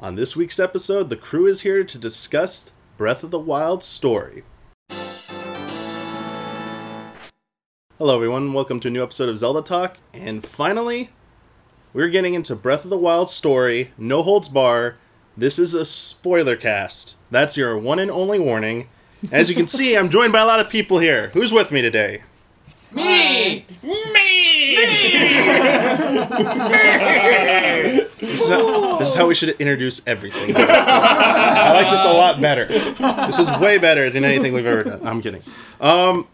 On this week's episode, the crew is here to discuss Breath of the Wild story. Hello, everyone. Welcome to a new episode of Zelda Talk. And finally, we're getting into Breath of the Wild story, no holds bar. This is a spoiler cast. That's your one and only warning. As you can see, I'm joined by a lot of people here. Who's with me today? Me! Me! Me! This is, how, this is how we should introduce everything. I like this a lot better. This is way better than anything we've ever done. I'm kidding. Um,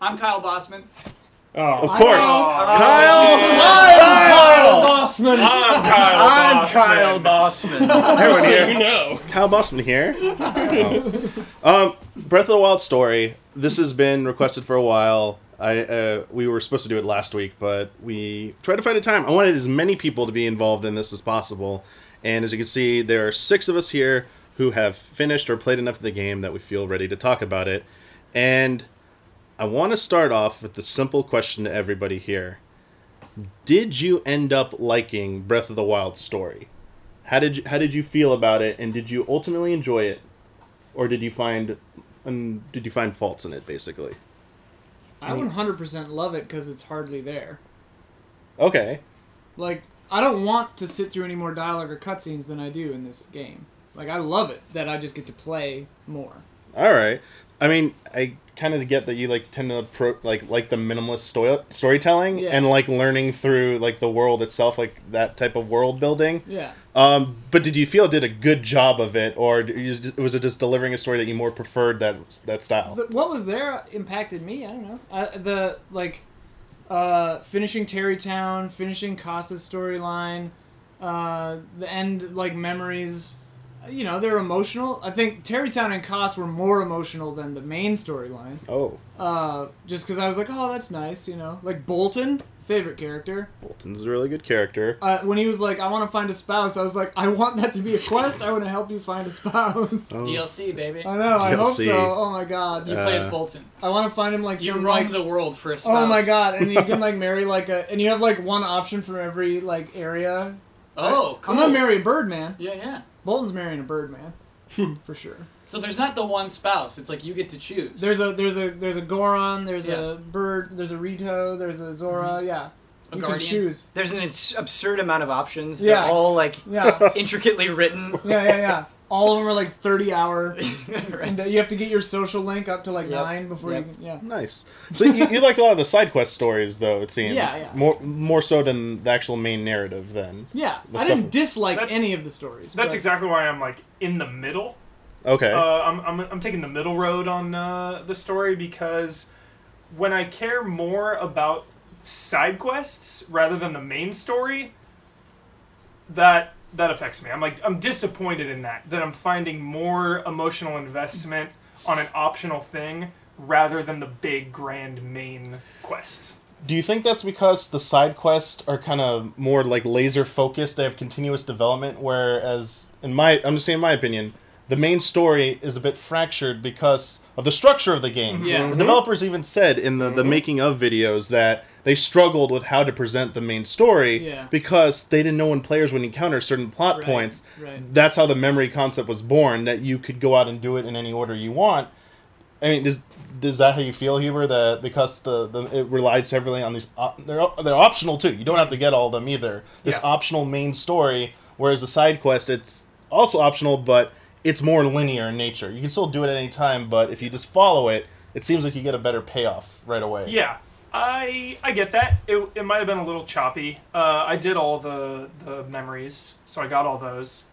I'm Kyle Bossman. Oh. of course, Oh. Kyle. Bossman. I'm Kyle. I'm Bossman. Kyle Bossman. Everyone here. you know. Kyle Bossman here. Oh. Um, Breath of the Wild story. This has been requested for a while. I uh, we were supposed to do it last week, but we tried to find a time. I wanted as many people to be involved in this as possible, and as you can see, there are six of us here who have finished or played enough of the game that we feel ready to talk about it. And I want to start off with the simple question to everybody here: Did you end up liking Breath of the Wild story? How did you, how did you feel about it, and did you ultimately enjoy it, or did you find um, did you find faults in it? Basically, I 100% love it because it's hardly there. okay, Like, I don't want to sit through any more dialogue or cutscenes than I do in this game. Like, I love it that I just get to play more. all right. I mean, I kind of get that you like tend to pro, like like the minimalist sto- storytelling Yeah. and like learning through like the world itself, like that type of world building. Yeah. Um, but did you feel it did a good job of it, or just- was it just delivering a story that you more preferred that that style? The, what was there impacted me. I don't know. I, the, like, uh, finishing Tarrey Town, finishing Kass's storyline, uh, the end, like, memories. You know, they're emotional. I think Tarrey Town and Kass were more emotional than the main storyline. Oh, Uh, just because I was like, oh, that's nice, you know. Like Bolson, favorite character. Bolson's a really good character. Uh, when he was like, I want to find a spouse, I was like, I want that to be a quest. I want to help you find a spouse. Oh. DLC, baby. I know. I hope so. Oh my god. You play as Uh, Bolton. I want to find him like You some roam like. the world for a spouse. Oh my god! And you can like marry like a, and you have like one option from every like area. Oh, cool. I'm gonna marry a bird man. Yeah, yeah. Bolson's marrying a bird man, for sure. So there's not the one spouse. It's like you get to choose. There's a there's a there's a Goron. There's Yeah. a bird. There's a Rito. There's a Zora. Mm-hmm. Yeah. A you can guardian? choose. There's an ins- absurd amount of options. Yeah. They're all like Yeah. intricately written. Yeah, yeah, yeah. All of them are like 30 hour. Right. And you have to get your social link up to like Yep, nine before yep. you can. Yeah. Nice. So you, you liked a lot of the side quest stories, though. It seems Yeah, yeah. more more so than the actual main narrative. Then Yeah. The I stuff- didn't dislike That's- any of the stories. That's but- exactly why I'm like in the middle. okay, Uh, I'm, I'm, I'm taking the middle road on uh, the story because when I care more about side quests rather than the main story, that that affects me. I'm like I'm disappointed in that that I'm finding more emotional investment on an optional thing rather than the big grand main quest. do you think that's because the side quests are kind of more like laser focused? They have continuous development, whereas in my I'm just saying my opinion, the main story is a bit fractured because of the structure of the game. Mm-hmm. Yeah. The developers even said in the, the mm-hmm. making of videos that they struggled with how to present the main story Yeah. because they didn't know when players would encounter certain plot Right, points. right. That's how the memory concept was born, that you could go out and do it in any order you want. I mean, does is that how you feel, Huber? That because the, the it relied heavily on these, op- they're they're optional too. You don't have to get all of them either. This Yeah. optional main story, whereas the side quest, it's also optional, but it's more linear in nature. You can still do it at any time, but if you just follow it, it seems like you get a better payoff right away. Yeah, I I get that. It, it might have been a little choppy. Uh, I did all the the memories, so I got all those.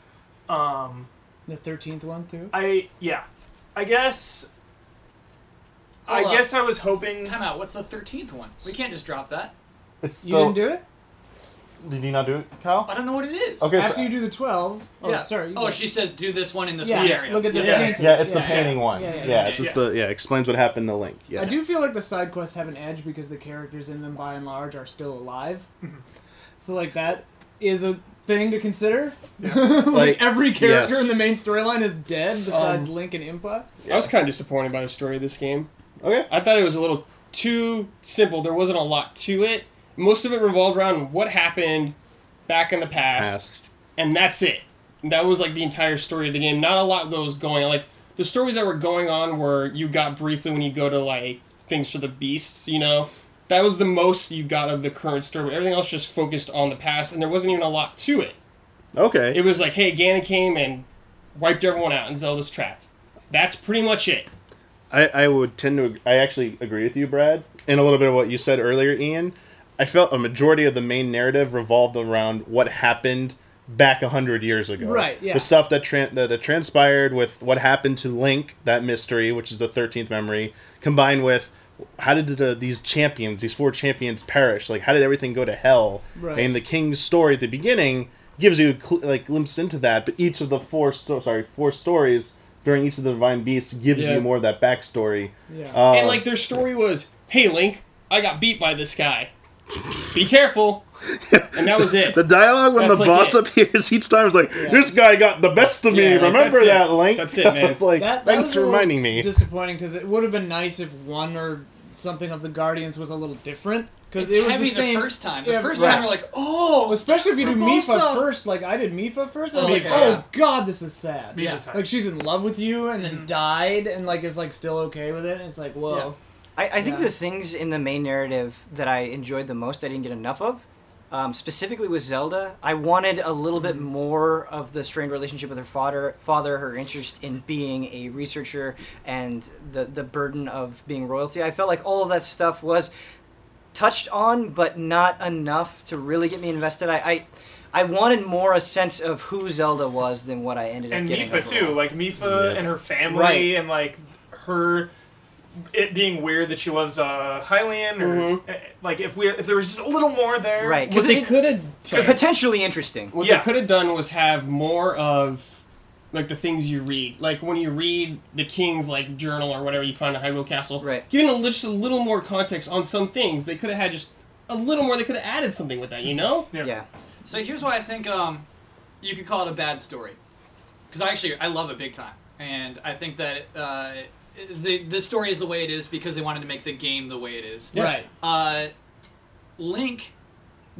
Um, The 13th one, too. I yeah, I guess. I up. guess I was hoping. Time out. What's the thirteenth one? We can't just drop that. It's You still. didn't do it? Did you not do it, Kyle? I don't know what it is. Okay, After so, you do the 12. Oh, yeah. sorry. Oh, she says do this one in this yeah, one area. Look at this. Yeah. painting. yeah, it's the painting yeah. one. Yeah, Yeah, yeah, yeah. it's just Yeah. the yeah explains what happened in the link. Yeah, I do feel like the side quests have an edge because the characters in them, by and large, are still alive. Mm-hmm. so, like, that is a thing to consider. like, Like, every character yes. in the main storyline is dead besides Um, Link and Impa. I was kind of disappointed by the story of this game. Okay. I thought it was a little too simple. There wasn't a lot to it. Most of it revolved around what happened back in the past, Past. and that's it. That was like the entire story of the game. Not a lot that was going. Like the stories that were going on were you got briefly when you go to like things for the beasts, you know. That was the most you got of the current story. Everything else just focused on the past, and there wasn't even a lot to it. Okay. It was like, hey, Ganon came and wiped everyone out, and Zelda's trapped. That's pretty much it. I, I would tend to. I actually agree with you, Brad, and a little bit of what you said earlier, Ian. I felt a majority of the main narrative revolved around what happened back a hundred years ago. Right, yeah. The stuff that, tran- that that transpired with what happened to Link, that mystery, which is the thirteenth memory, combined with how did the, these champions, these four champions, perish? Like, how did everything go to hell? Right. And the king's story at the beginning gives you cl- like glimpse into that, but each of the four sto- sorry four stories during each of the divine beasts gives Yeah. you more of that backstory. Yeah. Uh, and like their story was, hey, Link, I got beat by this guy. Be careful. And that was it. the dialogue when That's the like boss it. appears each time is like, "This guy got the best of me. Yeah, like, Remember that's it. that, Link?" That's it, man. it's like, That, that thanks for reminding me. Disappointing because it would have been nice if one or something of the Guardians was a little different. Because It's it was heavy the the, first time. The Yeah, first right. time we're like, oh, Especially if you do Mipha Raposa! first, like I did Mipha first. I was Oh, like, okay, oh yeah. god, this is sad. Yeah. Like she's in love with you and then mm-hmm. died and like is like still okay with it. And it's like, whoa. I, I think Yeah. the things in the main narrative that I enjoyed the most, I didn't get enough of. Um, specifically with Zelda, I wanted a little bit more of the strained relationship with her father, father, her interest in being a researcher, and the the burden of being royalty. I felt like all of that stuff was touched on, but not enough to really get me invested. I. I I wanted more a sense of who Zelda was than what I ended and up getting. Mipha too, like Mipha Yeah. and her family, Right. and like her it being weird that she loves uh, Hylian, or Mhm. uh, like if we if there was just a little more there, Right. Because they it- could have potentially interesting. what Yeah. they could have done was have more of like the things you read. Like when you read the king's like journal or whatever you find at Hyrule Castle, Right. giving a, li- just a little more context on some things. They could have had just a little more. They could have added something with that, you know? Yeah. yeah. So here's why I think um, you could call it a bad story, because I actually I love it big time, and I think that uh, the the story is the way it is because they wanted to make the game the way it is. Yeah. Right. Uh, Link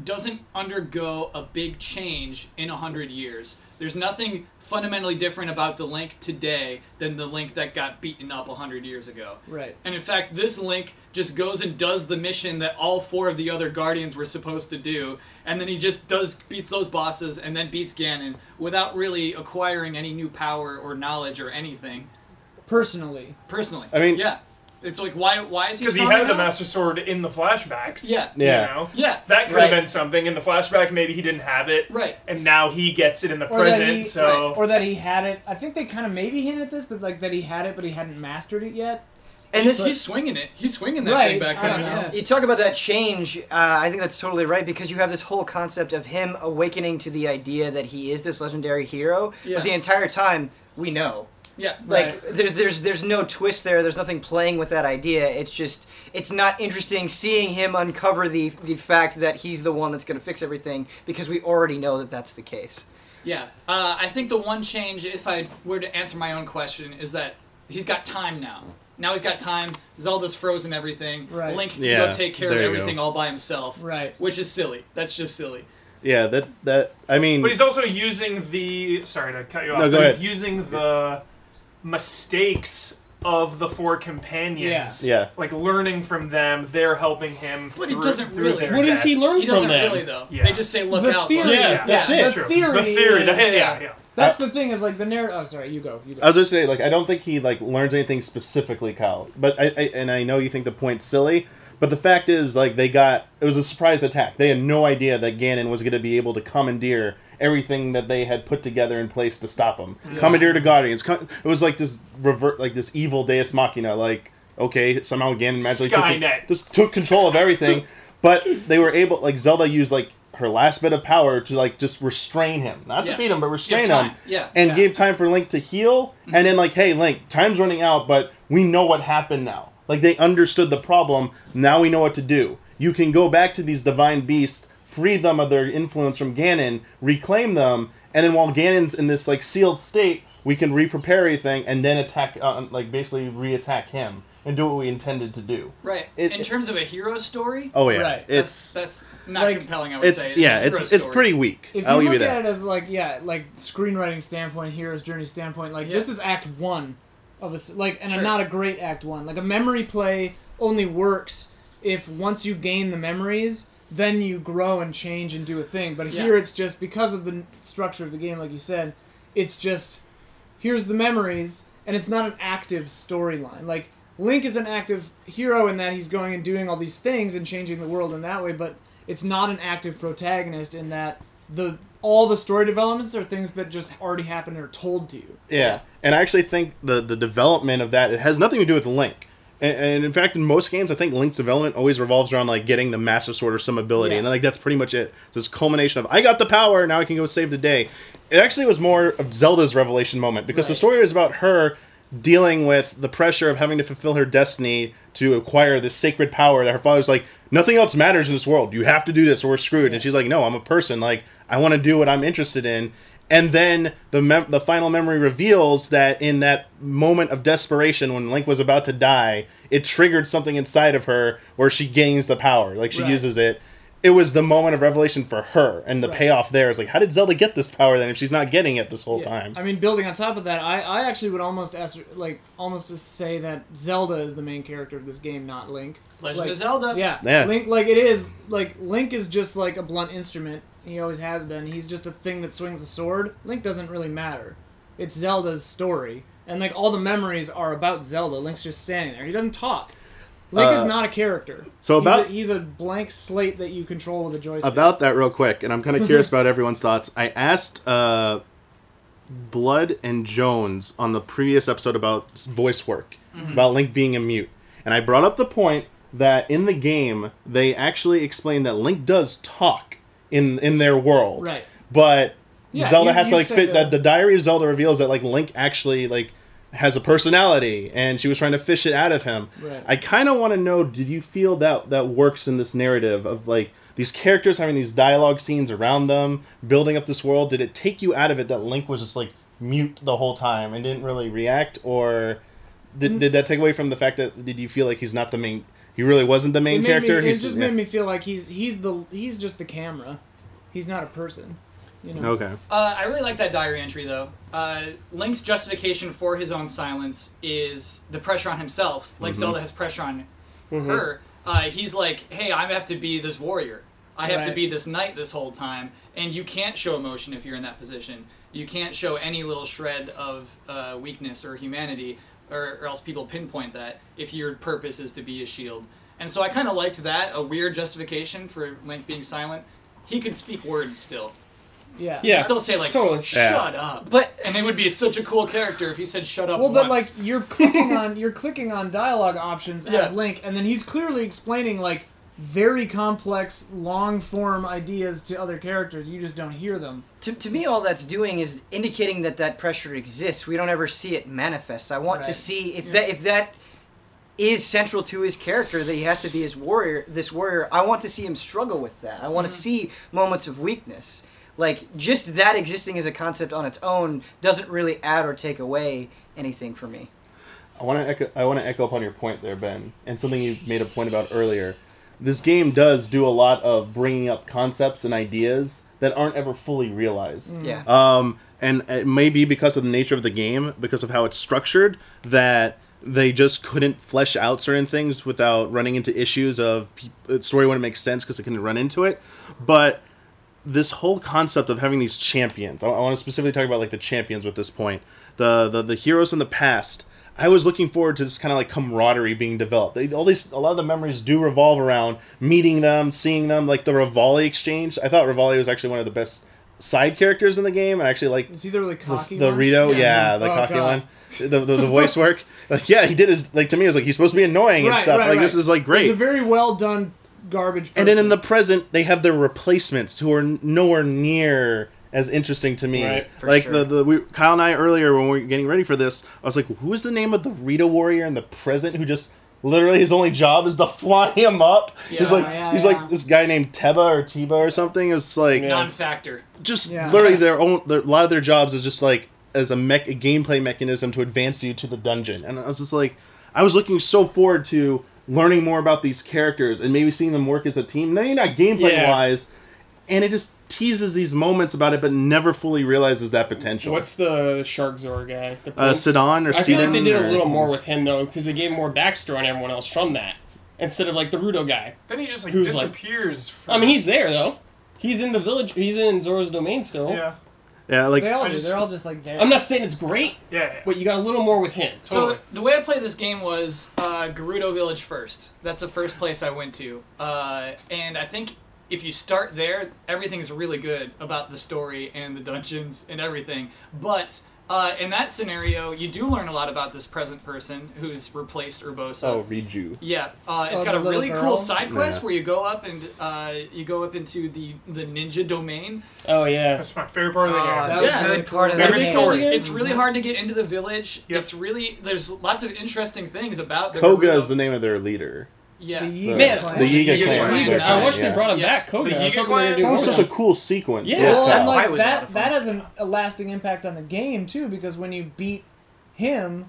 doesn't undergo a big change in a hundred years. There's nothing fundamentally different about the Link today than the Link that got beaten up a hundred years ago. Right. And in fact, this Link just goes and does the mission that all four of the other Guardians were supposed to do, and then he just does beats those bosses and then beats Ganon without really acquiring any new power or knowledge or anything. Personally. Personally, I mean- yeah, it's like why why is he? because he stronger had the? Master Sword in the flashbacks. Yeah. Yeah. You know? Yeah, That could Right. have been something in the flashback. Maybe he didn't have it, right. and now he gets it in the Or present. he- so Or that he had it. I think they kind of maybe hinted at this, but like that he had it, but he hadn't mastered it yet. And he's, this, he's swinging it. He's swinging that Right, thing back I there. Yeah. You talk about that change. Uh, I think that's totally right because you have this whole concept of him awakening to the idea that he is this legendary hero. Yeah. But the entire time, we know. Yeah. Like there's there's there's no twist there. There's nothing playing with that idea. It's just it's not interesting seeing him uncover the the fact that he's the one that's going to fix everything because we already know that that's the case. Yeah, uh, I think the one change, if I were to answer my own question, is that he's got time now. Now he's got time. Zelda's frozen everything. Right. Link can Yeah, go take care of everything go. all by himself. Right. Which is silly. That's just silly. Yeah, that that I mean, But he's also using the. Sorry to cut you off. No, go but he's ahead. using the mistakes of the four companions. Yeah. Yeah. Like learning from them, they're helping him. But he through- doesn't through really. their What does death. he learn He from doesn't them? really though. Yeah. They just say, "Look The out." theory- Link." Yeah, that's yeah, it. The True. theory. The theory. The, yeah, yeah. That's the thing is like the narrative. Oh, sorry. You go. You go. I was gonna say like I don't think he like learns anything specifically, Kyle. But I, I and I know you think the point's silly, but the fact is like they got it was a surprise attack. They had no idea that Ganon was gonna be able to commandeer everything that they had put together in place to stop him. Commandeer the Guardians. Com- it was like this revert like this evil Deus Machina. Like okay, somehow Ganon magically took just took control of everything, but they were able like Zelda used like her last bit of power to like just restrain him, not Yeah. defeat him, but restrain him Yeah. and Yeah. gave time for Link to heal, and then like, hey, Link, time's running out, but we know what happened now. Like they understood the problem. Now we know what to do. You can go back to these divine beasts, free them of their influence from Ganon, reclaim them, and then while Ganon's in this like sealed state, we can re-prepare everything and then attack, uh, like basically re-attack him. and do what we intended to do. Right. It- in it- terms of a hero story, Oh yeah, Right. it's that's, that's not Like, compelling. I would it's say. yeah, it's hero it's story. pretty weak. If I'll you give look you at it as like yeah, like screenwriting standpoint, hero's journey standpoint, like Yeah. this is Act One of a like, and Sure. not a great Act One. Like a memory play only works if once you gain the memories, then you grow and change and do a thing. But Yeah. here it's just because of the structure of the game, like you said, it's just here's the memories, and it's not an active storyline. Like Link is an active hero in that he's going and doing all these things and changing the world in that way, but it's not an active protagonist in that the all the story developments are things that just already happened and are told to you. Yeah, and I actually think the the development of that it has nothing to do with Link. And, and in fact, in most games, I think Link's development always revolves around like getting the Master Sword or some ability, Yeah. and like that's pretty much it. It's this culmination of I got the power, now I can go save the day. It actually was more of Zelda's revelation moment because the story was about her dealing with the pressure of having to fulfill her destiny to acquire this sacred power that her father's like nothing else matters in this world. You have to do this or we're screwed. And she's like no i'm a person. Like i want to do what i'm interested in and then the mem- the final memory reveals that in that moment of desperation when link was about to die it triggered something inside of her where she gains the power like she Right. uses it it was the moment of revelation for her and the Right. payoff there is like how did zelda get this power then if she's not getting it this whole Yeah. time I mean, building on top of that, I, I actually would almost ask, like almost to say that Zelda is the main character of this game, not Link. Legend Like, of Zelda. Yeah, Yeah. Link, like it is, like Link is just like a blunt instrument. He always has been. He's just a thing that swings a sword. Link doesn't really matter. It's Zelda's story, and like all the memories are about Zelda. Link's just standing there. He doesn't talk. Link Uh, is not a character. so He's about- a, he's a blank slate that you control with a joystick. about that real quick, and I'm kind of curious about everyone's thoughts. I asked uh, Blood and Jones on the previous episode about voice work, about Link being a mute, and I brought up the point that in the game they actually explain that Link does talk in in their world, right. but Yeah, Zelda you- has to like fit uh, that the Diary of Zelda reveals that like Link actually like has a personality and she was trying to fish it out of him. Right. I kind of want to know did you feel that that works in this narrative of like these characters having these dialogue scenes around them, building up this world, did it take you out of it that Link was just like mute the whole time and didn't really react or did, Mm. did that take away from the fact that did you feel like he's not the main he really wasn't the main made character? Me, it He's- just yeah. made me feel like he's he's the he's just the camera. He's not a person. You know. Okay. Uh, I really like that diary entry though. Uh, Link's justification for his own silence is the pressure on himself. Like Zelda has pressure on her. Uh, he's like, "Hey, I have to be this warrior. I have to be this knight this whole time, and you can't show emotion if you're in that position. You can't show any little shred of uh, weakness or humanity, or, or else people pinpoint that if your purpose is to be a shield." And so I kind of liked that a weird justification for Link being silent. He could speak words still. Yeah. Yeah. Still say like totally. shut up. But And it would be such a cool character if he said shut up Well, but like you're clicking on you're clicking on dialogue options Yeah. as Link, and then he's clearly explaining like very complex, long form ideas to other characters. You just don't hear them. to, to me, all that's doing is indicating that that pressure exists. We don't ever see it manifest. I want to see if Yeah. that if that is central to his character that he has to be his warrior. This warrior, I want to see him struggle with that. I want to mm-hmm. see moments of weakness. Like just that existing as a concept on its own doesn't really add or take away anything for me. I want to echo. I want to echo upon your point there, Ben, and something you made a point about earlier. This game does do a lot of bringing up concepts and ideas that aren't ever fully realized. Yeah. Um, and it may be because of the nature of the game, because of how it's structured, that they just couldn't flesh out certain things without running into issues of pe- the story wouldn't make sense because it couldn't run into it. But this whole concept of having these champions, I, I want to specifically talk about like the champions with this point, the the, the heroes from the past. I was looking forward to this kind of like camaraderie being developed. They, all these, a lot of the memories do revolve around meeting them, seeing them, like the Revali exchange. I thought Revali was actually one of the best side characters in the game. I actually like Is he the really cocky the one? Rito, yeah, oh, the Oh, cocky God. one. The, the, the voice work, like yeah, he did his like to me. It was like he's supposed to be annoying and stuff. right, like this is like great. He's a very well done garbage. And then in the present, they have their replacements who are nowhere near as interesting to me. Right. For like sure. the the we, Kyle and I earlier when we were getting ready for this, I was like, who is the name of the Rito warrior in the present who just literally his only job is to fly him up? he's like yeah, he's yeah. like this guy named Teba or Tiba or something. It's like Yeah. non-factor. just Yeah. literally their own their, a lot of their jobs is just like as a, mech, a gameplay mechanism to advance you to the dungeon and i was just like I was looking so forward to learning more about these characters and maybe seeing them work as a team. Maybe not gameplay Yeah. wise, and it just teases these moments about it, but never fully realizes that potential. What's the Shark Zor guy? The uh, prince? Sidon or I feel like they did or- a little more with him though, because they gave more backstory on everyone else from that instead of like the Rudo guy. Then he just like Who's, like- disappears. I mean, he's there though. He's in the village. He's in Zora's domain still. yeah, Yeah, like they all, just, they're all just like there. I'm not saying it's great, yeah, yeah. but you got a little more with him. Totally. So the way I played this game was uh, Gerudo Village first. That's the first place I went to, uh, and I think if you start there, everything's really good about the story and the dungeons and everything. But uh, in that scenario, you do learn a lot about this present person who's replaced Urbosa. oh, Riju. Yeah, uh, it's Oh, got a really little cool side quest Yeah. where you go up and uh, you go up into the the ninja domain. Oh yeah. That's my favorite part of the Oh, game. that's Yeah. a good part of the that story. game. It's really hard to get into the village. Yep. It's really there's lots of interesting things about the Kohga Gerudo- is the name of their leader. Yeah. The The, Yiga Man, clan. the Yiga Yiga clan. clan. is their Yeah. I clan, wish they brought him Yeah. back. Kohga. The I was Yiga hoping they were gonna clan? do That was such a cool sequence. Yeah. Yes, well, that and like was that, that has an, a lasting impact on the game too, because when you beat him,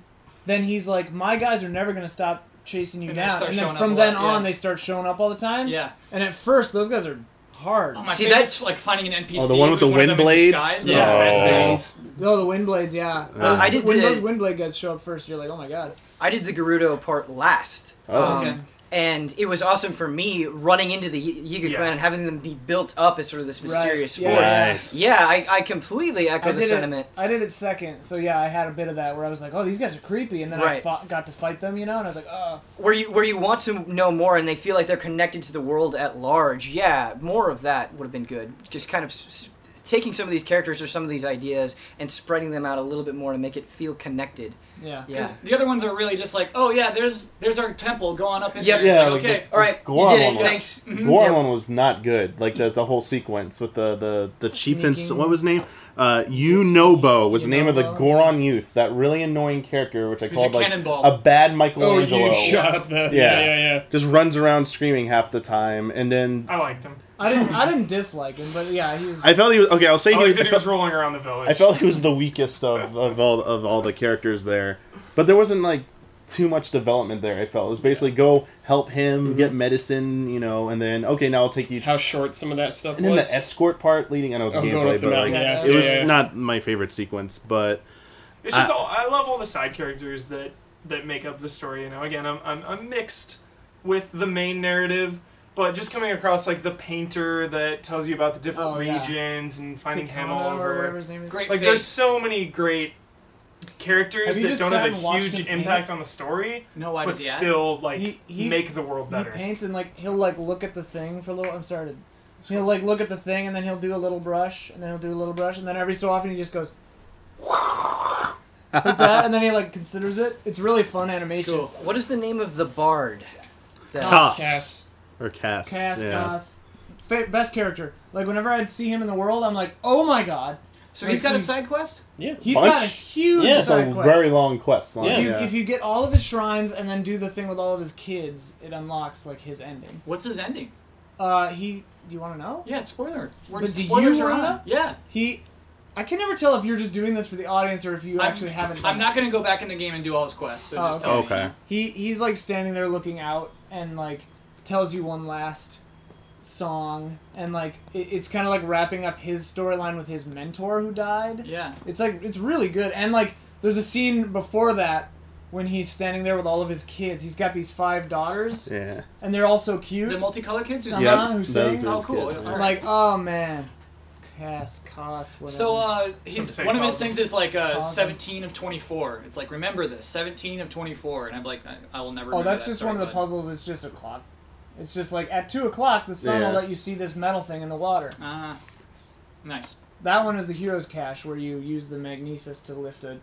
then he's like, my guys are never gonna stop chasing you And they down, and then from then lot, on yeah. they start showing up all the time. Yeah. And at first, those guys are hard. Oh, See, that's- like finding an NPC. Oh, the one with the wind blades? Yeah. Yeah. Best Oh. Oh, the wind blades, yeah. Uh, Those- I did when the- those wind blade guys show up first, you're like, oh my god. I did the Gerudo part last. Oh. Um, Okay. And it was awesome for me running into the Y- Yiga Yeah. clan and having them be built up as sort of this Right, mysterious yeah. force. Nice. Yeah, I, I completely echo I the did sentiment. it. I did it second, so yeah, I had a bit of that where I was like, "Oh, these guys are creepy," and then I fought, got to fight them, you know, and I was like, "Oh, Where you where you want to know more and they feel like they're connected to the world at large. Yeah, more of that would have been good. Just kind of s- s- taking some of these characters or some of these ideas and spreading them out a little bit more to make it feel connected. yeah." Yeah. 'Cause The other ones are really just like, oh yeah, there's there's our temple. Go on up in Yep. there. Yeah, like, like okay. All right, Goron you did it. was- Thanks. Goron Yep. one was not good. Like the the whole sequence with the the the chieftain. What was his name? Uh, Yunobo was the name of the Yunobo. Goron youth. That really annoying character, which I Who's a called like cannonball. a bad Michelangelo. Oh, you shot up the. Yeah. Yeah, yeah, yeah. Just runs around screaming half the time, and then I liked him. I didn't. I didn't dislike him, but yeah, he was. I felt he was okay. I'll say I he, liked that he was rolling around the village. I felt he was the weakest of, of all of all the characters there, but there wasn't like too much development there. I felt it was basically go help him mhm. get medicine, you know, and then okay, now I'll take you. How short some of that stuff and then was. the escort part leading. I know it's Oh, going gameplay, up the but mountain, like yeah. it was Yeah, yeah. not my favorite sequence. But It's just I- all, I love all the side characters that that make up the story. You know, again, I'm I'm, I'm mixed with the main narrative, but just coming across like the painter that tells you about the different Oh, yeah. regions and finding him all or whatever over. his name is. Great Like, face. there's so many great characters that don't have a huge him paint? impact on the story, no, why but does he add? still like He- he- make the world better. He better. paints and like he'll like look at the thing for a little. I'm sorry. to- He'll like look at the thing and then he'll do a little brush and then he'll do a little brush and then every so often he just goes like that and then he like considers it. It's really fun animation. cool. What is the name of the bard? That- Kass. Kass. Or Kass, Kass, yeah. Kass. Fa- best character. Like whenever I'd see him in the world, I'm like, oh my god, So he's Like, got a side quest. Yeah. he's Bunch? got a huge Yeah. It's side a quest. very long quest line. Yeah. if, you, yeah. if you get all of his shrines and then do the thing with all of his kids, it unlocks like his ending. What's his ending? Uh, he. Do you want to know? Yeah, spoiler. We're But do spoilers you are wanna on. know? Yeah, He. I can never tell if you're just doing this for the audience or if you I'm- actually haven't. Done I'm not gonna go back in the game and do all his quests. So Oh, just okay. tell me. Okay. He he's like standing there looking out and like tells you one last song and like it, it's kind of like wrapping up his storyline with his mentor who died. Yeah. It's like it's really good and like there's a scene before that when he's standing there with all of his kids. He's got these five daughters yeah. and they're all so cute. The multicolored kids who Uh-huh. sing. Yeah. who those sing? Oh, cool. kids, yeah. I'm like, oh man, Kass, Cost, whatever. So uh, he's say one of his things is like uh, 17 of 24. It's like remember this 17 of 24, and I'm like I, I will never. oh, that's that. just Sorry, one of the puzzles. It's just a clock. It's just like at two o'clock, the sun Yeah. will let you see this metal thing in the water. Ah, nice. That one is the hero's cache where you use the magnesis to lift a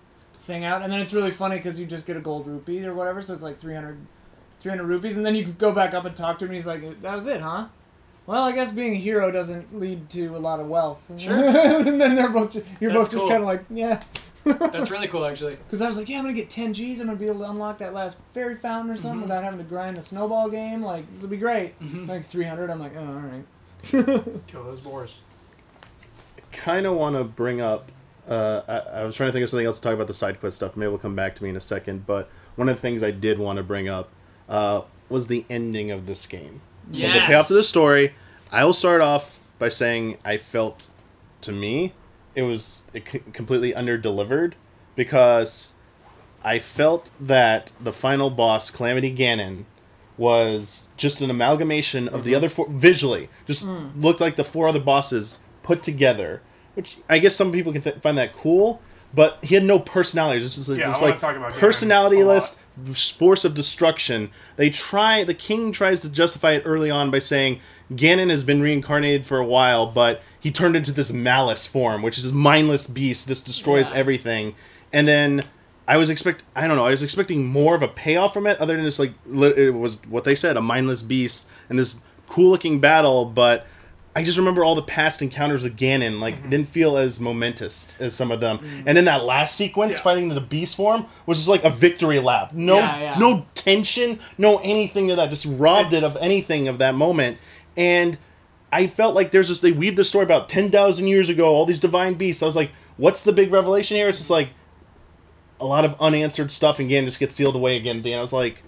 thing out, and then it's really funny because you just get a gold rupee or whatever, so it's like 300, 300 rupees, and then you go back up and talk to him, and he's like, "That was it, huh?" Well, I guess being a hero doesn't lead to a lot of wealth. Sure. and then they're both, you're That's both just cool. kind of like, yeah. That's really cool, actually. Because I was like, yeah, I'm gonna get 10 G's. I'm gonna be able to unlock that last fairy fountain or something Mhm. without having to grind the snowball game. Like, this will be great. Mhm. Like 300. I'm like, oh, all right. Kill those boars. kind of want to bring up. Uh, I, I was trying to think of something else to talk about the side quest stuff. Maybe we'll come back to me in a second. But one of the things I did want to bring up uh, was the ending of this game. Well, Yes. The payoff to the story. I will start off by saying I felt, to me, it was it c- completely under-delivered because I felt that the final boss, Calamity Ganon, was just an amalgamation of the mm-hmm. other four visually. Just mm. looked like the four other bosses put together, which I guess some people can th- find that cool. But he had no personality. Just, just, Yeah, just like talk about Ganon personalityless force of destruction. They try. The king tries to justify it early on by saying Ganon has been reincarnated for a while, but he turned into this malice form, which is a mindless beast, just destroys Yeah. everything. And then I was expect I don't know, I was expecting more of a payoff from it, other than just like it was what they said, a mindless beast and this cool looking battle, but I just remember all the past encounters with Ganon, like Mm-hmm. didn't feel as momentous as some of them. And then that last sequence. Yeah. fighting the beast form, was just like a victory lap. No, Yeah, yeah. no tension, no anything to that. Just robbed it of anything of that moment. And I felt like there's this. They weave the story about ten thousand years ago, all these divine beasts. I was like, what's the big revelation here? It's just like a lot of unanswered stuff, and again, just gets sealed away again. at the end. I was like,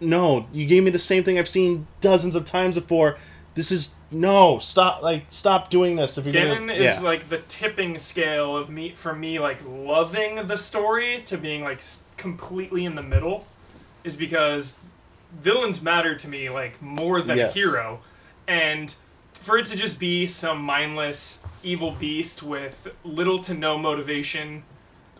no, you gave me the same thing I've seen dozens of times before. This is no stop. Like stop doing this. If you're Ganon gonna, is yeah. like the tipping scale of me for me like loving the story to being like completely in the middle is because villains matter to me like more than Yes. a hero and for it to just be some mindless evil beast with little to no motivation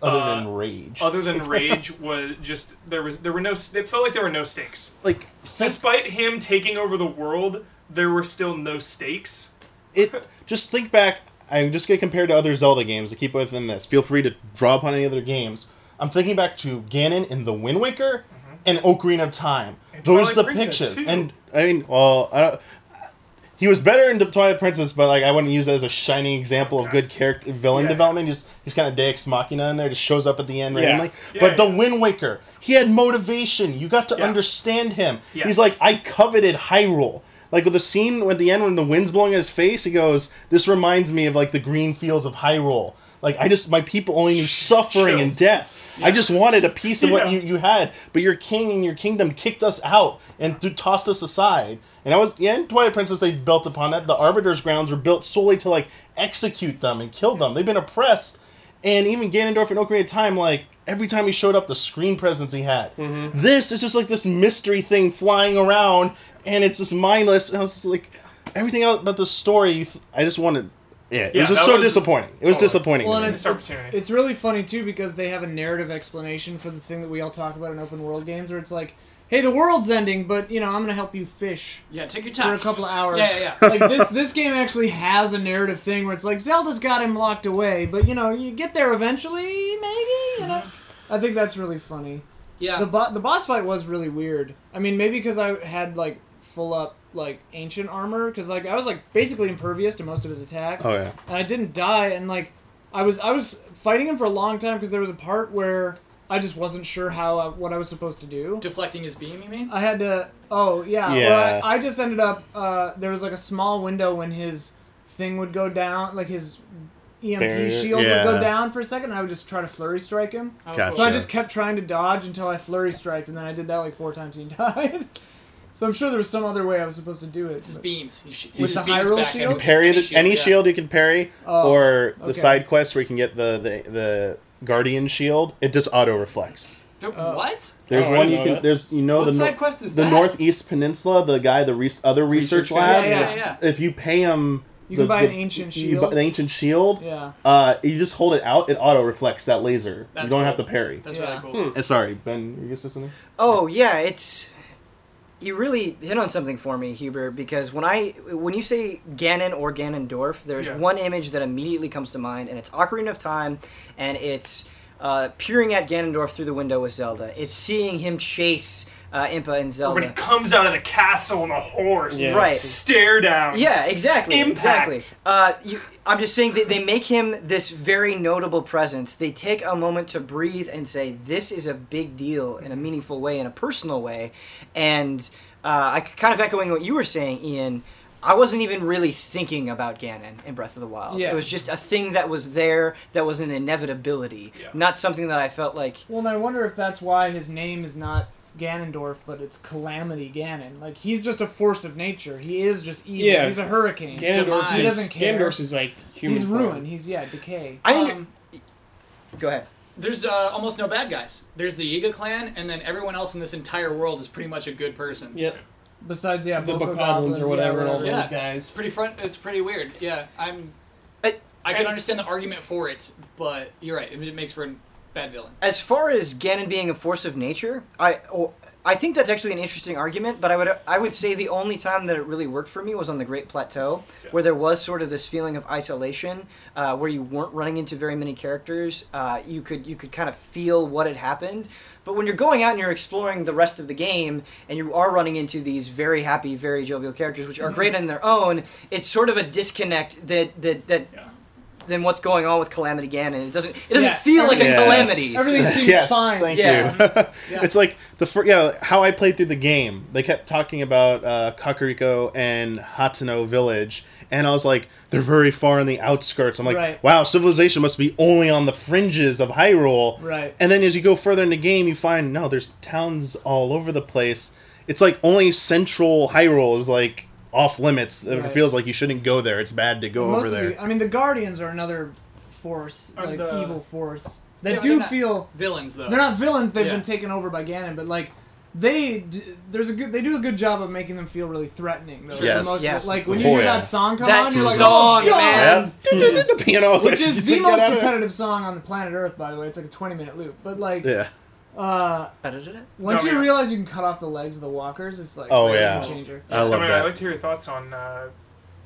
other uh, than rage. other than rage was just there was there were no it felt like there were no stakes. Like despite him taking over the world there were still no stakes. It just think back i'm just gonna compare to other zelda games to keep within this. Feel free to draw upon any other games. I'm thinking back to ganon in the wind waker and ocarina of time. And those Twilight the Princess, pictures. too. and i mean well I don't, he was better in the Twilight Princess, but like I wouldn't use that as a shining example of good character villain Yeah. development. Just he's kind of Deus Machina in there, just shows up at the end randomly. Yeah, but the yeah. Wind Waker, he had motivation. You got to Yeah. understand him. Yes. He's like, I coveted Hyrule. Like with the scene at the end when the wind's blowing in his face, he goes, "This reminds me of like the green fields of Hyrule. Like I just my people only knew suffering and Chills. death. I just wanted a piece of what you, you had, but your king and your kingdom kicked us out and th- tossed us aside. And I was yeah, in Twilight Princess they built upon that. The Arbiter's grounds were built solely to like execute them and kill them. They've been oppressed, and even Ganondorf and Ocarina of Time, like every time he showed up, the screen presence he had. This is just like this mystery thing flying around, and it's just mindless. And I was just like, everything else but the story, I just wanted. Yeah, it Yeah, was just so was- disappointing. It was totally. disappointing. Well, and it's, it's, it's really funny too because they have a narrative explanation for the thing that we all talk about in open world games, where it's like, "Hey, the world's ending, but you know I'm gonna help you fish Yeah, take your time for a couple of hours." Yeah, yeah, yeah. like this, this game actually has a narrative thing where it's like Zelda's got him locked away, but you know you get there eventually, maybe. You know, I think that's really funny. Yeah. The bo- the boss fight was really weird. I mean, maybe because I had like full up like ancient armor, because like I was like basically impervious to most of his attacks oh yeah. and I didn't die. And like, I was I was fighting him for a long time because there was a part where I just wasn't sure how I, what I was supposed to do. Deflecting his beam, you mean? I had to. Oh yeah. Yeah. Well, I, I just ended up. Uh, there was like a small window when his thing would go down, like his EMP Barrier, shield yeah. would go down for a second, and I would just try to flurry strike him. Oh, Gotcha. So I just kept trying to dodge until I flurry striked, and then I did that like four times and he died. so I'm sure there was some other way I was supposed to do it. It's his beams. He sh- With his the beams Hyrule back shield? and- parry the, any yeah. shield you can parry, Oh, or the okay. side quest where you can get the, the the guardian shield. It just auto reflects. Th- Uh, what? There's Oh, I one didn't you can. that. There's you know What the side nor- quest is the that? northeast peninsula. The guy, the res- other research, Research lab. guy? Yeah, yeah. If you pay him, You the, can buy the- an ancient you buy shield. the ancient shield. Yeah. Uh, you just hold it out. It auto reflects that laser. you don't cool. have to parry. That's Yeah. really cool. Uh, sorry, Ben. You gonna say something? Oh yeah, it's you really hit on something for me, Huber, because when I when you say Ganon or Ganondorf, there's Yeah. one image that immediately comes to mind, and it's Ocarina of Time, and it's uh, peering at Ganondorf through the window with Zelda. It's seeing him chase uh, Impa and Or Zelda. when he comes out of the castle on a horse, Yeah. Right. stare down. Yeah, exactly. Impact. Exactly. Uh, you, I'm just saying that they make him this very notable presence. They take a moment to breathe and say, "This is a big deal in a meaningful way, in a personal way," and uh, I kind of echoing what you were saying, Ian. I wasn't even really thinking about Ganon in Breath of the Wild. Yeah. It was just a thing that was there that was an inevitability, Yeah. not something that I felt like. Well, and I wonder if that's why his name is not Ganondorf, but it's Calamity Ganon. Like he's just a force of nature. He is just evil. Yeah. He's a hurricane. Ganondorf He is, doesn't care. Ganondorf is like human. He's form. ruin. He's yeah, decay. I Um, Go ahead. there's uh, almost no bad guys. There's the Yiga clan, and then everyone else in this entire world is pretty much a good person. Yep. Besides, yeah, The Boko Bokoblins or whatever, yeah, and all Yeah. those guys. It's pretty front. It's pretty weird. Yeah, I'm. I- I can understand the argument for it, but you're right. It, it makes for a bad villain. As far as Ganon being a force of nature, I oh, I think that's actually an interesting argument. But I would I would say the only time that it really worked for me was on the Great Plateau, where there was sort of this feeling of isolation, uh, where you weren't running into very many characters. Uh, you could you could kind of feel what had happened. But when you're going out and you're exploring the rest of the game, and you are running into these very happy, very jovial characters, which are great in their own, it's sort of a disconnect that that that. Yeah. Than what's going on with Calamity Ganon. It doesn't. It doesn't Yeah, feel like a everything- calamity. Everything seems yes, fine. thank Yeah. you. Yeah. It's like the fir- yeah how I played through the game. They kept talking about uh, Kakariko and Hateno Village, and I was like, they're very far in the outskirts. I'm like, Right. wow, civilization must be only on the fringes of Hyrule. Right. And then as you go further in the game, you find no, there's towns all over the place. It's like only central Hyrule is like off limits. It feels like you shouldn't go there. It's bad to go Most over there. the- I mean, the Guardians are another force, And, like uh, evil force. They Yeah, do not- feel Villains though. they're not villains. They've Yeah. been taken over by Ganon, but like they d- there's a good they do a good job of making them feel really threatening. Though, Yes. most- Yes. Like when Oh, you hear yeah. that song come That on, you're like, song, oh, God! man. Yeah. the piano, Which like, is the most out of it." competitive song on the planet Earth, by the way. It's like a 20 minute loop. But like, Yeah. Uh, once you realize you can cut off the legs of the walkers, it's like Oh, yeah. changer. I love I mean, that. I'd like to hear your thoughts on uh,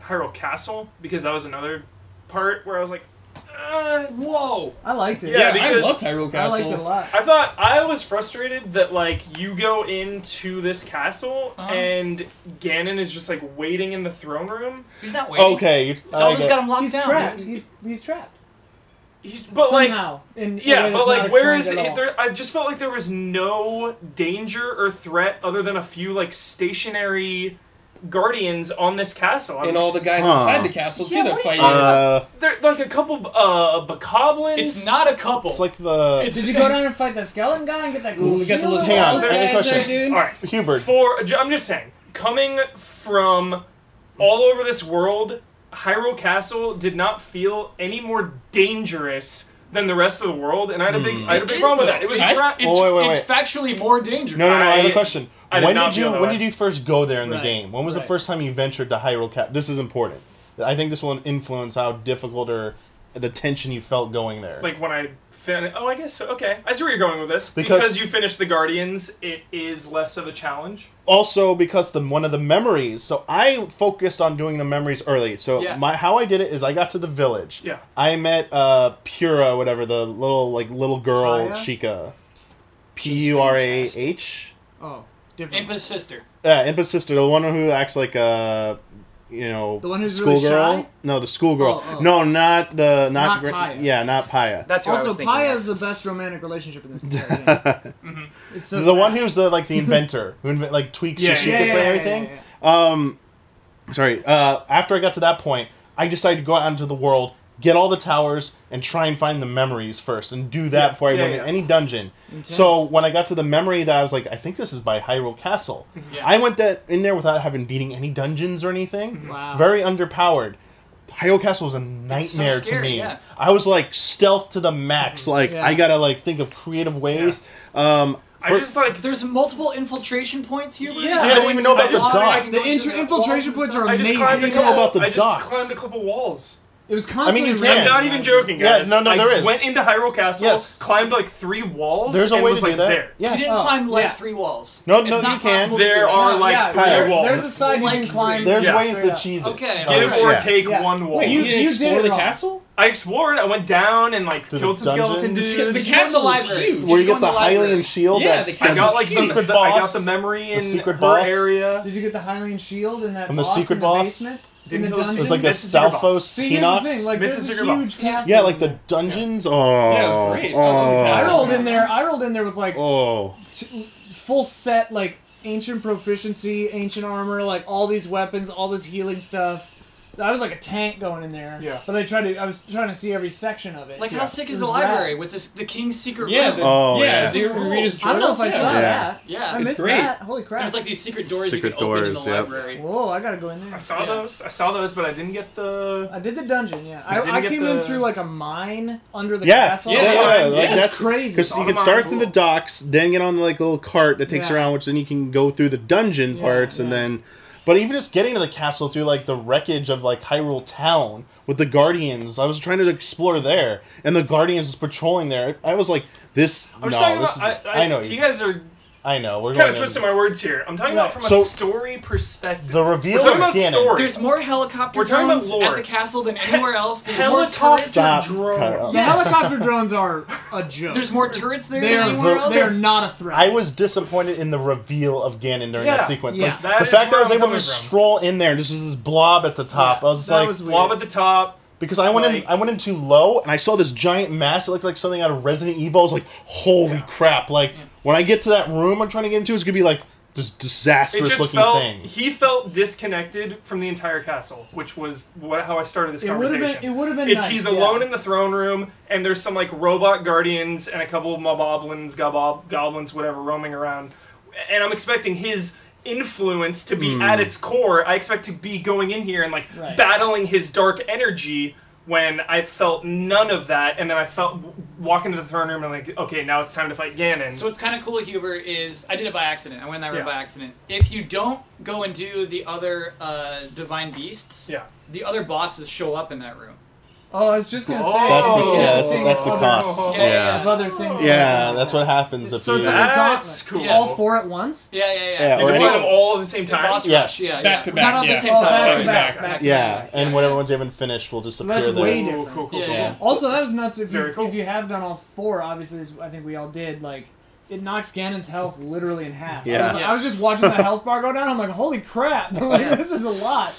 Hyrule Castle because that was another part where I was like, uh, Whoa! I liked it. Yeah, I because- love Hyrule I Castle. liked it a lot. I thought I was frustrated that like you go into this castle Uh-huh. and Ganon is just like waiting in the throne room. He's not waiting. Okay. you- I Zelda's got him locked He's down. trapped. He's, he's trapped. He's but like Somehow. in yeah, but like where is it? There, I just felt like there was no danger or threat other than a few like stationary guardians on this castle. I and all the guys Huh. inside the castle too Yeah, that what are you fight. talking Uh, there like a couple uh bokoblins. It's not a couple. it's like the It's- Did you go down and fight the skeleton guy and get that cool Ooh, we got the shield? little Hang on, those I have a guys question. there, dude. all right. Hubert. For I'm just saying, coming from all over this world, Hyrule Castle did not feel any more dangerous than the rest of the world, and I had a big, hmm. I had a big problem with that. It was It's, tra- it's, wait, wait, it's factually more dangerous. No, no, no. I, have a question. I did when not did you that when way. did you first go there in the Right. game? When was the Right. first time you ventured to Hyrule Cap? This is important. I think this will influence how difficult or the tension you felt going there. like when I fin- Oh, I guess so. okay. I see where you're going with this. Because- Because, you finished the Guardians, it is less of a challenge. also because the one of the memories. So I focused on doing the memories early. So Yeah. my how I did it is I got to the village. Yeah. I met uh Purah, whatever the little like little girl Paya? Sheikah. P She's U R A fantastic. H. Oh, different. Impa's sister. Yeah, Impa's sister, the one who acts like a, you know, The one who's really schoolgirl. shy? No, the schoolgirl. Oh, oh. No, not the not. Not gra- Paya. Yeah, not Paya. That's what I also, was thinking. Paya of. is the best romantic relationship in this entire game. It's so the sad. one who's the like the inventor who invent, like tweaks Yeah, Yoshika's yeah, and yeah, yeah, everything. yeah, yeah. Um, sorry. Uh, after I got to that point, I decided to go out into the world, get all the towers, and try and find the memories first, and do that Yeah, before I yeah, went yeah. in any dungeon. Intense. So when I got to the memory that I was like, I think this is by Hyrule Castle. Yeah. I went that in there without having beating any dungeons or anything. Wow. Very underpowered. Hyrule Castle was a nightmare to scary, me. yeah. I was like stealth to the max. Like Yeah. I gotta like think of creative ways. Um, I just like There's multiple infiltration points here. Yeah, I don't even know about the dock. The inter- infiltration points are I just amazing. climbed a Yeah. About the I just docks. climbed a couple walls. It was I constantly. mean, you can. I'm not even joking, Yeah, guys. no, no, I there is. went into Hyrule Castle, Yes. climbed like three walls, there's a and way was to do like that. there. Yeah. You didn't Oh, climb like yeah. three walls. No, it's no, not you can. possible to There do that. are Yeah, like yeah, three there- walls. There's a side you Like can climb. There's Yeah. ways to up. cheese it. Okay, Give alright. or Yeah. take Yeah. one wall. Wait, You, You- didn't you did it the wrong. castle? I explored. I went down and like To the killed some skeleton dungeons? dudes. The Did you go in the castle is library? huge. Where you you get the the? Hylian shield. Yeah, that's the I got like the the, secret the, I got boss. the memory in the secret her boss. area. Did you get the Hylian shield in that From the boss secret in the boss? basement? Didn't in the dungeon? It was like the Missed the secret boss. Salphos See, here's the thing. Hinox. Like, Missed there's a secret huge boss. castle. Yeah, like the in there. dungeons. Oh, Yeah, it was great. I love the oh. I castle. rolled in there. I rolled in there with like Oh, t- full set like ancient proficiency, ancient armor, like all these weapons, all this healing stuff. So I was like a tank going in there. Yeah. But I tried to. I was trying to see every section of it. Like Yeah. how sick is the was rad. library with this the king's secret Yeah, room? the, Oh, yeah, yeah. the Rita's I don't know if I yeah. saw Yeah. that. Yeah. I It's missed great. that. Holy crap! There's like these secret doors Secret you can open in the yep. library. Whoa, I gotta go in there. I saw Yeah. those. I saw those, but I didn't get the. I did the dungeon. Yeah, You I, I get came in through like a mine under the Yeah, castle. yeah, Yeah, yeah, yeah, like that's crazy. Because you can start mine, in the docks, then get on like a little cart that takes around, which then you can go through the dungeon parts, and then. But even just getting to the castle through like the wreckage of like Hyrule Town with the Guardians, I was trying to explore there, and the Guardians was patrolling there. I was like, "This I'm no, this about. is, I, I, know you guys are I know we're kind of twisting my words here. I'm talking Right. about from a story perspective. The reveal We're talking of about Ganon. story. There's more helicopter We're talking about drones lore. at the castle than anywhere else. There's more Helicopter turrets. Stop, drones. Kyle. The helicopter drones are a joke. There's more turrets there They than are, anywhere else. they are not a threat. I was disappointed in the reveal of Ganon during Yeah. that sequence. Yeah. Like, That the is fact that I was I'm able to coming just from. stroll in there and just was this blob at the top. Yeah, I was that like, was weird. Blob at the top. Because I went in, Like- I went in too low, and I saw this giant mass. It looked like something out of Resident Evil. I was like, "Holy Yeah. crap!" Like when I get to that room I'm trying to get into, it's gonna be like this It disastrous just looking felt thing. he felt disconnected from the entire castle, which was what how I started this it would have conversation. been. It would have been. It's nice, he's yeah. alone in the throne room, and there's some like robot guardians and a couple of moboblins, gobob, goblins, whatever, roaming around. And I'm expecting his influence to be Hmm. at its core. I expect to be going in here and like Right. battling his dark energy. When I felt none of that, and then I felt walk into the throne room and like, okay, now it's time to fight Ganon. So what's kind of cool, Huber, is I did it by accident. I went in that room Yeah. by accident. If you don't go and do the other uh, divine beasts, yeah, the other bosses show up in that room. Oh, I was just gonna Oh. say. That's the Oh. yeah, that's, that's the cost. Yeah, Yeah, Of other things. yeah, that's what happens if So you. it's like a That's cool. All four at once. Yeah, yeah, yeah. Yeah, you or can any- fight them all at the same time. boss Yes. rush, yeah, Back yeah. to back, Not all at yeah. the same Oh, time. back sorry. to back, back. back to yeah, back. and yeah, whatever yeah. ones you haven't finished will that's disappear there. way Cool, different. cool, cool, Yeah, cool. yeah. Also, that was nuts. If you, cool. if you have done all four, obviously, as I think we all did. Like, it knocks Ganon's health literally in half. I Yeah. was, like- Yeah. I was just watching the health bar go down. I'm like, holy crap! like, this is a lot.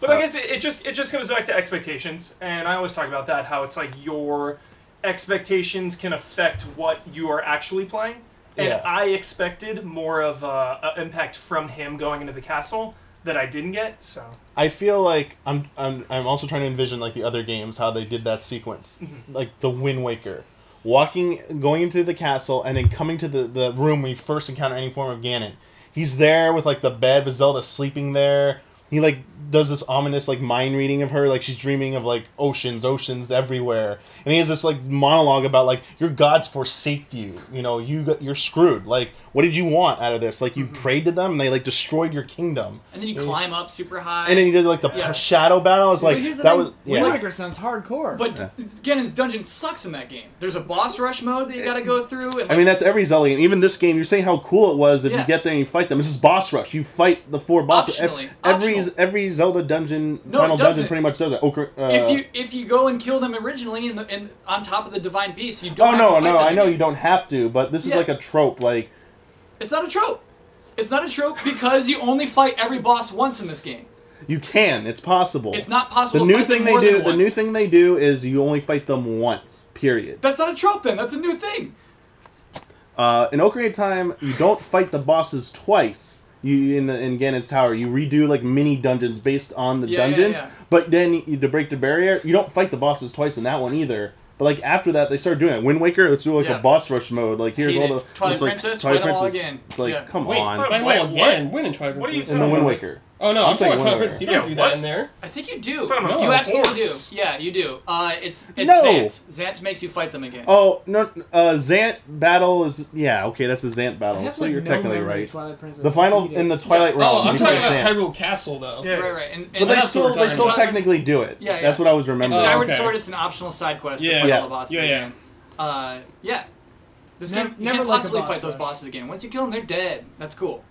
But I guess it, it just it just comes back to expectations, and I always talk about that how it's like your expectations can affect what you are actually playing. And Yeah. I expected more of a, a impact from him going into the castle that I didn't get. So I feel like I'm, I'm I'm also trying to envision like the other games how they did that sequence, Mm-hmm. like the Wind Waker, walking going into the castle and then coming to the the room you first encounter any form of Ganon. He's there with like the bed with Zelda sleeping there. He like does this ominous like mind reading of her, like she's dreaming of like oceans, oceans everywhere, and he has this like monologue about like your gods forsake you, you know, you got, you're screwed. Like, what did you want out of this? Like, you Mm-hmm. prayed to them and they like destroyed your kingdom. And then you climb up super high. And then you did like the Yeah. shadow battle. I was But like, here's the that thing, was Wind yeah. Waker sounds hardcore. But Ganon's dungeon sucks in that game. There's a boss rush mode that you got to go through. And I mean, that's every Zelda game. Even this game, you're saying how cool it was if Yeah. you get there and you fight them. This is boss rush. You fight the four bosses. Optionally. Every Optional. every Zelda dungeon, No, final dungeon, pretty much does it. Okra, uh, if you if you go and kill them originally in the in, on top of the divine beast, you don't. oh have no, no, I know again. you don't have to, but this is Yeah. like a trope. Like It's not a trope. It's not a trope because you only fight every boss once in this game. you can, it's possible. It's not possible. the to new fight thing they do. The new thing they do is you only fight them once. Period. That's not a trope. Then that's a new thing. Uh, in Ocarina of Time, you don't fight the bosses twice. You in the, in Ganon's Tower, you redo like mini dungeons based on the Yeah, yeah, dungeons. yeah. But then you, to break the barrier, you don't fight the bosses twice in that one either. But like after that, they started doing it. Wind Waker, let's do like Yeah. a boss rush mode. Like here's Hate all the Twilight it's like Princess, Twilight fight 'em all Princess. again. It's like Yeah. come Wait, on. fight Wait, them all what? again. Win in Twilight What are you Princess. in the Wind about? Waker. Oh no, I'm I'm saying talking Twilight Wind You Waker. don't do Yeah, that in there. I think you do. Fight 'em on you absolutely horse. do. Yeah, you do. Uh, it's it's No. Zant. Zant makes you fight them again. Oh no, uh, Zant battle is yeah okay. That's a Zant battle, have, so like, you're no technically right. Twilight The final in the Twilight Oh, realm, I'm you talking fight about Zant. Hyrule Castle though. Yeah. Right, right. And, and But they That's still what they still technically do it. Yeah, yeah. That's what I was remembering. Oh, Skyward okay. Sword, it's an optional side quest Yeah. to fight Yeah. all the bosses Yeah, yeah. Uh, yeah. This game, you never can't possibly fight those bosses again. Once you kill them, they're dead. That's cool.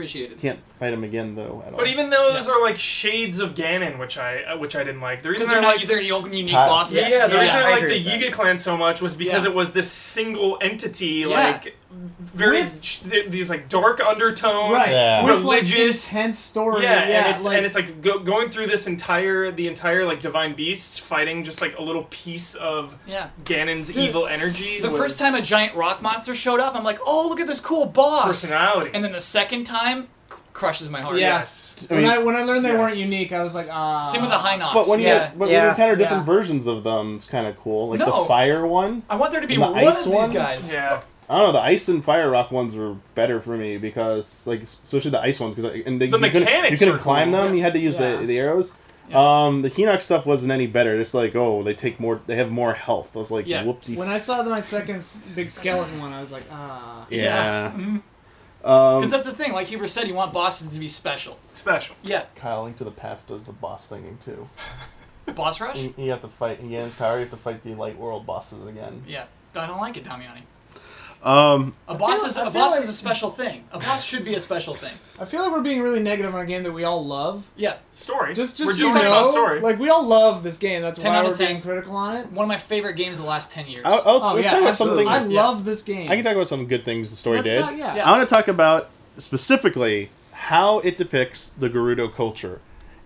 Appreciate it. Can't fight him again though. At all. But even those are like shades of Ganon, which I uh, which I didn't like. The reason Because I they're not liked they're your unique Uh, bosses. yeah, the Yeah, reason I I liked agree the with that. Yiga clan so much was because Yeah. it was this single entity. Yeah. Like very With- th- these like dark undertones, Right. Yeah. With like religious. intense story. yeah, Yeah, and it's like, and it's like go, going through this entire the entire like divine beasts fighting just like a little piece of Yeah. Ganon's Dude, evil energy. The was first time a giant rock monster showed up, I'm like, oh, look at this cool boss. personality. And then the second time, crushes my heart. Yeah. yes, I when mean- I when I learned they weren't unique, I was like, ah. Same with the Hinox. But when yeah. you but when Yeah. you encounter different Yeah. versions of them, it's kind of cool. Like No. the fire one. I want there to be And the one of ice these one? guys. yeah. I don't know. The ice and fire rock ones were better for me because, like, especially the ice ones, because and they, The you couldn't, you couldn't are climb cool. them. You had to use Yeah. the, the arrows. Yeah. Um, the Hinox stuff wasn't any better. Just like, oh, they take more. They have more health. I was like, Yeah. whoopsie. When I saw my second big skeleton one, I was like, ah. yeah. Mhm. Um, Because that's the thing. Like Huber said, you want bosses to be special. Special. Yeah. Kyle Link to the Past does the boss thinking too. Boss rush. You, you have to fight in Ganon's Tower. You have to fight the Light World bosses again. Yeah. I don't like it, Damiani. Um, A boss is I a feel boss like- is a special thing. A boss should be a special thing. I feel like we're being really negative on a game that we all love. Yeah. Story. Just, just We're just you know, story. like we all love this game. That's 10 why out of we're 10. being critical on it. One of my favorite games of the last ten years. I'll, I'll, Oh let's yeah, talk about some absolutely. things. I Yeah. love this game. I can talk about some good things the story Let's did. talk- yeah. Yeah. I want to talk about specifically how it depicts the Gerudo culture.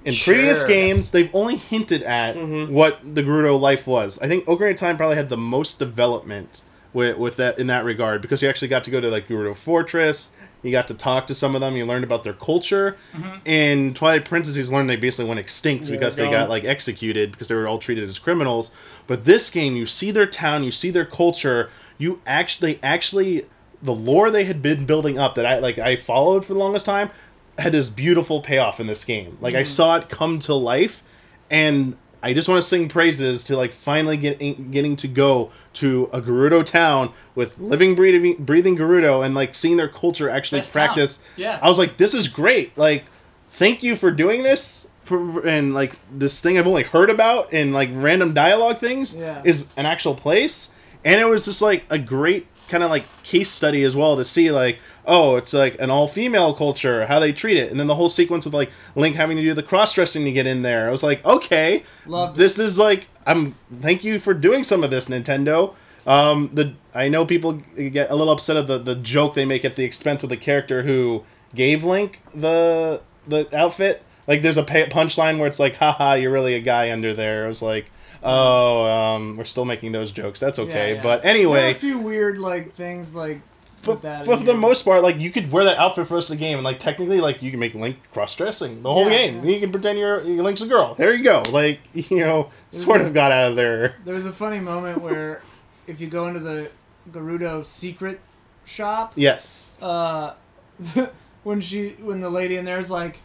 In previous games, they've only hinted at Mhm. what the Gerudo life was. I think Ocarina of Time probably had the most development with, with that in that regard because you actually got to go to like Gerudo Fortress. You got to talk to some of them. You learned about their culture. Mm-hmm. And Twilight Princess, he's learned they basically went extinct Yeah, because they gone. got like executed because they were all treated as criminals. But this game, you see their town, you see their culture. You actually, actually, the lore they had been building up that I like, I followed for the longest time, had this beautiful payoff in this game. Like I mm-hmm. saw it come to life, and I just want to sing praises to like finally getting getting to go to a Gerudo town with living, breathing, breathing Gerudo, and like seeing their culture actually Best town. practice. Yeah. I was like, this is great. Like, thank you for doing this. For and like this thing I've only heard about in like random dialogue things Yeah. is an actual place, and it was just like a great kind of like case study as well to see like oh it's like an all female culture how they treat it and then the whole sequence of like link having to do the cross dressing to get in there i was like okay Loved it. this is like i'm thank you for doing some of this nintendo um the i know people get a little upset at the the joke they make at the expense of the character who gave link the the outfit like there's a punchline where it's like haha you're really a guy under there i was like oh um we're still making those jokes that's okay Yeah, yeah. but anyway a few weird like things like. But, for the most part, like you could wear that outfit for the rest of the game, and like technically, like you can make Link cross dressing the whole Yeah, game. yeah. You can pretend you're, Link's a girl. There you go. Like you know, sort of got out of there. There was a funny moment where, if you go into the Gerudo secret shop, Yes. uh, when she when the lady in there is like,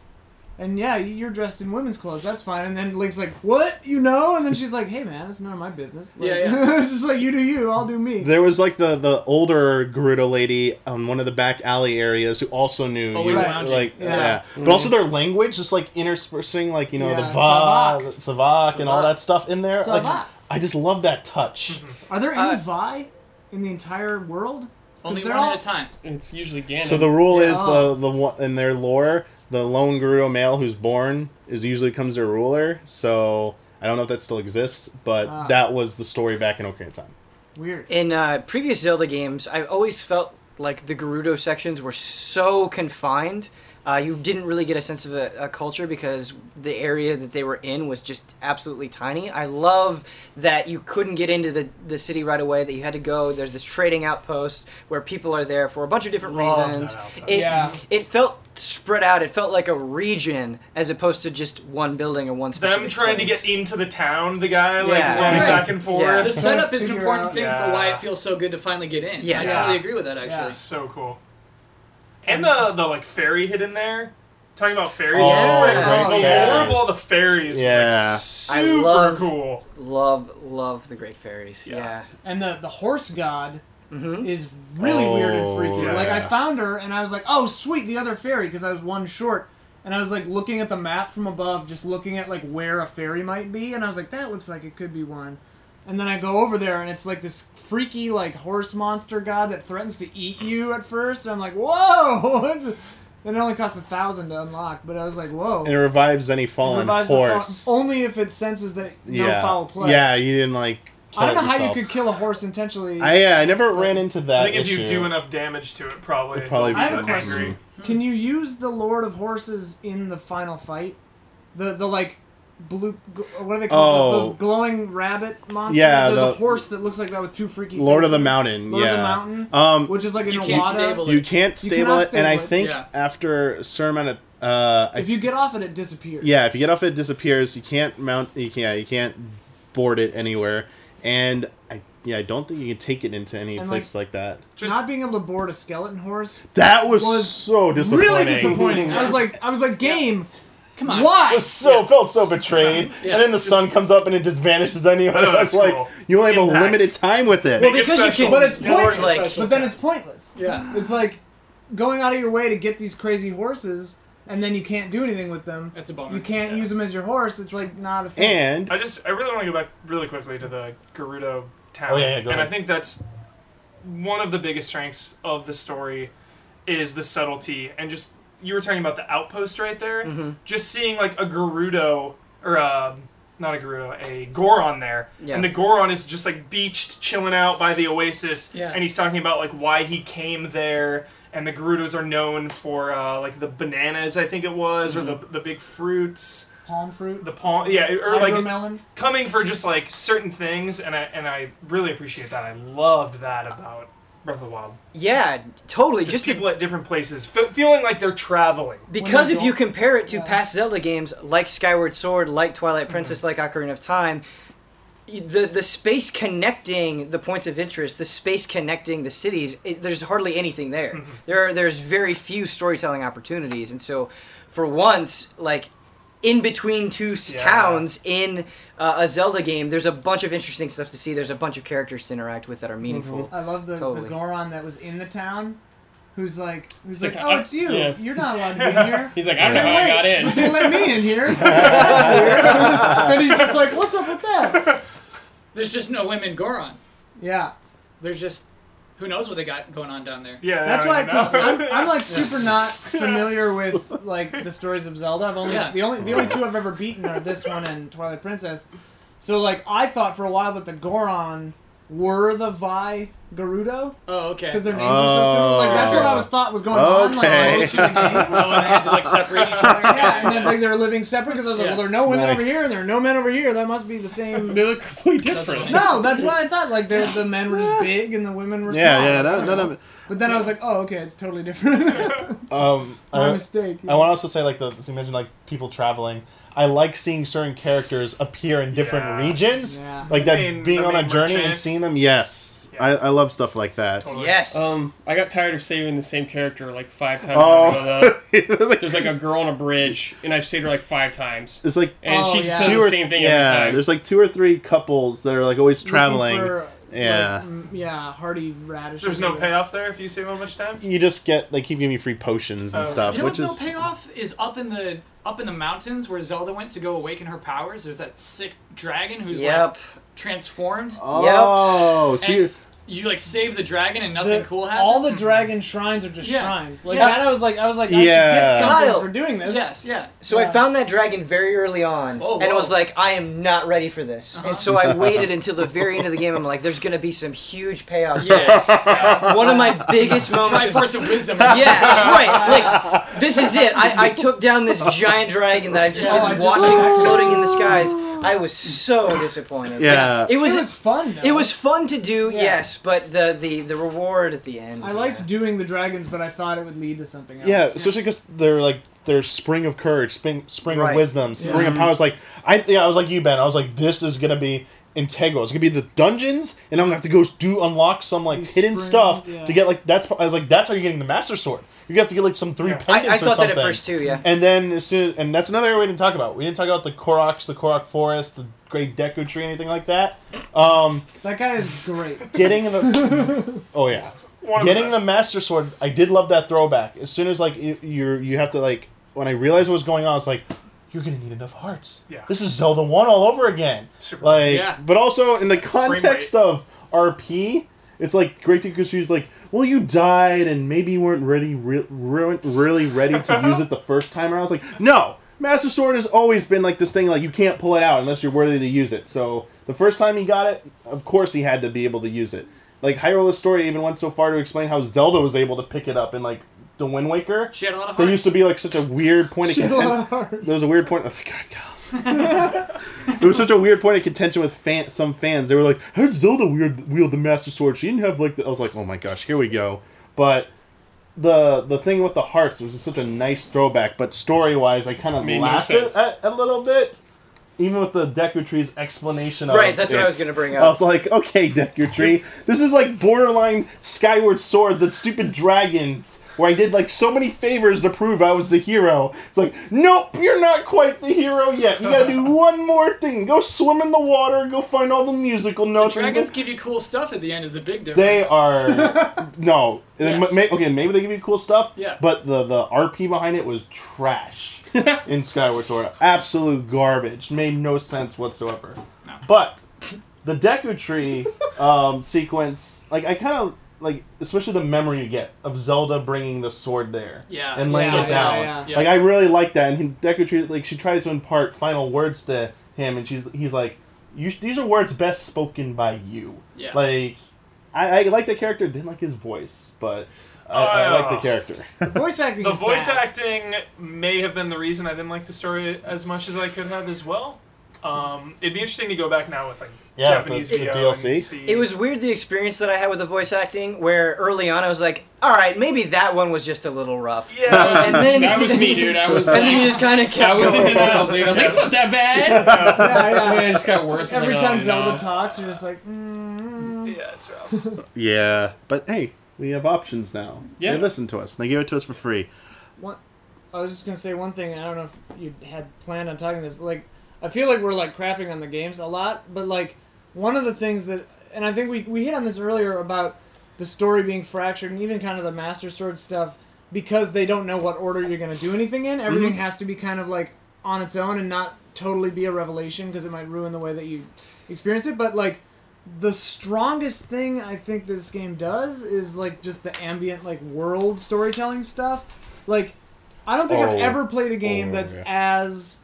and yeah, you're dressed in women's clothes. That's fine. And then Link's like, "What? You know?" And then she's like, "Hey, man, it's none of my business." Like, Yeah, yeah. it's just like you do you, I'll do me. There was like the the older Gerudo lady on one of the back alley areas who also knew Always you- lounging. like Yeah. yeah, but also their language just like interspersing like you know Yeah, the va, Sav'aaq. Sav'aaq, and all that stuff in there. Like, I just love that touch. Are there any Uh, Vi in the entire world? Only one all- at a time. It's usually Ganon. So the rule Yeah. is the the one in their lore, the lone Gerudo male who's born is usually becomes their ruler. So I don't know if that still exists, but Ah. that was the story back in Ocarina of Time. Weird. In uh, previous Zelda games, I always felt like the Gerudo sections were so confined. Uh, you didn't really get a sense of a, a culture because the area that they were in was just absolutely tiny. I love that you couldn't get into the, the city right away, that you had to go. There's this trading outpost where people are there for a bunch of different Love reasons. It, Yeah. it felt spread out. It felt like a region as opposed to just one building or one specific Them trying to get into the town, the guy like Yeah. running Right. back and forth. Yeah. The setup is an important out- thing Yeah. for why it feels so good to finally get in. Yes. I totally agree with that actually. Yeah. So cool. And the the like fairy hidden there. Talking about fairies, Oh, like, right, the yeah. lore of all the fairies Yeah. was I like super love- cool. Love, love the Great Fairies. Yeah. Yeah. And the the horse god hmm is really weird and Oh, freaky. yeah. Like I found her and I was like, "Oh, sweet, the other fairy," because I was one short. And I was like looking at the map from above, just looking at like where a fairy might be, and I was like, "That looks like it could be one." And then I go over there, and it's like this freaky like horse monster god that threatens to eat you at first. And I'm like, "Whoa!" and it only costs a thousand to unlock, but I was like, "Whoa!" And it revives any fallen Revives the horse. foul- only if it senses that no yeah. foul play. Yeah, you didn't like I don't know it how you could kill a horse intentionally. I yeah, I never ran into that. I think if you do enough damage to it, probably It'd probably it'll I have a question. angry. Can you use the Lord of Horses in the final fight? The the like blue what are they called? Those, Oh. those glowing rabbit monsters. Yeah, There's a horse that looks like that with two freaky. Lord of the. Mountain. Lord yeah. of the Mountain, Um, which is like in You a can't water. stable it. you can't stable cannot it, and I think Yeah. after a certain amount of uh, If you get off it, it disappears. Yeah, if you get off, it, it disappears. You can't mount. You can't. You can't board it anywhere. And I, yeah, I don't think you can take it into any And, places like, that. Just Not being able to board a skeleton horse That was, was so disappointing. really disappointing. I was like, I was like, game. Come on. Why? It was so felt so betrayed. Yeah. And then the sun comes up and it just vanishes anyway. Oh, I that's like, cool. you only have Impact. a limited time with it. Well, because you special. can, But it's pointless. like But then it's pointless. Yeah. It's like going out of your way to get these crazy horses, and then you can't do anything with them. That's a bummer. You can't Yeah. use them as your horse. It's like not a thing. and I just I really want to go back really quickly to the Gerudo town. Oh, yeah, yeah, go and I think that's one of the biggest strengths of the story is the subtlety and just you were talking about the outpost right there. Mhm. Just seeing like a Gerudo or um not a Gerudo, a Goron there. Yeah. And the Goron is just like beached, chilling out by the oasis. Yeah. And he's talking about like why he came there. And the Gerudos are known for uh, like the bananas, I think it was, or the the big fruits, palm fruit, the palm, yeah, or like melon. coming for just like certain things, and I and I really appreciate that. I loved that about Breath of the Wild. yeah, totally. Just, Just to- people at different places, fe- feeling like they're traveling. Because if they you compare it to Yeah. past Zelda games like Skyward Sword, like Twilight Princess, like Ocarina of Time, y- the the space connecting the points of interest, the space connecting the cities, it, there's hardly anything there. there are, there's very few storytelling opportunities, and so for once, like in between two Yeah. towns in uh, a Zelda game, there's a bunch of interesting stuff to see. There's a bunch of characters to interact with that are meaningful. I love the, Totally. the Goron that was in the town, who's like, who's like, like, oh, I- it's you. yeah. You're not allowed to be in here. He's like, I don't know how I got in. didn't let me in here. That's weird. and he's just like, what's up with that? There's just no women Goron. Yeah, There's just who knows what they got going on down there. Yeah, that's why. Cause I'm, I'm like super not familiar with like the stories of Zelda. I've only Yeah. the only the only two I've ever beaten are this one and Twilight Princess. So like I thought for a while that the Goron were the Vi Gerudo Oh, okay. because their names are so similar. Like that's what I was thought was going on. Like Okay. most of the game. oh, and they had to like separate each other. Yeah, and then like they're living separate because I was like, Yeah. well, there are no women Nice. over here and there are no men over here. That must be the same. They look completely different. funny. no, that's why I thought like they're- the men were just big and the women were small. yeah, yeah, none, don't none know. of it. But then I was like, oh, okay, it's totally different. Um, My I, mistake. I want to also say like the you mentioned like people traveling. I like seeing certain characters appear in different Yes. regions, Yeah. like that Main- being the on a main journey merchant. and seeing them. Yes, Yeah. I, I love stuff like that. Totally. Yes. Um, I got tired of saving the same character like five times. Oh, in a row, though. There's like a girl on a bridge, and I've saved her like five times, it's like and Oh, she just yeah. says two the same thing yeah. every time. There's like two or three couples that are like always traveling. for, Yeah. Like, yeah, hearty radish. There's no payoff there if you save them much times. you just get they keep giving you free potions and Oh. stuff, You know which what's is no payoff is up in the up in the mountains where Zelda went to go awaken her powers. There's that sick dragon who's Yep. like transformed. oh, so you- and you like save the dragon and nothing The- cool happens. All the dragon shrines are just Yeah. shrines. Like Yeah. that, I was like, I was like, I Yeah. should get something Kyle. for doing this. yes, yeah. So I found that dragon very early on, Oh, and it was like, I am not ready for this. Uh-huh. And so I waited until the very end of the game. I'm like, there's gonna be some huge payoff. Yes. One of my biggest moments. of- Triforce of wisdom. yeah, right. Like this is it. I, I took down this giant dragon that I've just Yeah. Oh, I been just- watching floating in the skies. I was so disappointed. Yeah. Like, it was It was fun. Though. it was fun to do, Yeah. yes, but the, the the reward at the end. I liked doing the dragons, but I thought it would lead to something else. yeah, especially because they're like they're spring of courage, spring spring Right. of wisdom, spring of Yeah. power. It's like I yeah, I was like you, Ben. I was like, this is gonna be integral. It's gonna be the dungeons, and I'm gonna have to go do unlock some like These hidden springs, stuff yeah. to get like that's. I was like, that's how you're getting the master sword. You have to get like some three Yeah. pendants I, I or thought that at first too. Yeah. And then as soon and that's another area we didn't talk about. We didn't talk about the Koroks, the Korok Forest, the Great Deku Tree, anything like that. Um, That guy is great. getting the oh yeah, One getting the the Master Sword. I did love that throwback. As soon as like you, you're you have to like when I realized what was going on, it's like you're gonna need enough hearts. Yeah. This is Zelda One all over again. Super- Like, Yeah. but also in the context of RP, it's like Great Deku Tree's like, well, you died and maybe you weren't ready, re- re- really ready to use it the first time around. I was like, no, Master Sword has always been like this thing, like you can't pull it out unless you're worthy to use it. So The first time he got it, of course he had to be able to use it. Like Hyrule Historia even went so far to explain how Zelda was able to pick it up and like the Wind Waker. She had a lot of There used to be like such a weird point of Shit, contention. There was a weird point. Oh, God, Cal. there was such a weird point of contention with fan, some fans. They were like, "How did Zelda weird wield the Master Sword? She didn't have like." The... I was like, "Oh my gosh, here we go." But the the thing with the hearts was such a nice throwback. But story wise, I kind of Made no at a, a little bit. Even with the Deku Tree's explanation of Right, that's what I was gonna bring up. I was like, okay, Deku Tree, this is like borderline Skyward Sword, the stupid dragons, where I did like so many favors to prove I was the hero. It's like, nope, you're not quite the hero yet. You gotta do one more thing. Go swim in the water, go find all the musical notes. and dragons go- give you cool stuff at the end is a big difference. they are no. Yes. May- okay, maybe they give you cool stuff. Yeah. But the the RP behind it was trash in Skyward Sword. Absolute garbage. Made no sense whatsoever. No. But the Deku Tree um, sequence, like I kind of like, especially the memory you get of Zelda bringing the sword there Yeah. and laying so it good. down. yeah. Yeah. Like I really like that, and he, Deku Tree, like she tries to impart final words to him, and she's he's like, you, "These are words best spoken by you." Yeah. Like, I, I like the character. Didn't like his voice, but I, I like the Oh. character. Voice acting. The is voice bad. acting may have been the reason I didn't like the story as much as I could have as well. Um, it'd be interesting to go back now with like Yeah, Japanese the- the video DLC. It was weird the experience that I had with the voice acting, where early on I was like, all right, maybe that one was just a little rough. yeah. And then that was me, dude. I was. and then you just kind of I kept was in denial, dude. I was like, it's not that bad. Yeah, yeah. And then it just got worse. Every Like, oh, time Zelda no. talks, you're just like, mm. yeah, it's rough. yeah, but hey, we have options now. Yeah. They listen to us. They give it to us for free. What? I was just gonna say one thing. I don't know if you had planned on talking this. Like, I feel like we're like crapping on the games a lot, but like one of the things that, and I think we we hit on this earlier about the story being fractured and even kind of the Master Sword stuff because they don't know what order you're gonna do anything in. Everything mm-hmm. has to be kind of like on its own and not totally be a revelation because it might ruin the way that you experience it. But like the strongest thing I think this game does is like just the ambient like world storytelling stuff. Like I don't think I've Oh. ever played a game Oh, that's yeah. as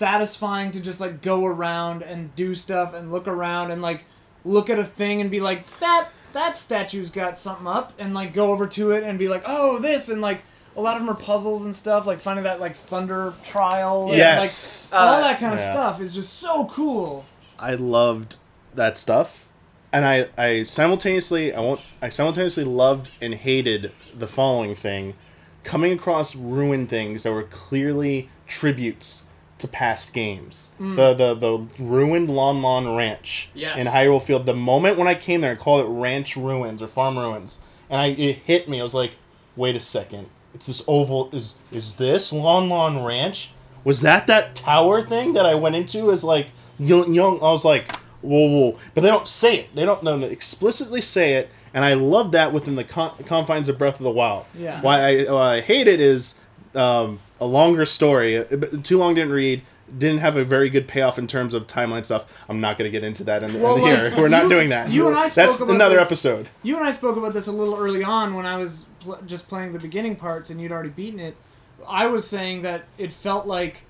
satisfying to just like go around and do stuff and look around and like look at a thing and be like that that statue's got something up and like go over to it and be like oh this and like a lot of them are puzzles and stuff like finding that like thunder trial and, Yes. like all Uh, that kind of yeah. stuff is just so cool I loved that stuff, and I I simultaneously I won't I simultaneously loved and hated the following thing, coming across ruined things that were clearly tributes to past games. The the the ruined Lon Lon Ranch Yes. in Hyrule Field. The moment when I came there, I called it Ranch Ruins or Farm Ruins, and I it hit me. I was like, wait a second, it's this oval. Is is this Lon Lon Ranch? Was that that tower thing that I went into as like young? young I was like, whoa, whoa. But they don't say it. They don't, don't explicitly say it, and I love that within the con- confines of Breath of the Wild. Yeah. Why I, why I hate it is um, a longer story. Too long didn't read. Didn't have a very good payoff in terms of timeline stuff. I'm not going to get into that in, the, Well, in like, here. We're not you- doing that. you and I That's about another this- episode. You and I spoke about this a little early on when I was pl- just playing the beginning parts and you'd already beaten it. I was saying that it felt like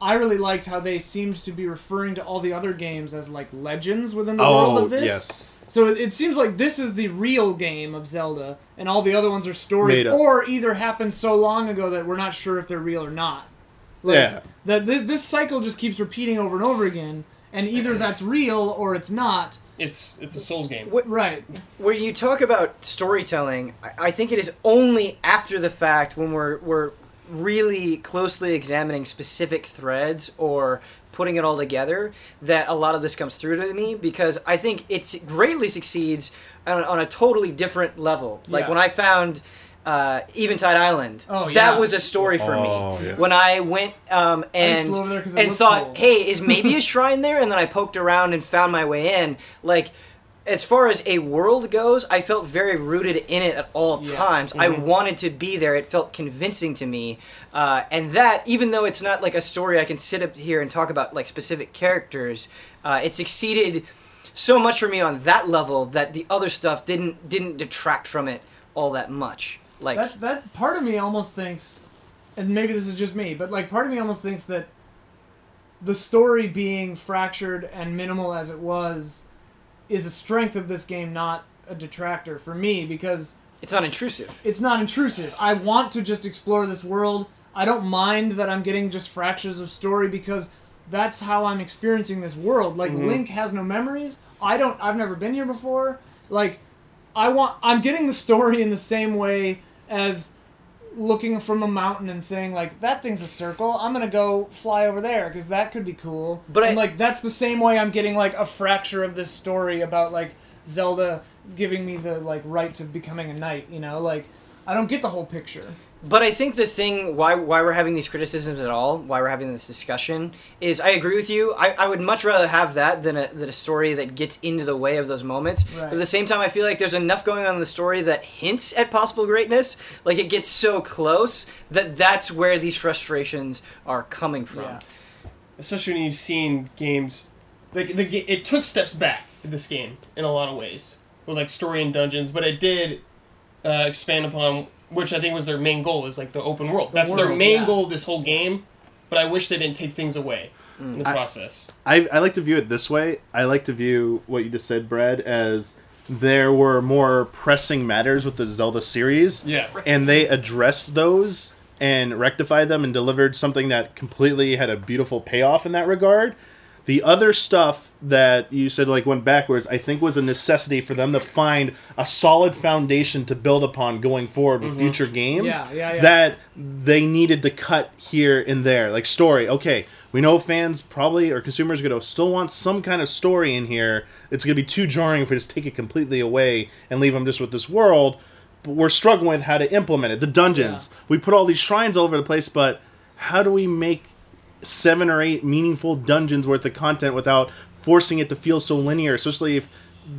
I really liked how they seemed to be referring to all the other games as like legends within the world Oh of this. yes. So it, it seems like this is the real game of Zelda, and all the other ones are stories, Made up. or either happened so long ago that we're not sure if they're real or not. Like, Yeah. That this, this cycle just keeps repeating over and over again, and either that's real or it's not. It's it's a Souls game. What- Right. When you talk about storytelling, I, I think it is only after the fact when we're we're really closely examining specific threads or putting it all together that a lot of this comes through to me because I think it greatly succeeds on, on a totally different level. Like Yeah. when I found uh, Eventide Island, Oh, that was a story for Oh, me. yes. When I went um, and flew over there 'cause it and thought, cool. hey, is maybe a shrine there? And then I poked around and found my way in. Like, as far as a world goes, I felt very rooted in it at all Yeah. times. I wanted to be there. It felt convincing to me. Uh, and that, even though it's not like a story I can sit up here and talk about like specific characters, uh, it succeeded so much for me on that level that the other stuff didn't didn't detract from it all that much. Like, That that part of me almost thinks, and maybe this is just me, but like part of me almost thinks that the story being fractured and minimal as it was is a strength of this game, not a detractor for me because It's not intrusive. it's not intrusive. I want to just explore this world. I don't mind that I'm getting just fractures of story because that's how I'm experiencing this world. Like mm-hmm. Link has no memories. I don't I've never been here before. Like I want I'm getting the story in the same way as looking from a mountain and saying like that thing's a circle. I'm to go fly over there cuz that could be cool. But and I- like that's the same way I'm getting like a fracture of this story about like Zelda giving me the like rights of becoming a knight, you know? Like I don't get the whole picture. But I think the thing why why we're having these criticisms at all, why we're having this discussion, is I agree with you. I, I would much rather have that than a, than a story that gets into the way of those moments. Right. But at the same time, I feel like there's enough going on in the story that hints at possible greatness. Like it gets so close that that's where these frustrations are coming from. Yeah. especially when you've seen games like the it took steps back in this game in a lot of ways with like story and dungeons, but it did uh, expand upon which I think was their main goal is like the open world. That's their main yeah. goal of this whole game. But I wish they didn't take things away in the mm. I- process. I, I like to view it this way. I like to view what you just said, Brad, as there were more pressing matters with the Zelda series, Yeah. and they addressed those and rectified them and delivered something that completely had a beautiful payoff in that regard. The other stuff that you said like went backwards, I think was a necessity for them to find a solid foundation to build upon going forward with mm-hmm. future games. Yeah, yeah, yeah. That they needed to cut here and there, like story. Okay, we know fans probably or consumers are gonna still want some kind of story in here. It's gonna be too jarring if we just take it completely away and leave them just with this world. But we're struggling with how to implement it. The dungeons, we put all these shrines all over the place, but how do we make seven or eight meaningful dungeons worth of content without forcing it to feel so linear, especially if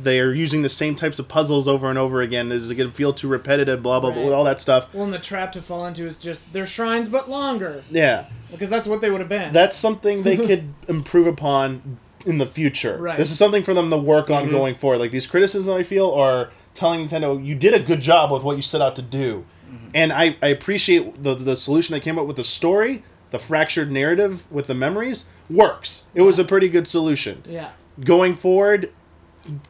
they're using the same types of puzzles over and over again. Is it going to feel too repetitive? Blah blah Right. blah, all that stuff. Well, and the trap to fall into is just their shrines, but longer, Yeah, because that's what they would have been. that's something they could improve upon in the future. Right. This is something for them to work on mm-hmm. going forward. Like these criticisms, I feel, are telling Nintendo, you did a good job with what you set out to do. Mm-hmm. And I, I appreciate the, the solution they came up with the story, the fractured narrative with the memories, works. It was a pretty good solution. yeah. Going forward,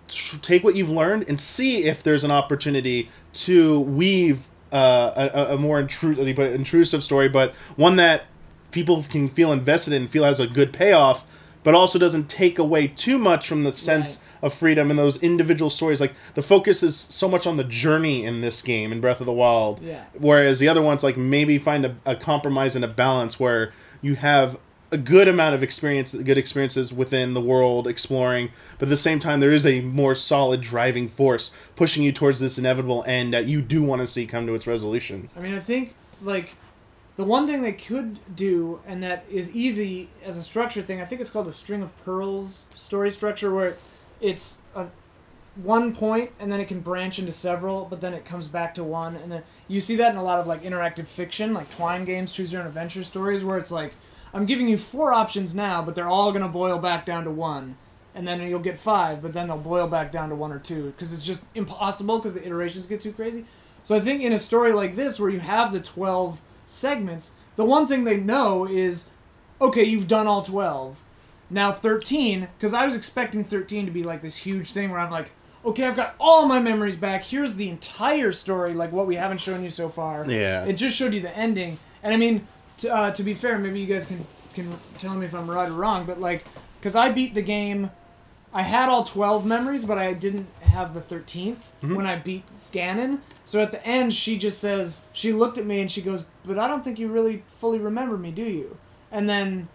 tr- take what you've learned and see if there's an opportunity to weave uh, a, a- more intru- but intrusive story, but one that people can feel invested in, feel has a good payoff, but also doesn't take away too much from the sense of freedom and those individual stories. Like the focus is so much on the journey in this game in Breath of the Wild, Yeah. whereas the other ones like maybe find a, a compromise and a balance where you have a good amount of experience, good experiences within the world exploring, but at the same time there is a more solid driving force pushing you towards this inevitable end that you do want to see come to its resolution. I mean, I think like the one thing they could do, and that is easy as a structure thing. I think it's called a string of pearls story structure, where it's a one point and then it can branch into several, but then it comes back to one, and then you see that in a lot of like interactive fiction, like Twine games, choose your own adventure stories, where it's like I'm giving you four options now, but they're all gonna boil back down to one. And then you'll get five, but then they'll boil back down to one or two because it's just impossible because the iterations get too crazy. So I think in a story like this, where you have the 12 segments, the one thing they know is, okay, you've done all 12. Now 13, because I was expecting 13 to be like this huge thing where I'm like, okay, I've got all my memories back. Here's the entire story, like what we haven't shown you so far. Yeah. It just showed you the ending. And I mean, to, uh, to be fair, maybe you guys can, can tell me if I'm right or wrong, but like, because I beat the game, I had all 12 memories, but I didn't have the 13th when I beat Ganon. So at the end, she just says, she looked at me and she goes, But I don't think you really fully remember me, do you? And then,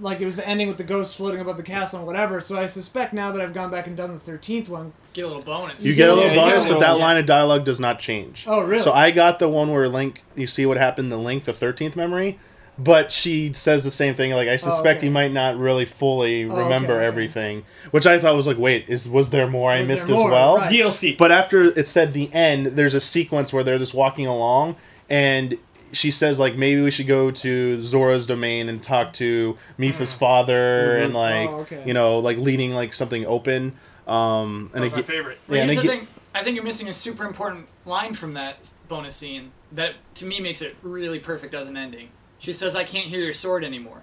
like, it was the ending with the ghost floating above the castle and whatever. So I suspect now that I've gone back and done the 13th one. Get a little bonus. You get a little Yeah, bonus, get a but that little- line of dialogue does not change. Oh, really? So I got the one where Link, you see what happened to Link, the 13th memory, but she says the same thing. Like, I oh, suspect Oh, okay. you might not really fully Oh, remember okay, okay. everything, which I thought was like, wait, is was there more I Was there missed as well? Right. DLC. But after it said the end, there's a sequence where they're just walking along, and she says like maybe we should go to Zora's domain and talk to Mipha's father, and like Oh, okay. you know like leading like something open. Um, and That's it my ge- favorite. Yeah, and here's the get- thing. I think you're missing a super important line from that bonus scene that, to me, makes it really perfect as an ending. She says, "I can't hear your sword anymore."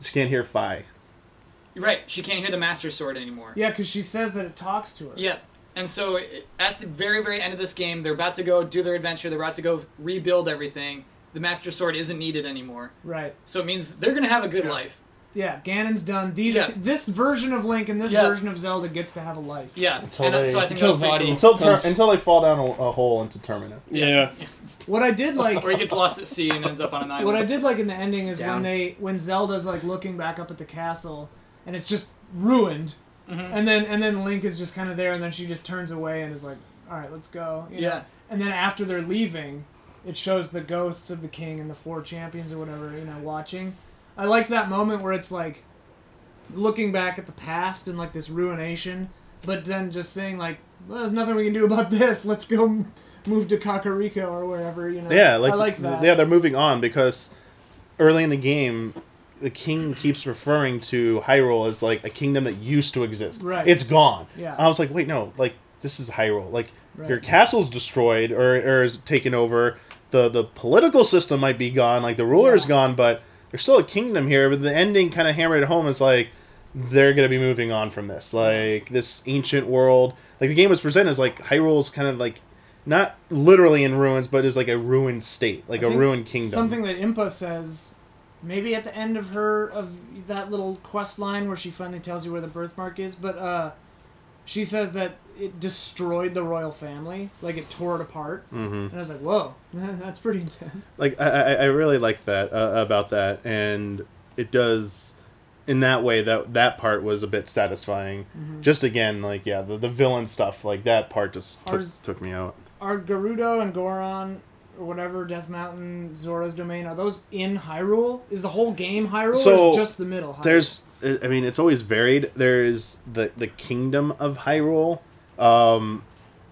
She can't hear Fi. Right, she can't hear the Master Sword anymore. Yeah, because she says that it talks to her. Yep. And so at the very, very end of this game, they're about to go do their adventure. They're about to go rebuild everything. The Master Sword isn't needed anymore. Right. So it means they're gonna have a good life. Yeah, Ganon's done. These Yeah. t- this version of Link and this Yeah. version of Zelda gets to have a life. Yeah. Until and uh, they- so I think until that pretty cool. Until ter- until they fall down a, a hole into Termina. Yeah. What I did like Or he gets lost at sea and ends up on an island. What I did like in the ending is when they when Zelda's like looking back up at the castle and it's just ruined, Mhm. and then and then Link is just kind of there, and then she just turns away and is like, "All right, let's go." you know? Yeah. And then after they're leaving, it shows the ghosts of the king and the four champions or whatever you know watching. I liked that moment where it's like looking back at the past and like this ruination, but then just saying like, well, "There's nothing we can do about this. Let's go." Move to Kakariko or wherever, you know. Yeah, like I liked that. yeah, they're moving on because early in the game, the king keeps referring to Hyrule as like a kingdom that used to exist. Right. It's gone. Yeah. I was like, wait, no, like this is Hyrule. Like Right. your castle's destroyed or, or is taken over. The the political system might be gone, like the ruler's Yeah. gone, but there's still a kingdom here. But the ending kind of hammered it home. It's like they're gonna be moving on from this, like this ancient world. Like the game was presented as like Hyrule's kind of like not literally in ruins, but is like a ruined state, like I a ruined kingdom. Something that Impa says, maybe at the end of her of that little quest line where she finally tells you where the birthmark is, but uh, she says that it destroyed the royal family, like it tore it apart. hmm And I was like, whoa, that's pretty intense. Like I, I, I really like that uh, about that, and it does in that way that that part was a bit satisfying. Mm-hmm. Just again, like yeah, the, the villain stuff, like that part just took, took me out. Are Gerudo and Goron or whatever Death Mountain Zora's domain are those in Hyrule? Is the whole game Hyrule or So, is just the middle? Hyrule? There's, I mean, it's always varied. There is the the kingdom of Hyrule, um,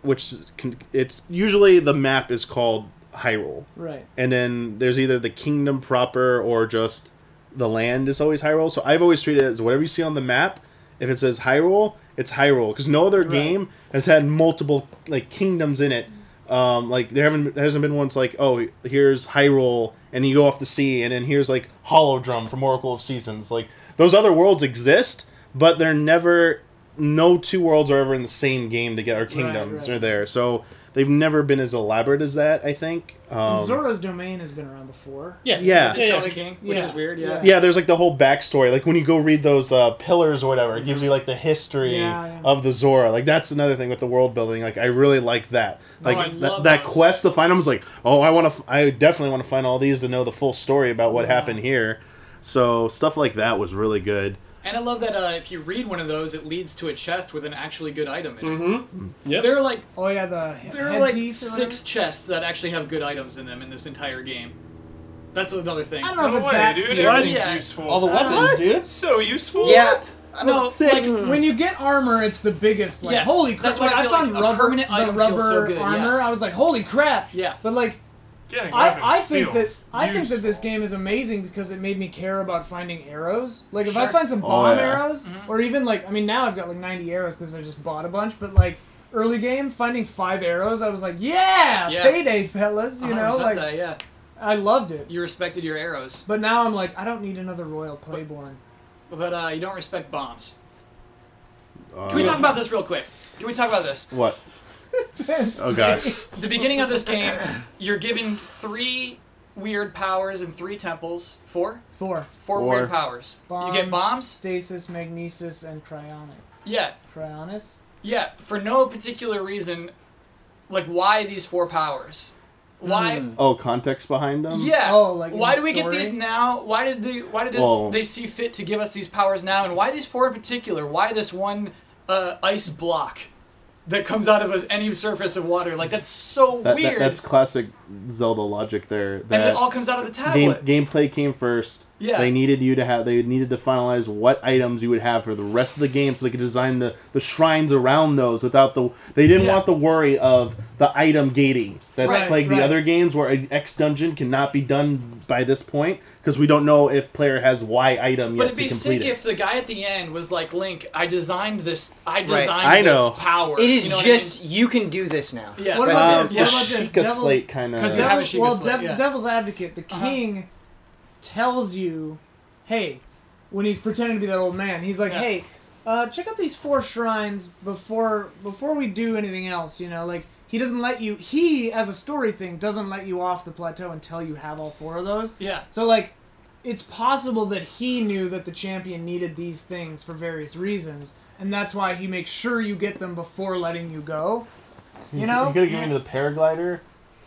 which can, it's usually the map is called Hyrule, right. and then there's either the kingdom proper or just the land is always Hyrule. So I've always treated it as whatever you see on the map. If it says Hyrule, it's Hyrule because no other Right. game has had multiple like kingdoms in it. Um, like there haven't there hasn't been once like oh here's Hyrule and you go off the sea and then here's like Holodrum from Oracle of Seasons. Like those other worlds exist, but they're never. No two worlds are ever in the same game together. Or kingdoms right. are there, so they've never been as elaborate as that. I think. And Um, Zora's domain has been around before. Yeah. Yeah. It's its Yeah, yeah. king, which Yeah. is weird. Yeah. yeah, there's like the whole backstory. Like when you go read those uh, pillars or whatever, it gives you like the history Yeah, yeah. of the Zora. Like that's another thing with the world building. Like I really like that. Like I that, love that those. quest to find them was like, oh, I want to. I definitely want to find all these to know the full story about what Yeah. happened here. So stuff like that was really good. And I love that uh, if you read one of those, it leads to a chest with an actually good item in it. Mm-hmm. Yep. There are like Oh yeah, the there are like headpiece or six chests that actually have good items in them in this entire game. That's another thing. I don't know No if it's way, that dude. serious. Everything's Yeah. useful. All the weapons, What? dude. so useful. Yeah. No, Six. like When you get armor, it's the biggest. Like Yes, holy crap! that's why Like I I, feel found like a rubber, permanent the item rubber feels so good, armor. yes. I was like, holy crap! Yeah. But like, Getting I, I think that feels I think that this game is amazing because it made me care about finding arrows. Like if I find some Oh, bomb yeah. arrows, Mhm. or even like I mean now I've got like 90 arrows because I just bought a bunch. But like early game, finding five arrows, I was like, yeah, Yeah. payday, fellas. You know, like that, yeah. I loved it. You respected your arrows, But now I'm like, I don't need another Royal Claymore. but uh, you don't respect bombs. Uh, Can we talk about this real quick? Can we talk about this? what? Oh gosh. The beginning of this game, you're given three weird powers and three temples. Four? Four. Four Four. weird powers. you get bombs? stasis, magnesis, and cryonic. Yeah. Cryonis. Yeah. For no particular reason, like why these four powers? Why? Mm. Oh, context behind them. Yeah. Oh, like why do we get these now? Why did they? Why did this, they see fit to give us these powers now? And why these four in particular? Why this one uh, ice block that comes out of any surface of water? Like that's so That, that, weird. that's classic Zelda logic there. and That it all comes out of the game tablet. gameplay came first. Yeah. They needed you to have. They needed to finalize what items you would have for the rest of the game, so they could design the, the shrines around those without the. They didn't Yeah. want the worry of the item gating that's Right, plagued right. the other games, where an X dungeon cannot be done by this point because we don't know if player has Y item But yet it'd be sick it. if the guy at the end was like, "Link, I designed this. I designed I know. this power." It is You know what I just you can do this now. yeah. What about it. this? Yeah. What about this? Sheikah Devil's- Slate kind of. 'Cause you have a Devil- Sheikah well, Slate, Dev- yeah. Devil's Advocate, the Uh-huh. king tells you, "Hey, when he's pretending to be that old man. He's like, Yeah. "Hey, uh, check out these four shrines before before we do anything else." You know, like he doesn't let you. He, as a story thing, doesn't let you off the plateau until you have all four of those. Yeah. So like, it's possible that he knew that the champion needed these things for various reasons, and that's why he makes sure you get them before letting you go. You know? you could have given me the paraglider,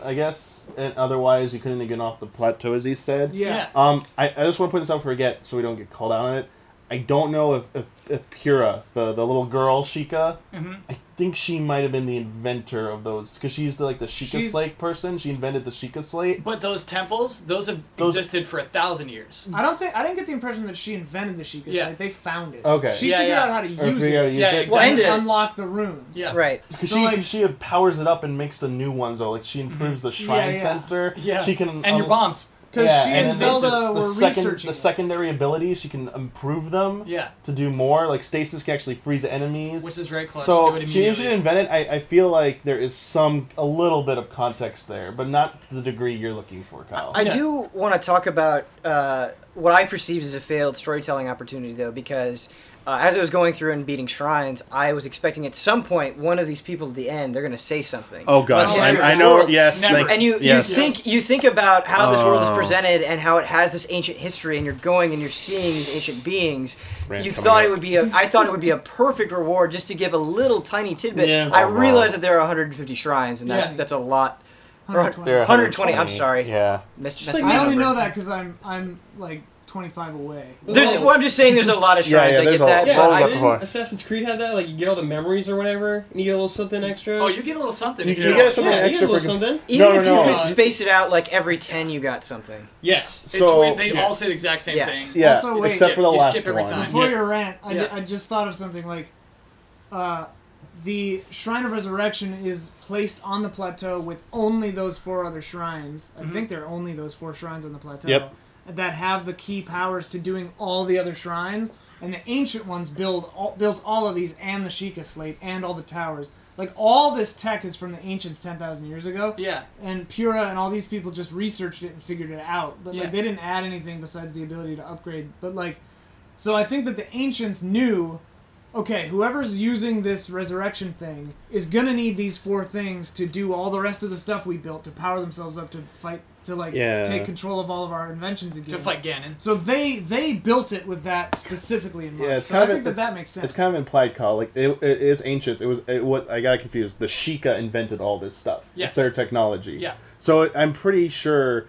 I guess, and otherwise you couldn't have gotten off the plateau, as he said. Yeah. Um, I, I just want to point this out for I forget, so we don't get called out on it. I don't know if, if, if Purah, the, the little girl Sheikah, Mhm. I think she might have been the inventor of those, because she's the, like the Sheikah She's- slate person. She invented the Sheikah slate. But those temples, those have Those- existed for a thousand years. I don't think I didn't get the impression that she invented the Sheikah Yeah. slate. They found it. Okay. She Yeah, figured yeah. out how to use figure out how it. to use Yeah, it. exactly. and And it- unlock the runes. Yeah. Right. Because So, she, like- she powers it up and makes the new ones though. Like she improves mm-hmm. the shrine yeah. sensor. Yeah. She can and your bombs. Because Yeah, she and and then Zelda the were the second researching. the it. secondary abilities she can improve them Yeah. to do more. Like stasis can actually freeze enemies. Which is very clutch. do so it she immediately. usually invented. I, I feel like there is some a little bit of context there, but not the degree you're looking for, Kyle. I Yeah. do want to talk about uh, what I perceived as a failed storytelling opportunity, though, because uh, as I was going through and beating shrines, I was expecting at some point one of these people at the end they're going to say something. oh gosh, Like, I, I know. world. Yes, like, and you, yes. you think you think about how this world is Oh. presented and how it has this ancient history, and you're going and you're seeing these ancient beings. Rant you thought up. it would be a, I thought it would be a perfect reward just to give a little tiny tidbit. Yeah. I Oh, wow. realized that there are 150 shrines, and that's Yeah. that's a lot. 120. There are 120, I'm sorry. Yeah. Miss, Just like I only know that because I'm I'm like 25 away. There's, well, I'm just saying there's a lot of Yeah, shrines. yeah, I get a- that. Yeah, but I- didn't. Assassin's Creed had that? Like you get all the memories or whatever, and you get a little something extra. Oh, you get a little something. You- if you you get don't- something yeah, you get a little something. Even No, if no, you no. could space it out like every 10, you got something. Yes. It's So weird. They yes. all say the exact same Yes. thing. yeah, Also, wait, except for the you last skip every one. time. Before Yeah. your rant, I, Yeah. ju- I just thought of something like uh, the Shrine of Resurrection is placed on the plateau with only those four other shrines. I Mhm. think there are only those four shrines on the plateau Yep. That have the key powers to doing all the other shrines. And the ancient ones build all, built all of these and the Sheikah slate and all the towers. Like all this tech is from the ancients ten thousand years ago Yeah. and Purah and all these people just researched it and figured it out. But Yeah. like they didn't add anything besides the ability to upgrade. But like, so I think that the ancients knew, okay, whoever's using this resurrection thing is gonna need these four things to do all the rest of the stuff we built to power themselves up to fight to like Yeah. take control of all of our inventions again. To fight Ganon. So they they built it with that specifically in mind. Yeah, it's so kind I of think a- that that makes sense. It's kind of implied, call. Like it, it is ancient. It was it, what I got confused. The Sheikah invented all this stuff. Yes. It's their technology. Yeah. So I'm pretty sure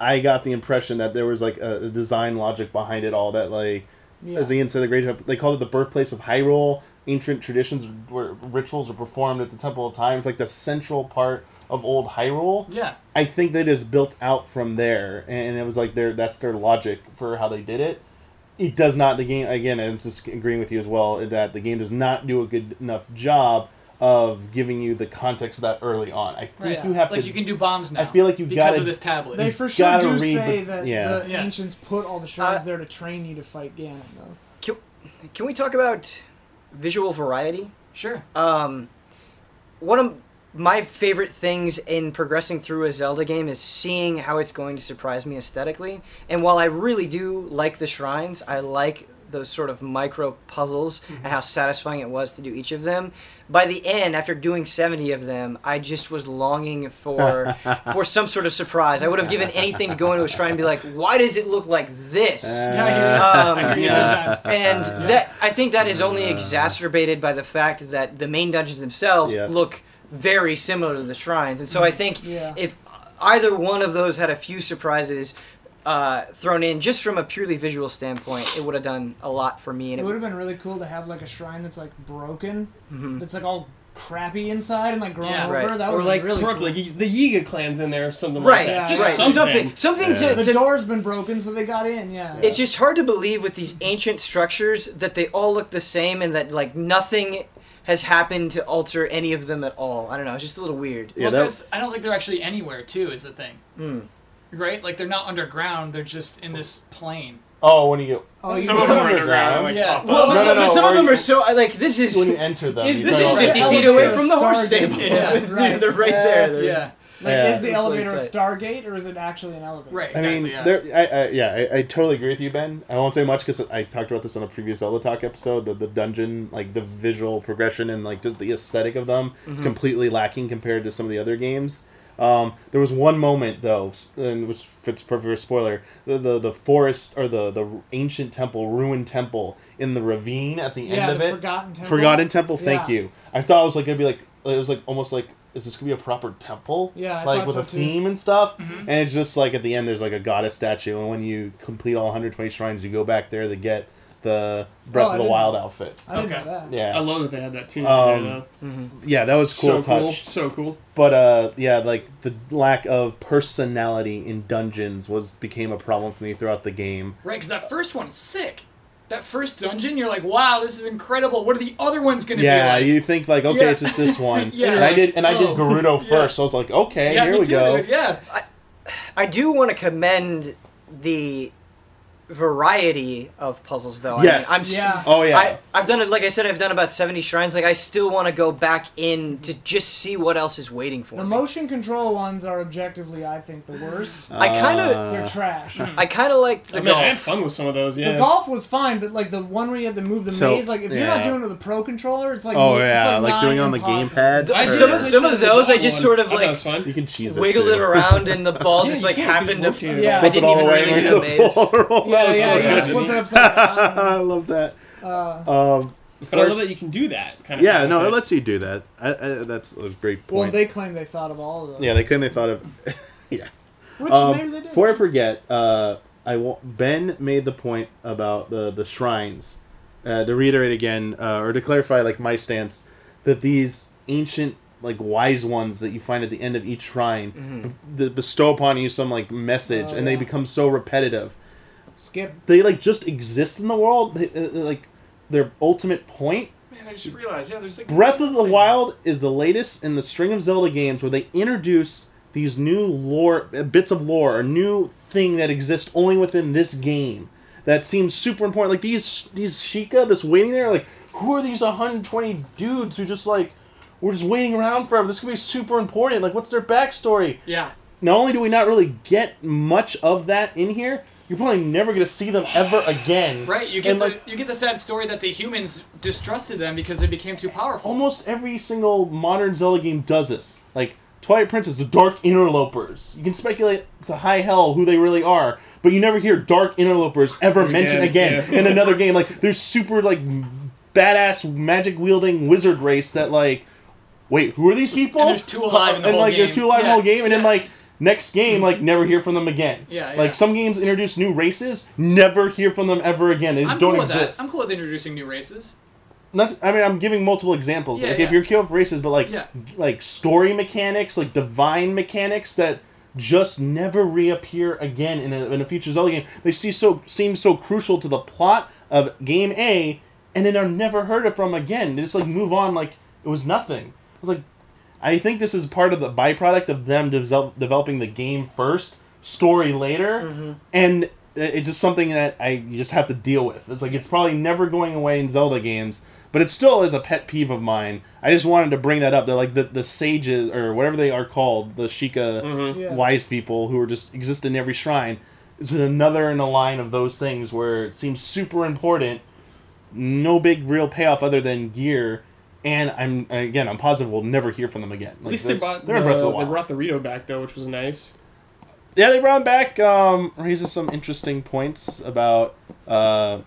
I got the impression that there was like a, a design logic behind it all. That like yeah. as Ian said, the great they called it the birthplace of Hyrule. Ancient traditions where rituals are performed at the Temple of Time. It's like the central part of old Hyrule. Yeah. I think that is built out from there, and it was like their that's their logic for how they did it. It does not the game again. I'm just agreeing with you as well that the game does not do a good enough job of giving you the context of that early on. I think Right. you have like to. you can do bombs now. I feel like you because gotta- of this tablet. They you for sure do say the- that yeah. the Yeah. ancients put all the shrines Uh, there to train you to fight Ganon, though. Can, can we talk about visual variety? sure. Um, one of my favorite things in progressing through a Zelda game is seeing how it's going to surprise me aesthetically. And while I really do like the shrines, I like those sort of micro puzzles and how satisfying it was to do each of them. By the end, after doing 70 of them, I just was longing for for some sort of surprise. I would have given anything to go into a shrine and be like, "Why does it look like this?" Yeah, I hear you. Um, I hear you yeah. all the time. and that I think that is only exacerbated by the fact that the main dungeons themselves Yeah. look very similar to the shrines, and so I think Yeah. if either one of those had a few surprises uh, thrown in, just from a purely visual standpoint, it would have done a lot for me. And It it would have been really cool to have like a shrine that's like broken, Mhm. that's like all crappy inside and like grown Yeah. over. Right. That Or would like be really Brooke, cool. like the Yiga clan's in there or something Right, like that. yeah, Just right. something. Something, something Yeah. to, the door's been broken, so they got in. Yeah. It's just hard to believe with these ancient structures that they all look the same and that like nothing has happened to alter any of them at all. I don't know. It's just a little weird. Yeah, well, that- I don't think they're actually anywhere. Too is the thing, Hmm. right? Like they're not underground. They're just in this plane. Oh, when you get Oh, you Some of them are Underground. underground. Like, Yeah. Well, up. No, no, but no, some of them you- are so like this is when you enter them, Is- this is 50 feet away from the horse stable. Yeah, they're, right. they're right Yeah. there. They're- Yeah. Like, Yeah. is the Good elevator a Stargate or is it actually an elevator? Right. I mean, yeah. there. I, I yeah, I, I totally agree with you, Ben. I won't say much because I talked about this on a previous Zelda Talk episode. The the dungeon, like the visual progression and like just the aesthetic of them, is completely lacking compared to some of the other games. Um, there was one moment though, and which fits perfect for spoiler. The, the the forest or the the ancient temple, ruined temple in the ravine at the Yeah, end of the it. Forgotten Temple. Forgotten Temple. Thank Yeah. you. I thought it was like gonna be like it was like almost like is this gonna be a proper temple? Yeah, I like with so a too. theme and stuff. Mm-hmm. And it's just like at the end, there's like a goddess statue, and when you complete all 120 shrines, you go back there to get the Breath Oh, of the Wild outfits. I didn't Okay. know that. I love that they had that too. Um, there, though. yeah, that was cool so touch. cool. So cool. But uh, yeah, like the lack of personality in dungeons was became a problem for me throughout the game. Right, because that first one's sick. That first dungeon, you're like, wow, this is incredible. What are the other ones going to Yeah, be like? you think like okay, Yeah. it's just this one. Yeah. and I did, and I did Oh. Gerudo Yeah. first, so I was like, okay, yeah, here me we too, go. dude. Yeah. I do want to commend the variety of puzzles, though. Yes. I mean, I'm s- Yeah. Oh yeah, I, I've done it, like I said, I've done about 70 shrines. Like, I still want to go back in to just see what else is waiting for The me. motion control ones are objectively, I think, the worst. I kinda- Uh, They're trash. I kind of like the I mean, I had fun with some of those. Yeah. The golf was fine, but like the one where you had to move the Tilt, maze, like if you're not doing it with a pro controller, it's like Oh yeah, like, nigh doing it on the impossible. gamepad. The- Or- some of some of those, I just one. sort of I like that was fun. You can cheese it. wiggled too. it around, and the ball just like can, you just happened to. rotate it. Yeah. I didn't even the really do the maze. ball roll. Yeah, was yeah, so you good. just flip it upside down. I love that. Uh, Um, But I love that you can do that kind of. yeah, no, with it it. lets you do that. I, I, that's a great point. well, they claim they thought of all of those. yeah, they claim they've thought of. yeah. Which Um, maybe they did. before I forget, uh, I wa- Ben made the point about the the shrines. Uh, to reiterate again, uh, or to clarify, like my stance, that these ancient like wise ones that you find at the end of each shrine b- that bestow upon you some like message, Oh, and they become so repetitive. Skip. They like just exist in the world. They, uh, like their ultimate point Man, I just realized, yeah, there's like. Breath of the thing. Wild is the latest in the string of Zelda games where they introduce these new lore uh, bits of lore, a new thing that exists only within this game that seems super important. Like these these Sheikah that's waiting there, like who are these 120 dudes who just like we're just waiting around forever? This could be super important. Like what's their backstory? Yeah. Not only do we not really get much of that in here, you're probably never gonna see them ever again. Right, you get And, the like, you get the sad story that the humans distrusted them because they became too powerful. almost every single modern Zelda game does this. Like Twilight Princess, the Dark Interlopers. You can speculate to high hell who they really are, but you never hear Dark Interlopers ever mentioned Again, again yeah. in another game. Like they're super like badass magic wielding wizard race that like, wait, who are these people? And there's two alive uh, in the and whole like there's game. two alive in the whole game, and then like. Next game, like never hear from them again. Yeah, yeah. Like some games introduce new races, never hear from them ever again. They just I'm don't cool with exist. that. I'm cool with introducing new races. Not, I mean, I'm giving multiple examples. Yeah, like yeah. if you're killing for races, but like Yeah. like story mechanics, like divine mechanics that just never reappear again in a, in a future Zelda game. They see so seem so crucial to the plot of game A, and then are never heard of from again. They just like move on like it was nothing. I was like, I think this is part of the byproduct of them develop, developing the game first, story later, and it's just something that I you just have to deal with. It's like it's probably never going away in Zelda games, but it still is a pet peeve of mine. I just wanted to bring that up. That like the the sages or whatever they are called, the Sheikah Mhm. Yeah. wise people who are just exist in every shrine. Is another in a line of those things where it seems super important, no big real payoff other than gear, and I'm again I'm positive we'll never hear from them again. At least they brought they're the, in the they brought the Rito back though, which was nice. Yeah, they brought him back. Um, raises some interesting points about uh,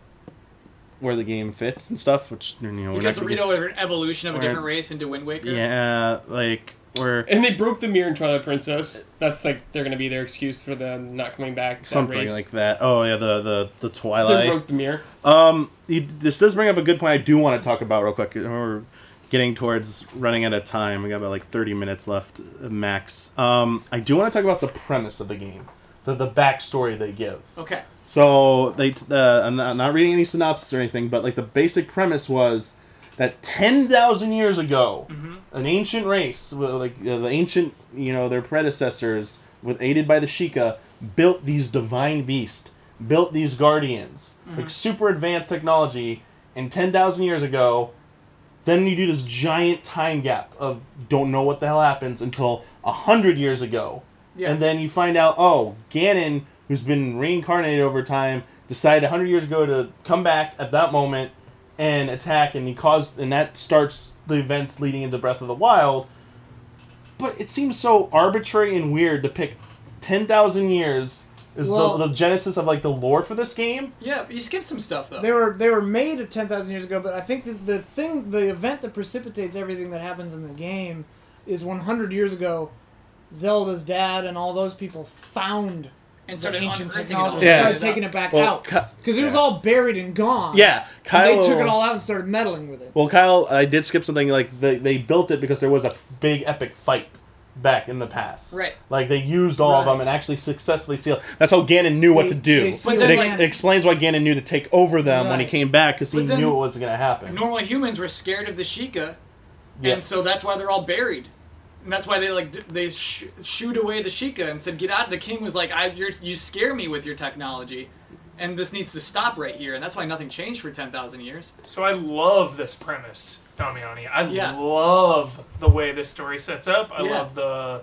where the game fits and stuff. Which you know, Because the gonna Rito are an evolution of a different race into Wind Waker. Yeah, like we're And they broke the mirror in Twilight Princess. That's like they're gonna be their excuse for them not coming back. that something race. like that. Oh yeah, the the the Twilight. They Twilight. broke the mirror. Um, you, this does bring up a good point. I do want to talk about real quick. We're getting towards running out of time. We got about like thirty minutes left uh, max. Um, I do want to talk about the premise of the game, the the backstory they give. Okay. So they, uh, I'm not, not reading any synopsis or anything, but like the basic premise was that ten thousand years ago, an ancient race, like uh, the ancient, you know, their predecessors, with aided by the Sheikah, built these divine beasts, built these guardians, like super advanced technology, and ten thousand years ago. Then you do this giant time gap of don't know what the hell happens until a hundred years ago, Yeah. and then you find out, oh, Ganon, who's been reincarnated over time, decided a hundred years ago to come back at that moment and attack, and he caused, and that starts the events leading into Breath of the Wild. But it seems so arbitrary and weird to pick ten thousand years is Well- the, the genesis of like the lore for this game. Yeah, you skipped some stuff though. They were they were made at ten thousand years ago, but I think that the thing, the event that precipitates everything that happens in the game, is one hundred years ago. Zelda's dad and all those people found and the started ancient unearthing it all. technology, Yeah. started taking it back Well, out Ki- because it was yeah. all buried and gone. Yeah, And Kyle. they took it all out and started meddling with it. Well, Kyle, I did skip something. Like they, they built it because there was a f- big epic fight back in the past. Right. Like they used all of them and actually successfully sealed. That's how Ganon knew what They- to do. they It ex- like- explains why Ganon knew to take over them when he came back because he then- knew it wasn't going to happen. Normal humans were scared of the Sheikah, Yeah. and so that's why they're all buried. And that's why they like they sh- shooed away the Sheikah and said, "Get out!" The king was like, "I you're, you scare me with your technology, and this needs to stop right here." And that's why nothing changed for ten thousand years. So I love this premise, Damiani. I Yeah. love the way this story sets up. I Yeah. love the,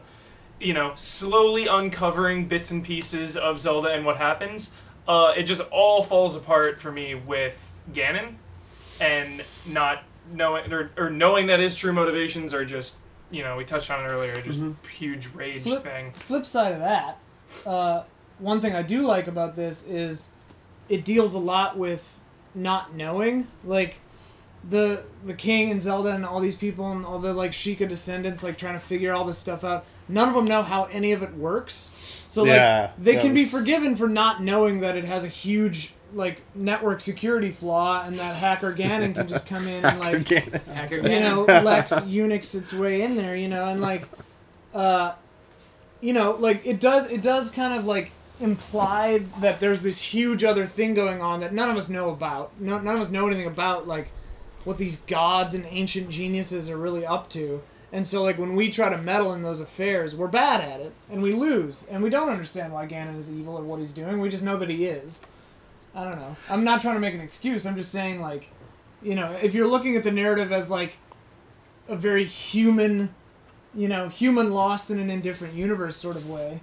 you know, slowly uncovering bits and pieces of Zelda and what happens. Uh, it just all falls apart for me with Ganon, and not knowing or, or knowing that his true motivations are just, you know, we touched on it earlier, just huge rage Flip- thing. flip side of that, uh, one thing I do like about this is it deals a lot with not knowing. Like the the king and Zelda and all these people and all the like Sheikah descendants like trying to figure all this stuff out. None of them know how any of it works. So like Yeah, they that can be forgiven for not knowing that it has a huge like network security flaw and that hacker Ganon can just come in and like Hacker you know, Lex Unix its way in there, you know, and like, uh, you know, like it does, it does kind of like imply that there's this huge other thing going on that none of us know about. No, none of us know anything about, like, what these gods and ancient geniuses are really up to. And so, like, when we try to meddle in those affairs, we're bad at it, and we lose, and we don't understand why Ganon is evil or what he's doing. We just know that he is. I don't know. I'm not trying to make an excuse. I'm just saying, like, you know, if you're looking at the narrative as like a very human, you know, human lost in an indifferent universe sort of way,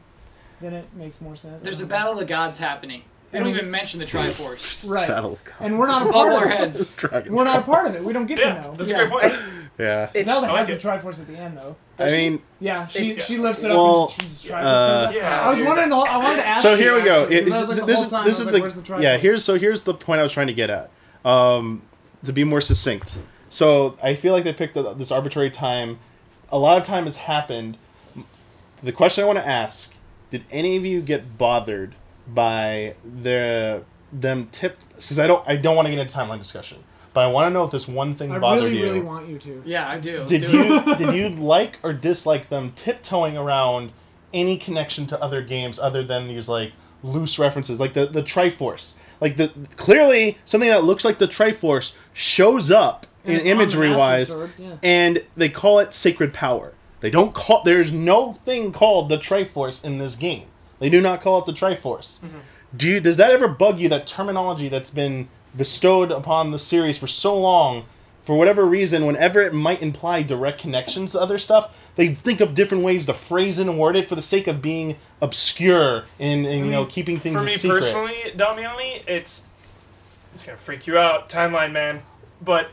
then it makes more sense. There's a battle of the gods happening. They don't even mention the Triforce. right, Battle of Gods. and we're not It's a part of our it. heads. Dragon We're not a part of it. We don't get Yeah, to know. that's a Yeah. great point. Yeah. It's Zelda I like has it. the Triforce at the end, though. I mean, Yeah, she It's- she lifts it Well, up and she's Triforce. uh. Yeah, I was dude, wondering the whole. I wanted to ask. so you, here we go. actually, It- 'cause like, this is time, this is was the the yeah. Here's so here's the point I was trying to get at. Um, to be more succinct. So I feel like they picked a, this arbitrary time. A lot of time has happened. The question I want to ask: Did any of you get bothered by the them tipped? Because I don't I don't want to get into timeline discussion, but I want to know if this one thing I bothered really, you. I really want you to. Yeah, I do. Let's did do it. you did you like or dislike them tiptoeing around any connection to other games other than these like loose references like the the Triforce like the clearly something that looks like the Triforce shows up And in it's on the imagery wise Sword, yeah. and they call it sacred power they don't call there's no thing called the Triforce in this game they do not call it the Triforce do you, does that ever bug you that terminology that's been bestowed upon the series for so long for whatever reason whenever it might imply direct connections to other stuff they think of different ways to phrase it and word it for the sake of being obscure and, and you mm-hmm. know keeping things For me secret personally, Damiani, it's it's gonna freak you out, timeline man. But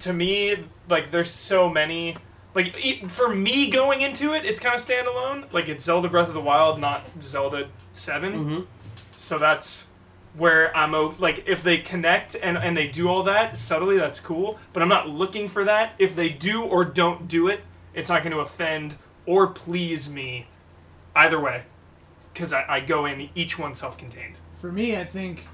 to me, like, there's so many. Like, e- for me going into it, it's kind of standalone. Like, it's Zelda Breath of the Wild, not Zelda 7 Mhm. So that's where I'm o- like, if they connect and and they do all that subtly, that's cool. But I'm not looking for that. If they do or don't do it, it's not going to offend or please me, either way, because I, I go in each one self-contained. For me, I think,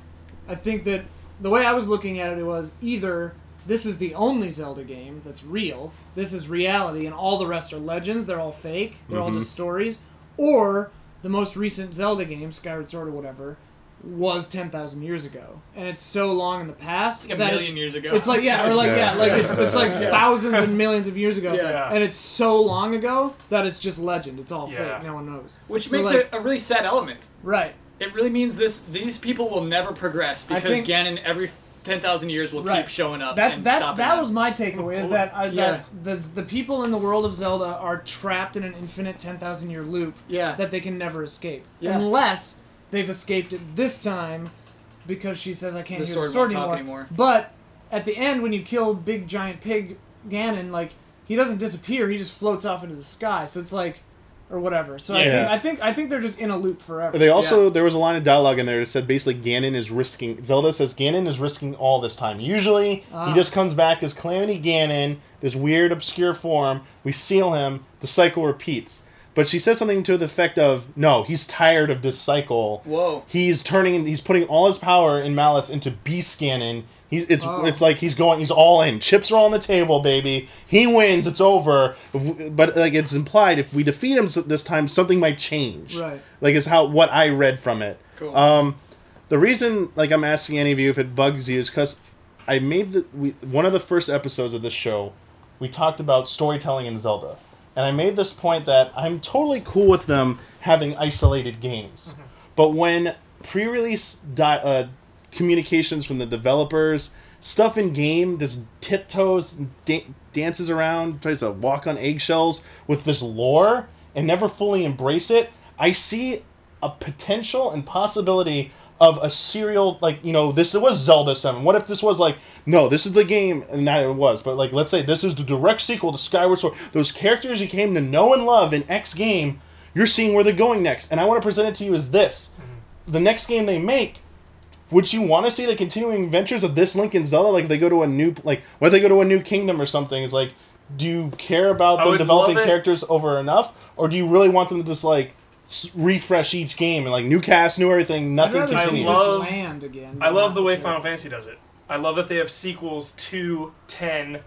I think that the way I was looking at it was either this is the only Zelda game that's real, this is reality, and all the rest are legends. They're all fake. They're all just mhm. stories, or the most recent Zelda game, Skyward Sword or whatever, was ten thousand years ago, and it's so long in the past Like a that million it's, years ago. It's like yeah, or like yeah, Yeah. like it's, it's like Yeah. thousands and millions of years ago, Yeah. and it's so long ago that it's just legend. It's all Yeah. fake. No one knows. Which So, makes like- it a really sad element. Right. It really means this: these people will never progress because think- Ganon every f- ten thousand years will Right. keep showing up. That's that's that them. was my takeaway is that uh, Yeah. that the the people in the world of Zelda are trapped in an infinite ten thousand year loop yeah. that they can never escape Yeah. unless they've escaped it this time because she says I can't The hear sword the sword anymore. anymore. But at the end, when you kill big giant pig Ganon, like he doesn't disappear; he just floats off into the sky. So it's like, or whatever. So I, think, I think I think they're just in a loop forever. They also there was a line of dialogue in there that said basically Ganon is risking Zelda says Ganon is risking all this time. Usually Ah. he just comes back as Calamity Ganon, this weird obscure form. We seal him, the cycle repeats. But she says something to the effect of, "No, he's tired of this cycle. Whoa. He's turning, he's putting all his power and malice into Beast Ganon. He's it's Oh. it's like he's going, he's all in. Chips are on the table, baby. He wins. It's over. But like it's implied, if we defeat him this time, something might change. Right. Like is how what I read from it. Cool. Um, the reason, like, I'm asking any of you if it bugs you is because I made the we, one of the first episodes of this show. We talked about storytelling in Zelda, and I made this point that I'm totally cool with them having isolated games, but when pre-release di- uh, communications from the developers, stuff in game, this tiptoes, da- dances around, tries to walk on eggshells with this lore, and never fully embrace it. I see a potential and possibility of a serial like you know this was Zelda 7 what if this was like no this is the game and that it was but like let's say this is the direct sequel to Skyward Sword. Those characters you came to know and love in X game you're seeing where they're going next and I want to present it to you as this. Mm-hmm. The next game they make would you want to see the continuing adventures of this Link and Zelda like if they go to a new like what if they go to a new kingdom or something it's like do you care about I them would developing love it. characters over enough or do you really want them to just like s- refresh each game and like new cast new everything nothing rather I see continues love- land again. I love the way Final Fantasy does it. I love that they have sequels to 10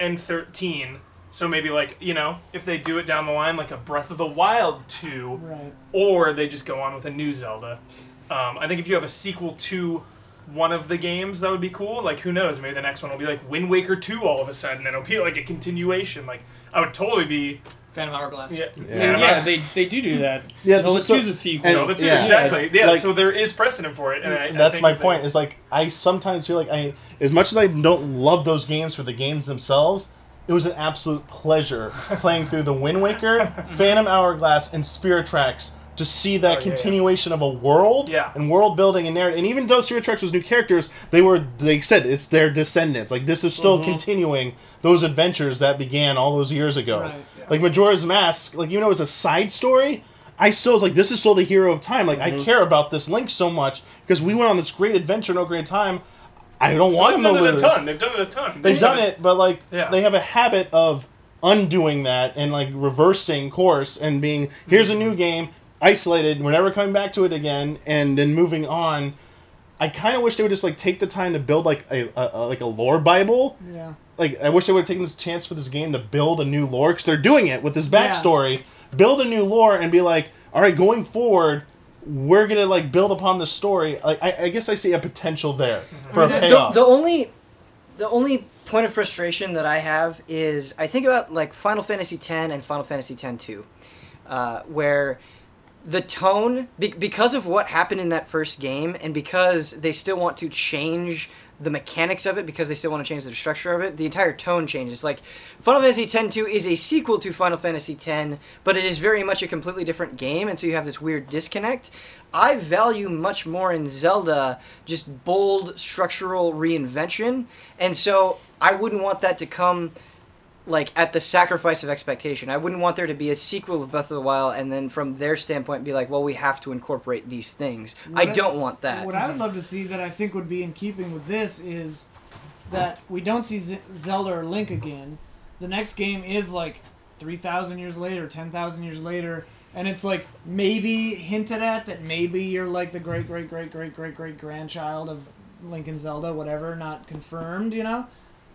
and 13. So maybe like, you know, if they do it down the line like a Breath of the Wild 2 Right. or they just go on with a new Zelda. Um, I think if you have a sequel to one of the games, that would be cool. Like, who knows? Maybe the next one will be like Wind Waker 2 all of a sudden, and it'll be like a continuation. Like, I would totally be. Phantom Hourglass. Yeah, Yeah. Yeah, they, they do do that. Yeah, Zelda so- 2 is a sequel. and- Zelda 2, yeah. exactly. Yeah, Like- so there is precedent for it. And I, I that's think my that- point is like i sometimes feel like i as much as i don't love those games for the games themselves it was an absolute pleasure playing through the wind waker phantom hourglass and spirit tracks to see that Oh, yeah, yeah. continuation of a world Yeah. and world building and narrative and even though spirit tracks was new characters they were they said it's their descendants like this is still Mm-hmm. continuing those adventures that began all those years ago Right, yeah. like majora's mask like even though it's a side story I still was like, this is still the hero of time. Like, Mm-hmm. I care about this Link so much because we went on this great adventure, in no great time. I don't So want they've to done it a ton. They've done it a ton. They've done it, but like, Yeah. they have a habit of undoing that and like reversing course and being here's a new game, isolated. We're never coming back to it again, and then moving on. I kind of wish they would just like take the time to build like a, a, a like a lore bible Yeah. like I wish they would have taken this chance for this game to build a new lore because they're doing it with this backstory. Yeah. backstory. Build a new lore and be like, all right, going forward, we're gonna like build upon this story. Like I, I guess I see a potential there for a the, the, payoff. the only the only point of frustration that I have is I think about like Final Fantasy X and Final Fantasy X 2, uh, where the tone be- because of what happened in that first game and because they still want to change the mechanics of it because they still want to change the structure of it the entire tone changes. Like final fantasy x-2 is a sequel to final fantasy x but it is very much a completely different game and so you have this weird disconnect. I value much more in zelda just bold structural reinvention and so i wouldn't want that to come like at the sacrifice of expectation. I wouldn't want there to be a sequel of Breath of the Wild and then from their standpoint be like, well, we have to incorporate these things. I What I- don't want that. What I would love to see that I think would be in keeping with this is that we don't see Z- Zelda or Link again. The next game is like 3,000 years later, 10,000 years later, and it's like maybe hinted at that maybe you're like the great, great, great, great, great, great grandchild of Link and Zelda, whatever, not confirmed, you know?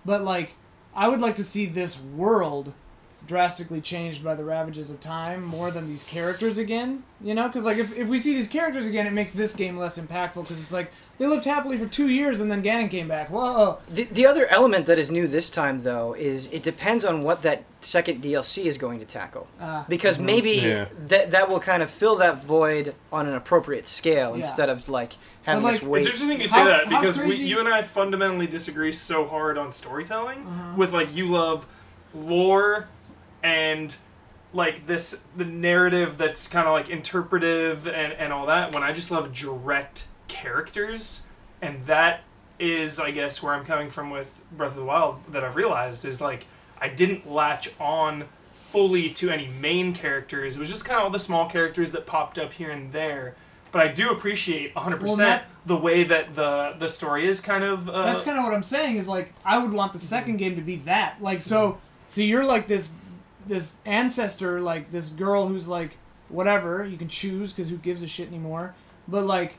But like, I would like to see this world drastically changed by the ravages of time more than these characters again. You know, because like if, if we see these characters again, it makes this game less impactful because it's like they lived happily for two years and then Ganon came back. Whoa. The, the other element that is new this time, though, is it depends on what that second DLC is going to tackle. Ah. Because maybe Yeah. that that will kind of fill that void on an appropriate scale Yeah. instead of like having like, this weight. It's interesting you say How- that because we, you and I fundamentally disagree so hard on storytelling. Uh-huh. With like you love lore and like this the narrative that's kind of like interpretive and and all that. When I just love direct characters, and that is I guess where I'm coming from with Breath of the Wild that I've realized is like I didn't latch on fully to any main characters. It was just kind of all the small characters that popped up here and there. But I do appreciate 100% Well, that- the way that the the story is kind of. Uh, That's kind of what I'm saying. Is like I would want the second game to be that. Like so, so you're like this, this ancestor, like this girl who's like whatever you can choose because who gives a shit anymore. But like,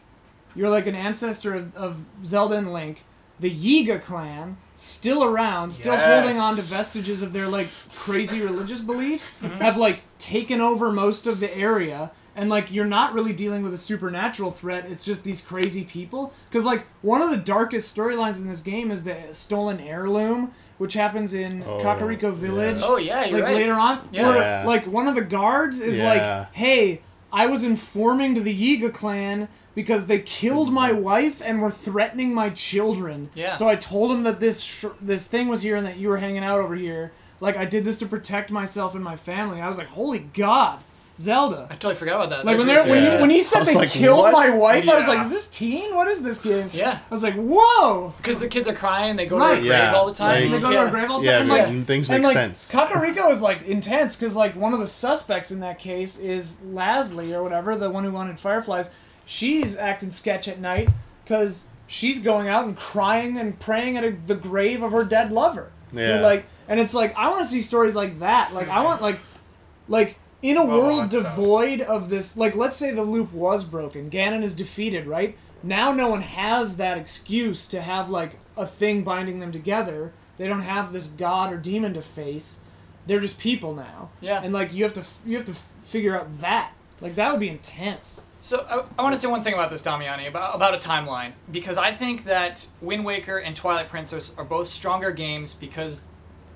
you're like an ancestor of, of Zelda and Link. The Yiga clan still around, still holding on to vestiges of their like crazy religious beliefs. Mm-hmm. Have like taken over most of the area. And like you're not really dealing with a supernatural threat. It's just these crazy people. Because like one of the darkest storylines in this game is the stolen heirloom, which happens in Oh, Kakariko Village. Oh yeah, you're like right. later on, Yeah. where, Yeah. like one of the guards is Yeah. like, "Hey, I was informing to the Yiga clan because they killed my mm-hmm. wife and were threatening my children. Yeah. So I told them that this sh- this thing was here and that you were hanging out over here. Like I did this to protect myself and my family. I was like, holy God, Zelda. I totally forgot about that. Like when, really they when, he, when he said they like, killed what? my wife, I was like, is this teen? What is this game? Yeah, I was like, whoa. because the kids are crying. They go Right. to the grave Yeah, all the time. like- They go to yeah. a grave all the time. but and, like, things make and like sense. Kakariko is like intense because like one of the suspects in that case is Lasli or whatever, the one who wanted fireflies. She's acting sketch at night because she's going out and crying and praying at a, the grave of her dead lover. You're Yeah. like, and it's like I want to see stories like that. Like I want like, like in a all world stuff. devoid of this. Like let's say the loop was broken, Ganon is defeated, right? Now no one has that excuse to have like a thing binding them together. They don't have this god or demon to face. They're just people now. Yeah. And like you have to you have to figure out that. Like that would be intense. So I, I want to say one thing about this, Damiani, about, about a timeline, because I think that Wind Waker and Twilight Princess are both stronger games because,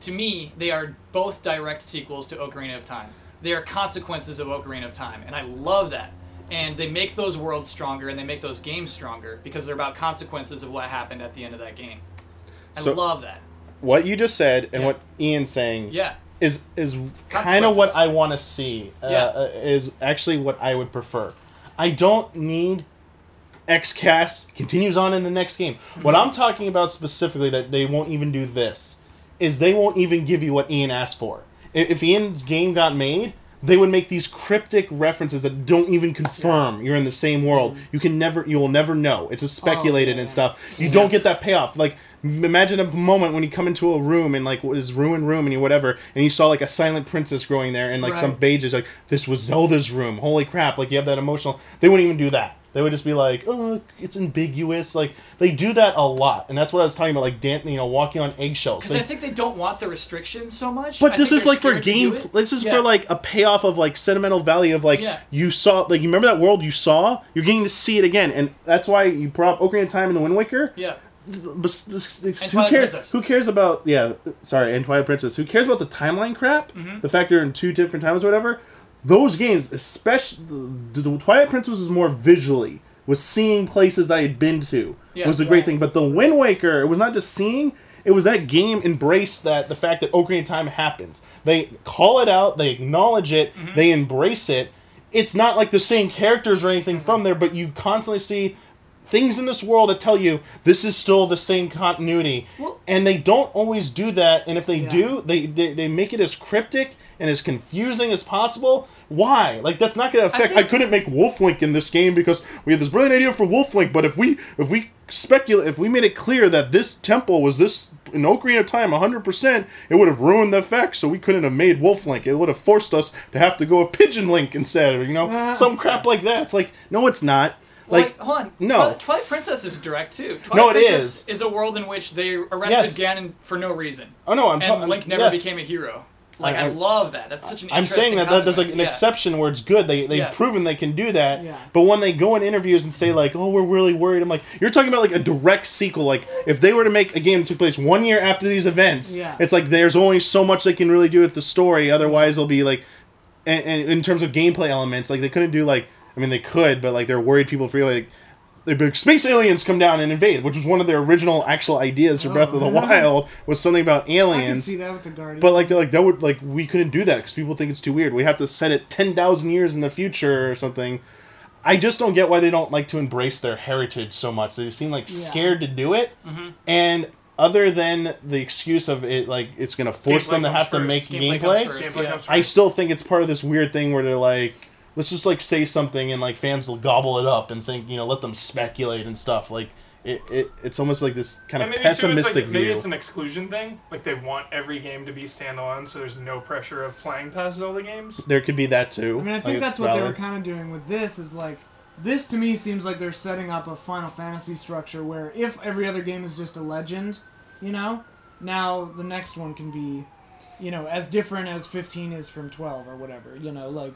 to me, they are both direct sequels to Ocarina of Time. They are consequences of Ocarina of Time, and I love that. And they make those worlds stronger and they make those games stronger because they're about consequences of what happened at the end of that game. I So- love that. what you just said and Yeah. what Ian's saying Yeah. is is kind of what I want to see. Uh, Yeah. uh, is actually what I would prefer. I don't need XCast continues on in the next game. What Mm-hmm. I'm talking about specifically that they won't even do this is they won't even give you what Ian asked for. If Ian's game got made, they would make these cryptic references that don't even confirm you're in the same world. Mm-hmm. You can never, you will never know. It's just speculated oh, yeah. and stuff. You don't get that payoff. Like imagine a moment when you come into a room and like his ruined room and you whatever, and you saw like a silent princess growing there and like some Right. pages like this was Zelda's room. Holy crap! Like you have that emotional. They wouldn't even do that. They would just be like, oh, it's ambiguous. Like they do that a lot, and that's what I was talking about. Like Dan, you know, walking on eggshells. Because I think they don't want the restrictions so much. but I this is like for game. This is Yeah. for like a payoff of like sentimental value of like Yeah. you saw like you remember that world you saw. You're getting to see it again, and that's why you brought up Ocarina of Time and the Wind Waker. Yeah. But s- this- this- who cares? Who cares about yeah? Sorry, and Twilight Princess. Who cares about the timeline crap? Mm-hmm. The fact they're in two different times or whatever. Those games, especially the, the Twilight Princess, was more visually was seeing places I had been to Yeah. was a great Right. thing. But the Wind Waker, it was not just seeing. It was that game embraced that the fact that Ocarina of Time happens. They call it out. They acknowledge it. Mm-hmm. They embrace it. It's not like the same characters or anything from there, but you constantly see things in this world that tell you this is still the same continuity Well- and they don't always do that and if they Yeah. do they, they they make it as cryptic and as confusing as possible why like that's not going to affect I, think- couldn't make wolf link in this game because we had this brilliant idea for wolf link but if we if we speculate if we made it clear that this temple was this in Ocarina of Time 100% it would have ruined the effect so we couldn't have made wolf link it would have forced us to have to go with pigeon link instead or you know Uh. some crap like that it's like no it's not like like, hold on. no. Twilight, Twilight Princess is direct too. Twilight No, it Princess is. is a world in which they arrested Yes. Ganon for no reason, oh no I'm and Link never yes. became a hero. Like I, I- love that. That's such an I'm interesting saying that, that there's like an. Yeah. exception where it's good. They they've Yeah. proven they can do that. Yeah. But when they go in interviews and say like, "Oh, we're really worried," I'm like, "You're talking about like a direct sequel. Like if they were to make a game that took place one year after these events, Yeah. it's like there's only so much they can really do with the story. Otherwise, it'll be like, and, and in terms of gameplay elements, like they couldn't do like, I mean, they could, but like they're worried people feel like. They'd be like, space aliens come down and invade, which was one of their original actual ideas for Oh. Breath of the Wild. Was something about I can aliens. see that with the Guardians. But like they're like that would like we couldn't do that because people think it's too weird. We have to set it ten thousand years in the future or something. I just don't get why they don't like to embrace their heritage so much. They seem like Yeah. scared to do it, Mm-hmm. and other than the excuse of it, like it's gonna force Gameplay them to comes have to make Gameplay gameplay. first. Gameplay yeah. I still think it's part of this weird thing where they're like, let's just like say something and like fans will gobble it up and think you know let them speculate and stuff. Like it, it it's almost like this kind of maybe too, it's pessimistic like, maybe view. it's an exclusion thing. Like they want every game to be standalone, so there's no pressure of playing past all the games. there could be that too. I mean, I think it's that's what they were kind of doing with this. Is like, this to me seems like they're setting up a Final Fantasy structure where if every other game is just a legend, you know, now the next one can be, you know, as different as 15 is from 12 or whatever. You know, like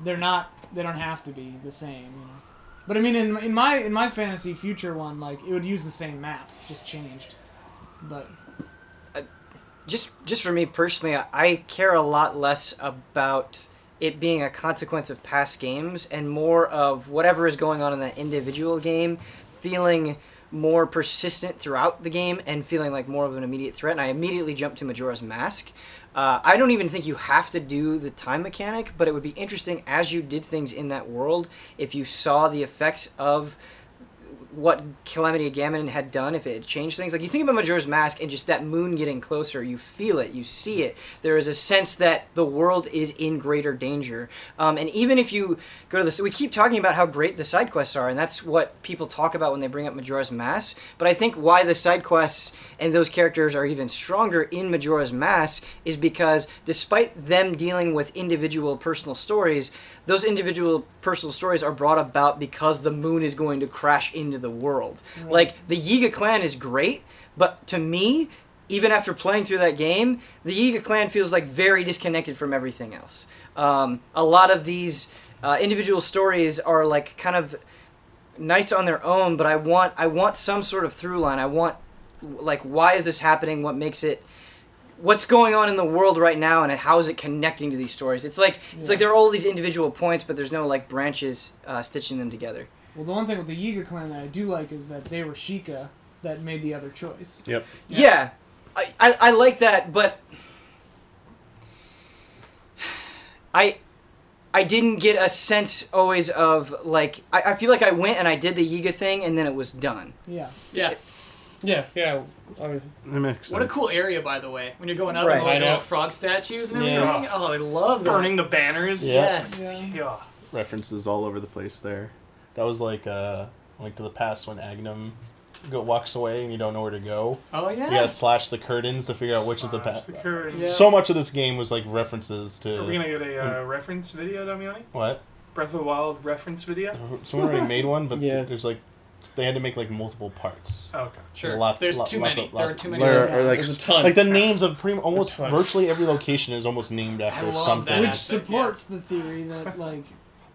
they're not, they don't have to be the same. You know, but I mean, in in my in my fantasy future one, like it would use the same map, just changed. But uh, just just for me personally, I, I care a lot less about it being a consequence of past games and more of whatever is going on in that individual game feeling more persistent throughout the game and feeling like more of an immediate threat. And I immediately jumped to Majora's Mask. Uh, I don't even think you have to do the time mechanic, but it would be interesting as you did things in that world if you saw the effects of what Calamity Ganon had done if it had changed things. Like you think about Majora's Mask and just that moon getting closer, you feel it, you see it. There is a sense that the world is in greater danger. Um, and even if you go to this, we keep talking about how great the side quests are, and that's what people talk about when they bring up Majora's Mask. But I think why the side quests and those characters are even stronger in Majora's Mask is because despite them dealing with individual personal stories, those individual personal stories are brought about because the moon is going to crash into the world. Like the Yiga clan is great, but to me, even after playing through that game, the Yiga clan feels like very disconnected from everything else. Um, a lot of these uh, individual stories are like kind of nice on their own, but I want I want some sort of through line. I want like why is this happening? What makes it what's going on in the world right now and how is it connecting to these stories? It's like it's like there are all these individual points, but there's no like branches uh, stitching them together. Well, the one thing with the Yiga clan that I do like is that they were Sheikah that made the other choice. Yep. Yeah, I, I, I like that, but I I didn't get a sense always of like I, I feel like I went and I did the Yiga thing and then it was done. Yeah. Yeah. Yeah, yeah. I mean, That makes What a cool area, by the way. When you're going up Right. and all the I know. little frog statues and everything. Yeah. Oh, I love that. Burning the banners. Yeah. Yes. Yeah. Yeah. references all over the place there. That was like uh Link to the Past when Agahnim go, walks away and you don't know where to go. Oh yeah. You gotta slash the curtains to figure out which is the Slash past. the curtains. Yeah. So much of this game was like references to Are we gonna get a uh, reference video, Damiani? what? Breath of the Wild reference video? Someone already made one, but Yeah. there's like they had to make like multiple parts. Oh, okay. Sure. Lots- There's lo- too lots many. of- there are too many. there are, like, there's a ton. Like the names of pretty almost virtually every location is almost named after love something. that. Which aspect, supports the theory that like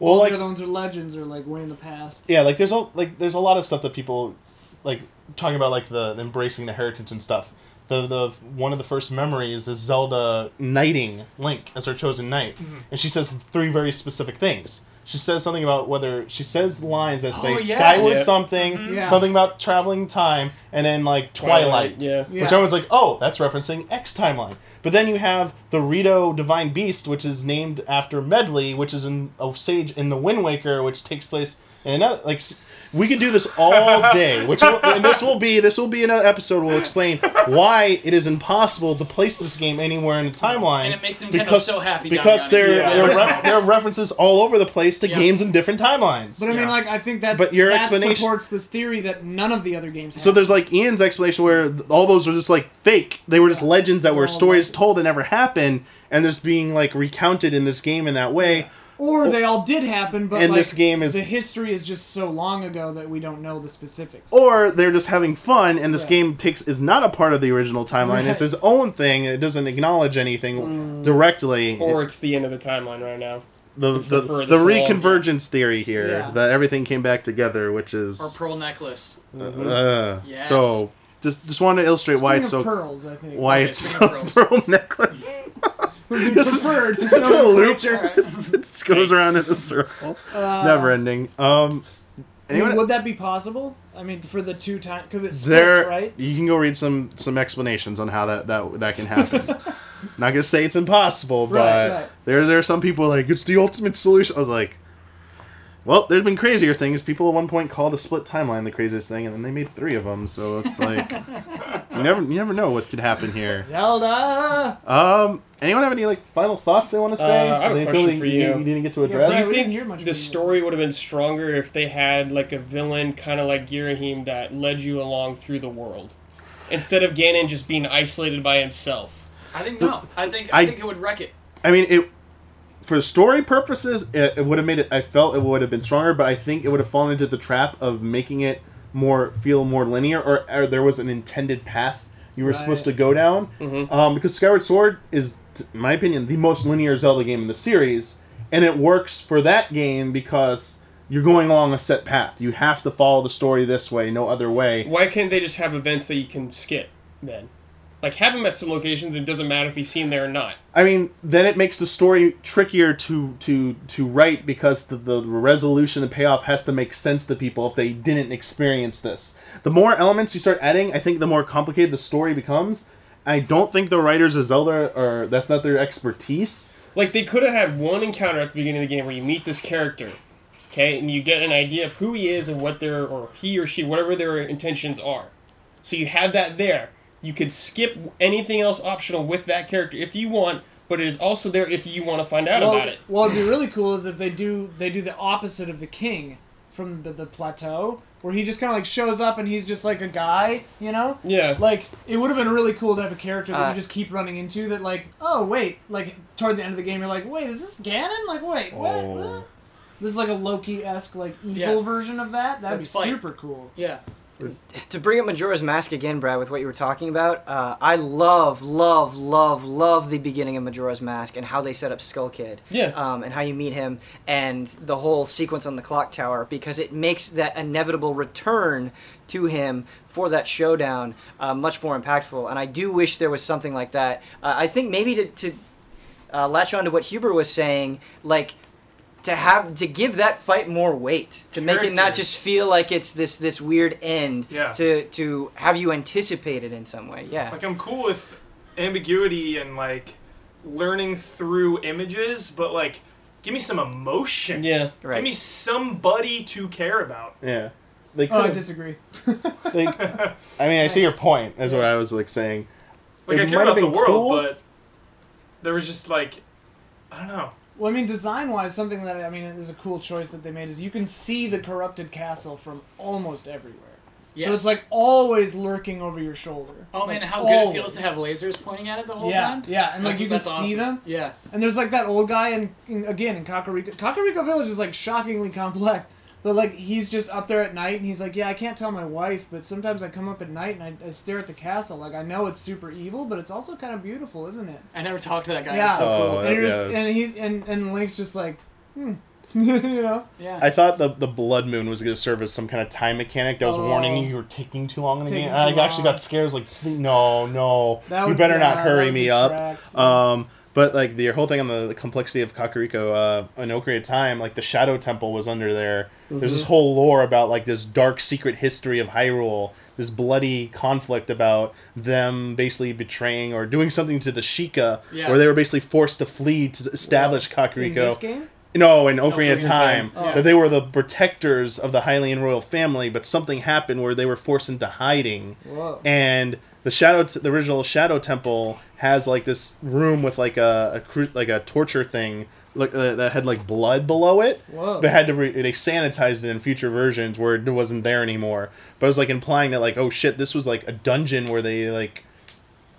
well, all like the other ones are legends or like way in the past. yeah, like there's a like there's a lot of stuff that people like talking about like the embracing the heritage and stuff. The the one of the first memories is Zelda knighting Link as her chosen knight, Mm-hmm. and she says three very specific things. She says something about whether she says lines that say Oh, yes. skyward Yeah. something, Yeah. something about traveling time, and then like Twilight. Yeah. Yeah. Which everyone's like, oh, that's referencing X timeline. But then you have the Rito Divine Beast, which is named after Medli, which is a sage in the Wind Waker, which takes place in another. Like, we could do this all day. Which will, and this will be this will be another episode. We'll explain why it is impossible to place this game anywhere in the timeline. And it makes Nintendo so happy, because Damiani. there Yeah. there, are re- there are references all over the place to Yeah. games in different timelines. But I mean, Yeah. like I think that But your that explanation- supports this theory that none of the other games. Have. So there's like Ian's explanation where all those are just like fake. They were just legends that were They're all stories legends. told that never happened, and there's being like recounted in this game in that way. Or they all did happen, but And like, this game is- the history is just so long ago that we don't know the specifics. or they're just having fun and this Yeah. game takes is not a part of the original timeline it's Right. his own thing it doesn't acknowledge anything hmm. directly Or it's the end of the timeline right now. the it's the, the the, furthest along. reconvergence theory here Yeah. that everything came back together which is Or pearl necklace. uh, mm-hmm. uh Yes. so just just wanted to illustrate why it's so pearls, I think. why Okay, it's so pearls. pearl necklace would be this is- preferred. it's a loop Alright. it goes around in a circle Uh, never ending um I mean, would that be possible? I mean, for the two times because it's there right? you can go read some some explanations on how that that, that can happen not gonna say it's impossible but Right, right. there there are some people like it's the ultimate solution i was like well there's been crazier things people at one point called the split timeline the craziest thing and then they made three of them so it's like you never you never know what could happen here Zelda. um anyone have any like final thoughts they want to say Uh, I have a question like for you. you didn't get to address Do Yeah, you we didn't think much the from story would have been stronger if they had like a villain kind of like Girahim that led you along through the world, instead of Ganon just being isolated by himself? I think no. I think I, I- think it would wreck it. I mean, it for story purposes, it, it would have made it. I felt it would have been stronger, but I think it would have fallen into the trap of making it more feel more linear, or, or there was an intended path you were Right. supposed to go down. Mhm. Um, because Skyward Sword is, in my opinion, the most linear Zelda game in the series, and it works for that game because you're going along a set path. You have to follow the story this way, no other way. Why can't they just have events that you can skip then? Like have him at some locations, and it doesn't matter if he's seen there or not. I mean, then it makes the story trickier to to to write because the, the resolution and payoff has to make sense to people if they didn't experience this. The more elements you start adding, I think the more complicated the story becomes. I don't think the writers of Zelda are that's not their expertise. Like they could have had one encounter at the beginning of the game where you meet this character, okay, and you get an idea of who he is and what their or he or she whatever their intentions are. So you have that there. You could skip anything else optional with that character if you want, but it is also there if you want to find out well, about it. well, it'd be really cool is if they do they do the opposite of the king from the, the plateau, where he just kind of like shows up and he's just like a guy, you know. Yeah. Like it would have been really cool to have a character that Uh, you just keep running into that like, oh wait, like toward the end of the game you're like, wait, is this Ganon? Like wait, what? Oh. what? This is like a Loki esque like evil Yeah. version of that. That'd Let's be fight. super cool. Yeah. To bring up Majora's Mask again, Brad, with what you were talking about, uh, I love, love, love, love the beginning of Majora's Mask and how they set up Skull Kid. Yeah. Um, and how you meet him and the whole sequence on the clock tower because it makes that inevitable return to him for that showdown uh, much more impactful. And I do wish there was something like that. Uh, I think maybe to, to uh, latch on to what Huber was saying, like to have to give that fight more weight to make it not just feel like it's this this weird end Yeah. to to have you anticipate it in some way yeah Like I'm cool with ambiguity and like learning through images, but like give me some emotion. Yeah. right Give me somebody to care about. Yeah, they Oh, I disagree. they, I mean, I see your point. Is what I was like saying. Like It I care about the world, cool. but there was just like I don't know. Well, I mean, design wise, something that I mean is a cool choice that they made is you can see the corrupted castle from almost everywhere. Yes. So it's like always lurking over your shoulder. Oh Like, man, how good it feels to have lasers pointing at it the whole yeah, time. Yeah, and like you can see awesome. them. Yeah. And there's like that old guy in again in Kakariko. Kakariko Village is like shockingly complex. But like he's just up there at night and he's like, yeah, I can't tell my wife, but sometimes I come up at night and I, I stare at the castle. Like I know it's super evil, but it's also kind of beautiful, isn't it? I never talked to that guy. Yeah. It's so Oh, cool. uh, and, you're just, yeah. and he and and Link's just like, hmm, you know. Yeah. I thought the the blood moon was going to serve as some kind of time mechanic that was Oh. warning you you were taking too long in the game. I too actually long. got scared. I was like, no, no, That you would- better yeah, not hurry me up. detract. Um, but like the whole thing on the, the complexity of Kakariko, uh, in Ocarina of Time, like the Shadow Temple was under there. There's this whole lore about like this dark secret history of Hyrule, this bloody conflict about them basically betraying or doing something to the Sheikah, Yeah. where they were basically forced to flee to establish in Kakariko. this game. No, in Ocarina of Ocarina of Time, Time. Oh. that they were the protectors of the Hylian royal family, but something happened where they were forced into hiding, Whoa. and the shadow, the original Shadow Temple has like this room with like a, a like a torture thing, like uh, that had like blood below it. Whoa. They had to re- they sanitized it in future versions where it wasn't there anymore. But it was like implying that like oh shit, this was like a dungeon where they like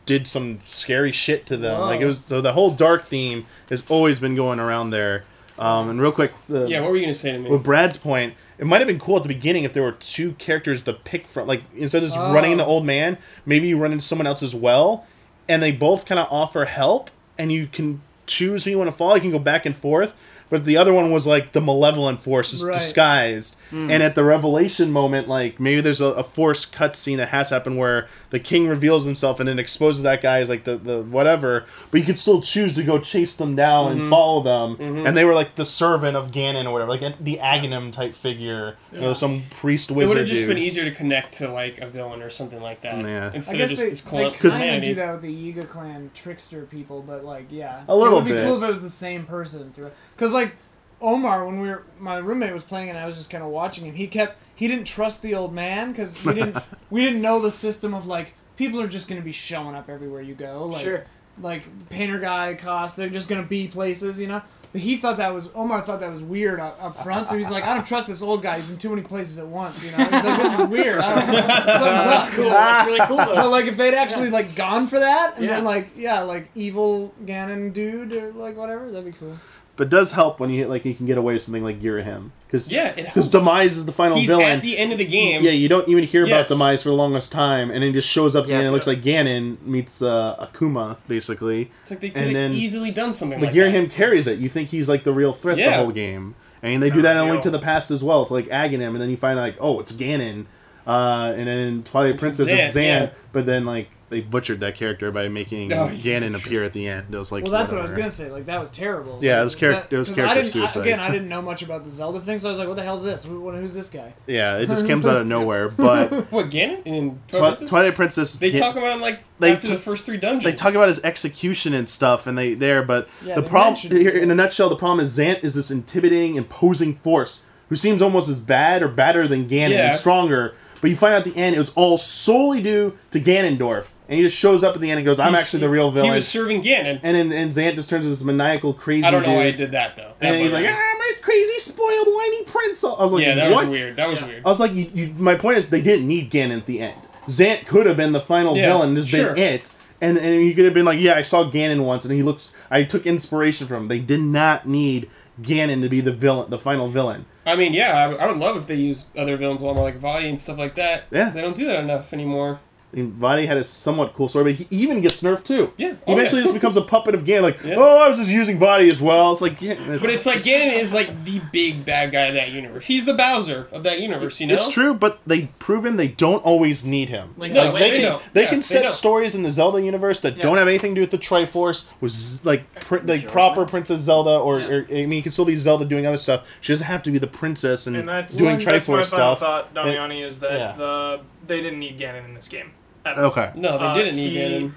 did some scary shit to them. Like it was so the whole dark theme has always been going around there. Um, and real quick, the, Yeah, what were you gonna say to me? with Brad's point, it might have been cool at the beginning if there were two characters to pick from. Like instead of just Oh. running into oh. old man, maybe you run into someone else as well, and they both kind of offer help, and you can choose who you want to follow. You can go back and forth. But the other one was like the malevolent force is Right. disguised, hmm. and at the revelation moment, like maybe there's a, a forced cutscene that has happened where the king reveals himself and then exposes that guy as like the, the whatever. But you could still choose to go chase them down and mm-hmm. follow them, mm-hmm. and they were like the servant of Ganon or whatever, like the Agahnim type figure, you know, some priest wizard. it would have just dude. been easier to connect to like a villain or something like that. Yeah. I Instead guess of just they, this they cl- kind of do that with the Yiga clan trickster people, but like, yeah, A little It would be bit. cool if it was the same person through. Because like Omar, when we were my roommate was playing and I was just kind of watching him, he kept he didn't trust the old man because we didn't we didn't know the system of like people are just gonna be showing up everywhere you go. Like, Sure. Like painter guy cost, they're just gonna be places, you know. But he thought that was Omar thought that was weird up, up front, so he's like, I don't trust this old guy. He's in too many places at once, you know. He's like, this is weird. I don't, something's That's up, cool. you know? That's really cool But like if they'd actually like gone for that and Yeah. then like yeah like evil Ganon dude or like whatever that'd be cool. But it does help when you hit like you can get away with something like Girahim because Yeah, because. Demise is the final He's villain. at the end of the game. Yeah, you don't even hear Yes. about Demise for the longest time, and then he just shows up at the Yeah. end. It looks like Ganon meets uh, Akuma, basically. It's like they And could have then easily done something But like Girahim that. carries it. You think he's like the real threat the whole game, and they do that in you Link to the Past as well. It's like Agahnim, and then you find like, oh, it's Ganon. Uh, and then in Twilight Princess, it's Zan, Zan. yeah. But then like they butchered that character by making Oh, Ganon sure. appear at the end. It was like, Well, that's what I was gonna say. Like that was terrible. Yeah, it was char- That- it was character I suicide. I, again, I didn't know much about the Zelda thing, so I was like, "What the hell is this? Who, who's this guy?" Yeah, it just comes out of nowhere. But What again? In Twilight Princess? Twilight Princess, They yeah, talk about him like They after t- the first three dungeons. they talk about his execution and stuff, and they there. But Yeah, the problem, here, in a nutshell, the problem is Zant is this intimidating, imposing force who seems almost as bad or badder than Ganon Yeah. and stronger. But you find out at the end it was all solely due to Ganondorf, and he just shows up at the end and goes, "I'm He's- actually the real villain." He was serving Ganon. and then and Zant just turns into this maniacal, crazy I don't know dude. why he did that though. and That he's like, bothered "Ah, me. my crazy, spoiled, whiny prince." I was like, yeah, that "What?" was weird. That was Yeah. weird. I was like, you, you, my point is, they didn't need Ganon at the end. Zant could have been the final Yeah, villain, just sure. been it, and and he could have been like, yeah, I saw Ganon once, and he looks. I took inspiration from him. They did not need Ganon to be the villain, the final villain. I mean, yeah, I, would- I would love if they used other villains a lot more, like Vaati and stuff like that. Yeah. They don't do that enough anymore. I mean, Vaati had a somewhat cool story, but he even gets nerfed too. Yeah. Oh, eventually yeah. just becomes a puppet of Ganon. Like, Yeah. oh, I was just using Vaati as well. It's like, yeah, But it's like Ganon is like the big bad guy of that universe. He's the Bowser of that universe, you know? It's true, but they've proven they don't always need him. Link's No, Awakening. they they can, don't. they Yeah, can set don't. stories in the Zelda universe that Yeah. don't have anything to do with the Triforce, with z- like pr- like Majora's proper Mask. Princess Zelda, or, Yeah. or I mean, you can still be Zelda doing other stuff. She doesn't have to be the princess and, And that's doing that's my Triforce final stuff. thought, Damiani, is that yeah. the they didn't need Ganon in this game. At all. Okay, No, they Uh, didn't need he- Ganon.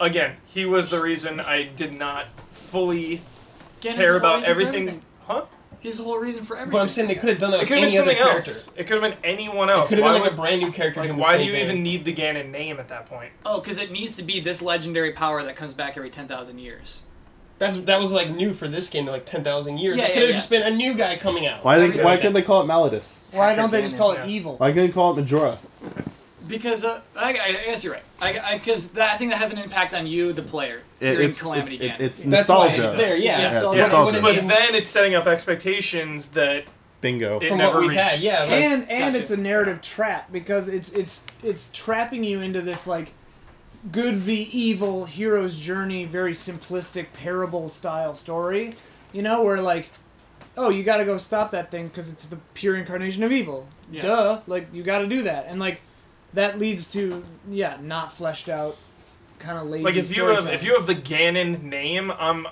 Again, he was the reason I did not fully Ganon's care about reason for everything. Huh? He's the whole reason for everything. But I'm saying they could have done that It with could have been any other something character. else. It could have been anyone else. It could have Why been like would- a brand new character. like, why do you thing. even need the Ganon name at that point? Oh, because it needs to be this legendary power that comes back every 10,000 years. That's that was like new for this game. Like ten thousand years. Yeah, it yeah, could have yeah. just been a new guy coming out. why they, why couldn't they call it Malladus? Why don't they just call it Yeah. evil? Why couldn't they call it Majora? Because uh, I, I guess you're right. Because that I think that has an impact on you, the player. It- it's Calamity it, it, Ganon. it's That's why nostalgia. it's there. Yeah, Yeah, Yeah, it would've nostalgia. but then it's setting up expectations that Bingo. it from never what we've reached. had, yeah. Like, and and Gotcha. it's a narrative trap because it's it's it's trapping you into this like good v evil hero's journey very simplistic parable style story you know where like oh you got to go stop that thing because it's the pure incarnation of evil Yeah. duh like you got to do that and like that leads to yeah not fleshed out kind of lazy Like if you have if you have the Ganon name, I'm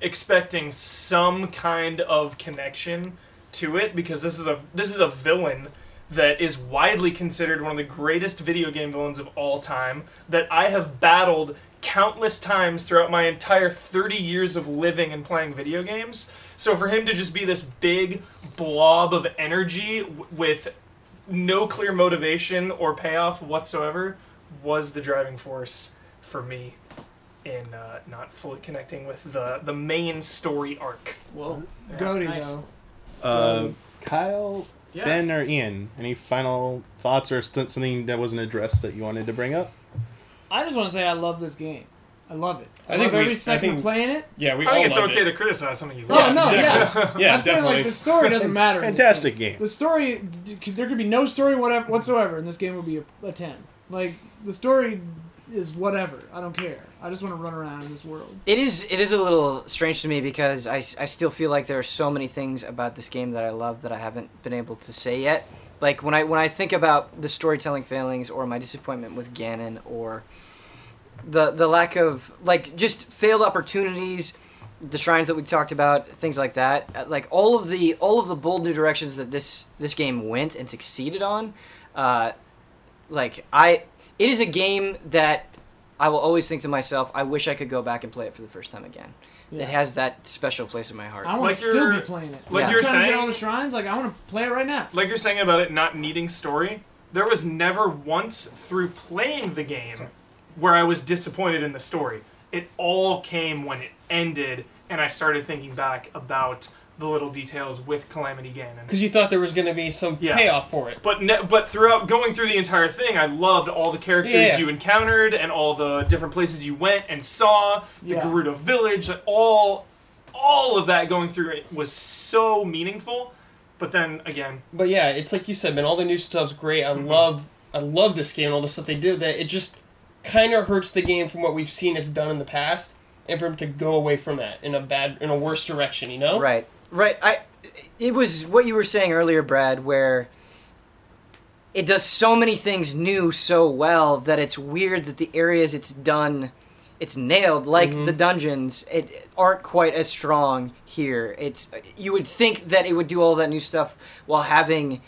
expecting some kind of connection to it because this is a this is a villain that is widely considered one of the greatest video game villains of all time that I have battled countless times throughout my entire 30 years of living and playing video games. So for him to just be this big blob of energy w- with no clear motivation or payoff whatsoever was the driving force for me in uh, not fully connecting with the the main story arc. Well, Yeah. Goaty nice. though Uh, Kyle, Yeah. Ben, or Ian? Any final thoughts or st- something that wasn't addressed that you wanted to bring up? I just want to say I love this game. I love it. I, I think love every we- I second think- of playing it. Yeah, we I think it's loved okay it. to criticize something you Oh love. no, yeah. exactly. yeah, I'm saying like the story doesn't matter. Fantastic game. game. The story, there could be no story whatever whatsoever, and this game would be a, a ten. Like the story is whatever. I don't care. I just want to run around in this world. It is it is a little strange to me because I, s- I still feel like there are so many things about this game that I love that I haven't been able to say yet. Like when I when I think about the storytelling failings or my disappointment with Ganon or the the lack of like just failed opportunities, the shrines that we talked about, things like that. uh, Like all of the all of the bold new directions that this this game went and succeeded on. Uh, like I, it is a game that I will always think to myself, I wish I could go back and play it for the first time again. Yeah. It has that special place in my heart. I want Like to still be playing it. like I'm you're trying to get saying- all the shrines. Like I want to play it right now. like you're saying about it not needing story, there was never once through playing the game where I was disappointed in the story. It all came when it ended, and I started thinking back about the little details with Calamity Ganon. Because you thought there was going to be some Yeah. payoff for it. But ne- but throughout going through the entire thing, I loved all the characters Yeah. you encountered and all the different places you went and saw. The Yeah. Gerudo village, like, all all of that going through it was so meaningful. But then again, But yeah, it's like you said, man. All the new stuff's great. I Mm-hmm. love, I love this game and all the stuff they did. That it just kind of hurts the game from what we've seen it's done in the past, and for him to go away from that in a bad, in a worse direction. You know? Right, right. I. It was what you were saying earlier, Brad, where it does so many things new so well that it's weird that the areas it's done, it's nailed. Like Mhm. the dungeons, it aren't quite as strong here. It's you would think that it would do all that new stuff while having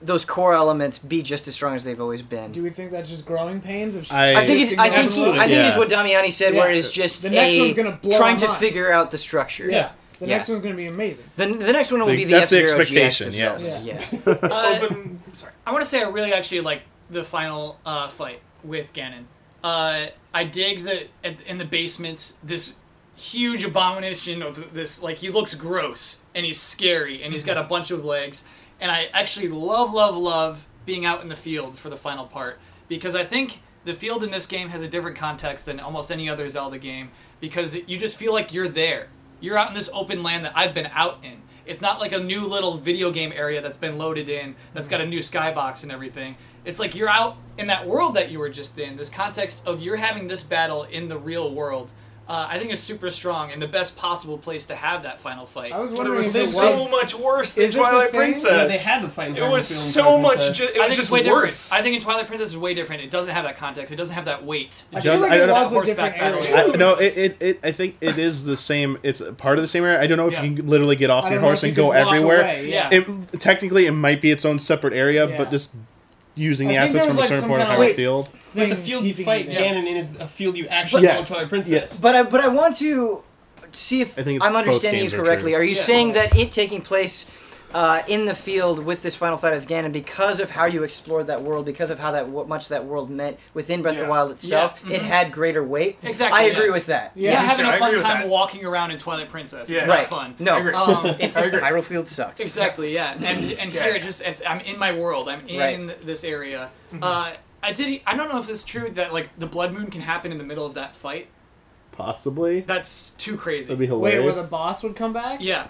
those core elements be just as strong as they've always been. Do we think that's just growing pains of? I- I think it's, I think Absolutely. I think it's what Damiani said, where it is just The next a one's gonna blow trying our to minds. figure out the structure. Yeah. The Yeah. next one's gonna be amazing. The, the next one will be the That's the F-Zero GX expectation, of yes. Zelda. Yeah. Uh, open. Sorry. I want to say I really actually like the final uh, fight with Ganon. Uh, I dig the at- in the basement this huge abomination of this like he looks gross and he's scary and he's got a bunch of legs and I actually love love love being out in the field for the final part because I think the field in this game has a different context than almost any other Zelda game because you just feel like you're there. You're out in this open land that I've been out in. It's not like a new little video game area that's been loaded in, that's got a new skybox and everything. It's like you're out in that world that you were just in. This context of you're having this battle in the real world, uh, I think is super strong and the best possible place to have that final fight. I was But it was if it so was. much worse than Is the Twilight? Princess. Yeah, they had the fight. It was so much. Ju- it I was think just it's way worse. different. I think in Twilight Princess is way different. It doesn't have that context. It doesn't have that weight. I It feel Just- like I it was a Horseback different battle. area. I, no, it, it, it, I think it is the same. It's part of the same area. I don't know if Yeah. you can literally get off your horse if and go everywhere. away, Yeah. It, technically, it might be its own separate area, Yeah. but just using the I think assets from was, a certain some point of kinda, field. But the field you fight. Ganon in is a field you actually Yes, go in Twilight Princess. yes. But I but I want to see if I think I'm understanding you games are correctly. Are you Yeah. saying that it taking place uh, in the field with this final fight with Ganon because of how you explored that world, because of how that what much that world meant within Breath of the Wild itself, Yeah, it mhm. had greater weight? Exactly, I agree yeah. with that. Yeah. You're Yeah, having I a agree fun time that. walking around in Twilight Princess. It's Yeah. not Right. fun. No. I agree. Um, It's I agree. Hyrule Field sucks. Exactly, yeah. And and Yeah. here just it's, I'm in my world. I'm in Right. this area. Mm-hmm. Uh, I did. I don't know if this is true that like the blood moon can happen in the middle of that fight. Possibly. That's too crazy. That'd be Wait, hilarious. where the boss would come back? yeah,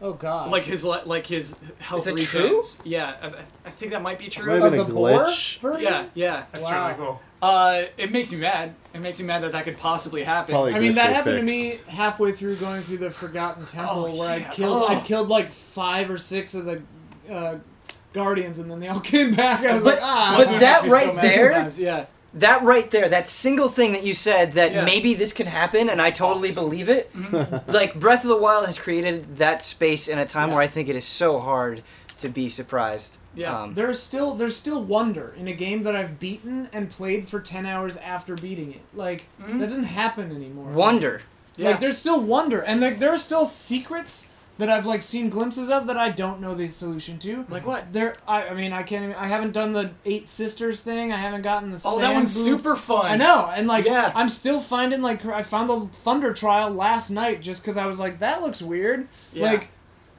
Oh God. like his le- like his health that regen. true? Yeah, I, I think that might be true. Might have of been the a glitch. version? Yeah, yeah. That's Wow. really cool. Uh, it makes me mad. It makes me mad that that could possibly happen. Probably I mean, that they happened to me fixed. halfway through going through the Forgotten Temple, Oh, where I yeah. killed, Oh. I killed like five or six of the uh, guardians, and then they all came back. I was But- like, ah. but that makes me so right there- sometimes, Yeah. That right there, that single thing that you said that Yeah. maybe this can happen, and I totally awesome. believe it. like Breath of the Wild has created that space in a time Yeah. where I think it is so hard to be surprised. Yeah. Um, There's still there's still wonder in a game that I've beaten and played for ten hours after beating it. Like Mhm. that doesn't happen anymore. wonder. Yeah. Like there's still wonder, and like there are still secrets that I've like seen glimpses of that I don't know the solution to. like what? There, I, I mean, I can't. Even, I haven't done the eight sisters thing. I haven't gotten the. Oh, that one's boots. super fun. I know, and like, Yeah. I'm still finding like I found the Thunder Trial last night just because I was like, that looks weird. Yeah. Like,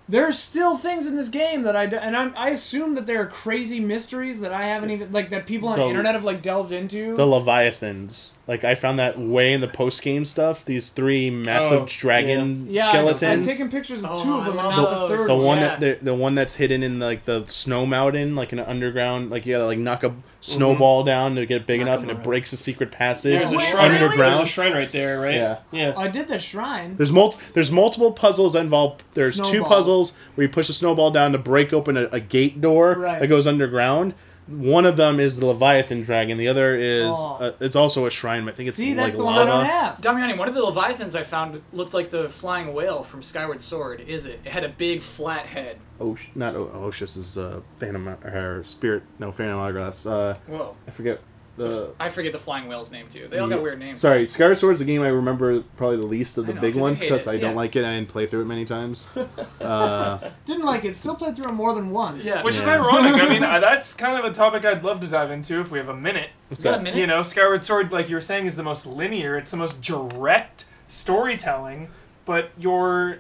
there are still things in this game that I do, and I'm, I assume that there are crazy mysteries that I haven't even like that people on the, The- internet have like delved into. The Leviathans. Like I found that way in the post game stuff. These three massive Oh, dragon yeah, I've- skeletons. I've, taken pictures of Oh, two of oh, them, and love not the third. the one. one yeah. that the, the one that's hidden in like the snow mountain, like in an underground, like you gotta like knock a mm-hmm. snowball down to get big enough, and it breaks a secret passage There's a Wait, shrine. There's a shrine right there, right? Yeah. Yeah. I did the shrine. There's mul- There's multiple puzzles that involve. There's two puzzles where you push a snowball down to break open a, a gate door Right. that goes underground. One of them is the Leviathan dragon. The other is Oh. uh, it's also a shrine. I think it's See, like that's the one lava. I don't have. Damiani, one of the Leviathans I found looked like the flying whale from Skyward Sword. Is it? It had a big flat head. Osh- not o- Oshus is uh, Phantom or Spirit. No, Phantom Hourglass. Uh, Whoa. I forget the. I forget the flying whale's name too. They all Yeah. got weird names. Sorry, Skyward Sword is the game I remember probably the least of I the know, big 'cause you ones hate because it, I don't like it. I didn't play through it many times. Uh, Didn't like it. Still played through it more than once. Yeah. Which is Yeah. ironic. I mean, uh, that's kind of a topic I'd love to dive into if we have a minute. what's Got a that? minute? You know, Skyward Sword, like you were saying, is the most linear. It's the most direct storytelling. But your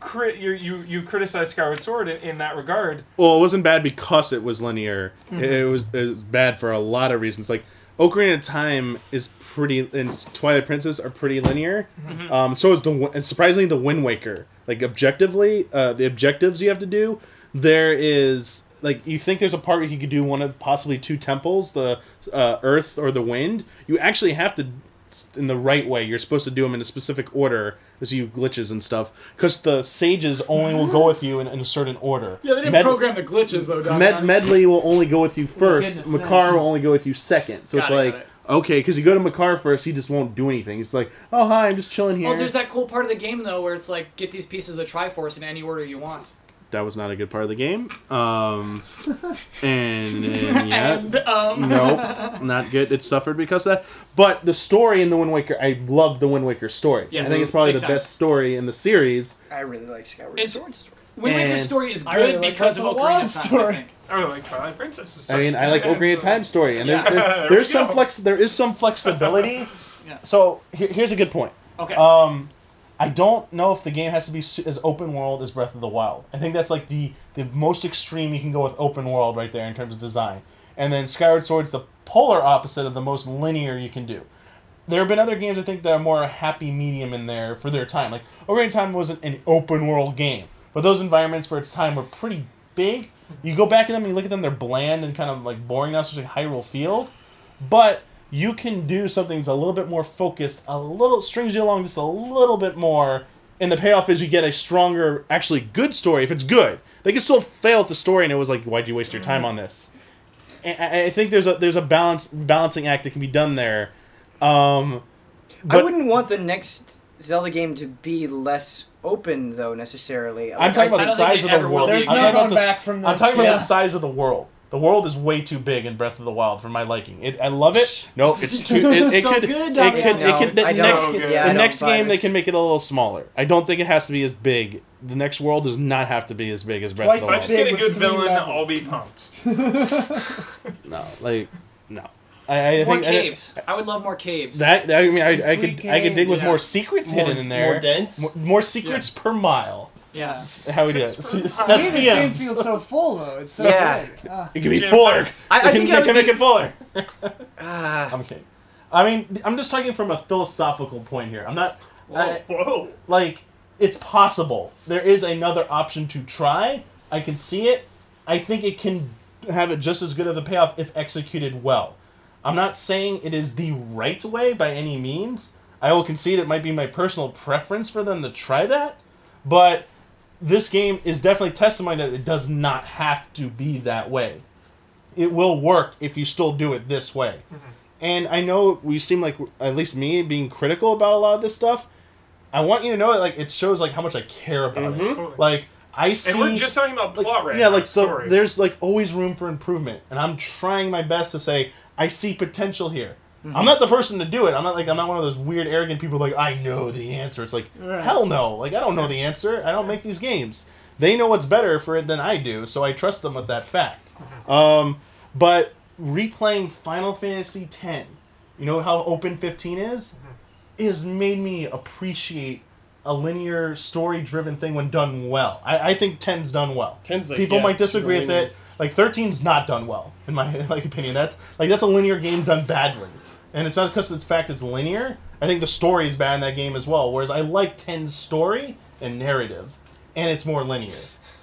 crit, you you you criticize Skyward Sword in, in that regard. Well, it wasn't bad because it was linear. Mm-hmm. It, it was it was bad for a lot of reasons. Like Ocarina of Time is pretty, and Twilight Princess are pretty linear. Mm-hmm. Um, so is the and surprisingly the Wind Waker. Like objectively, uh, the objectives you have to do, there is like you think there's a part where you could do one of possibly two temples, the uh, Earth or the Wind. You actually have to in the right way. You're supposed to do them in a specific order. There's you glitches and stuff because the sages only will go with you in, in a certain order. Yeah, they didn't Med- program the glitches though. Damiani. Med- Medli will only go with you first. goodness Makar sakes. will only go with you second. So Got it's it, like it. okay, because you go to Makar first, he just won't do anything. He's like, oh hi, I'm just chilling here. Oh, there's that cool part of the game though where it's like get these pieces of the Triforce in any order you want. That was not a good part of the game. Um, and, and yeah, And um, nope, not good. It suffered because of that. But the story in the Wind Waker, I love the Wind Waker story. Yes, I think it's probably the time. best story in the series. I really like Skyward It's- Sword story. Wind Waker's story is I really good like because of the Ocarina Wild of Time. story. I think. I really like Twilight Princess. Story. I mean, I like Ocarina of Time story, and there, Yeah. there- There there's we some go. flex. There is some flexibility. Yeah. So here, here's a good point. Okay. Um, I don't know if the game has to be as open world as Breath of the Wild. I think that's like the the most extreme you can go with open world right there in terms of design. And then Skyward Sword's the polar opposite of the most linear you can do. There have been other games I think that are more a happy medium in there for their time. Like Ocarina Time wasn't an open world game, but those environments for its time were pretty big. You go back in them, you look at them, they're bland and kind of like boring now, especially Hyrule Field. But you can do something that's a little bit more focused, a little strings you along just a little bit more, and the payoff is you get a stronger, actually good story if it's good. They could still fail at the story, and it was like, why'd you waste your time on this? And I I think there's a there's a balance balancing act that can be done there. Um, I wouldn't want the next Zelda game to be less open, though, necessarily. I'm Like, talking I about the size of the world. be I'm talking There's no about going back from I'm this, talking about the size of the world. The world is way too big in Breath of the Wild for my liking. It, I love it. No, it's too. It, it So could. good, it could. Damian. It No, could. The next. So yeah, I don't next buy game they can make it a little smaller. I don't think it has to be as big. The next world does not have to be as big as Breath Twice If of I the just Wild. big get a good three villain, levels. I'll be pumped. No, like no. I, I more think caves. I, would love more caves. that, that I mean, I, I sweet could I could dig with games. more secrets More, hidden in there. more dense. More, more secrets per mile. Yeah. How we do it? It's See, That's this game SPMs. feels so full, though. It's so Yeah. big. Ah. It can be Jam fuller. packed. I, I It can- think it I can would make be, it fuller. Ah, I'm kidding. I mean, I'm just talking from a philosophical point here. I'm not I- Whoa. like it's possible. There is another option to try. I can see it. I think it can have it just as good of a payoff if executed well. I'm not saying it is the right way by any means. I will concede it might be my personal preference for them to try that, but this game is definitely testimony that it does not have to be that way. It will work if you still do it this way. Mm-hmm. And I know we seem like, at least me, being critical about a lot of this stuff. I want you to know that like it shows like how much I care about it. Mm-hmm. Totally. Like I see. and we're just talking about like, plot right yeah, like so. story. There's like always room for improvement, and I'm trying my best to say I see potential here. I'm not the person to do it. I'm not like I'm not one of those weird arrogant people like I know the answer. It's like Right. hell no. Like I don't know the answer. I don't make these games. They know what's better for it than I do, so I trust them with that fact. Um, but replaying Final Fantasy X, you know how open 15 is, has made me appreciate a linear story driven thing when done well. I, I think 10's done well. 10's like, People yeah, might disagree with it. Like 13's not done well in my like opinion. That's like that's a linear game done badly, and it's not because of the fact it's linear. I think the story is bad in that game as well. Whereas I like 10's story and narrative, and it's more linear.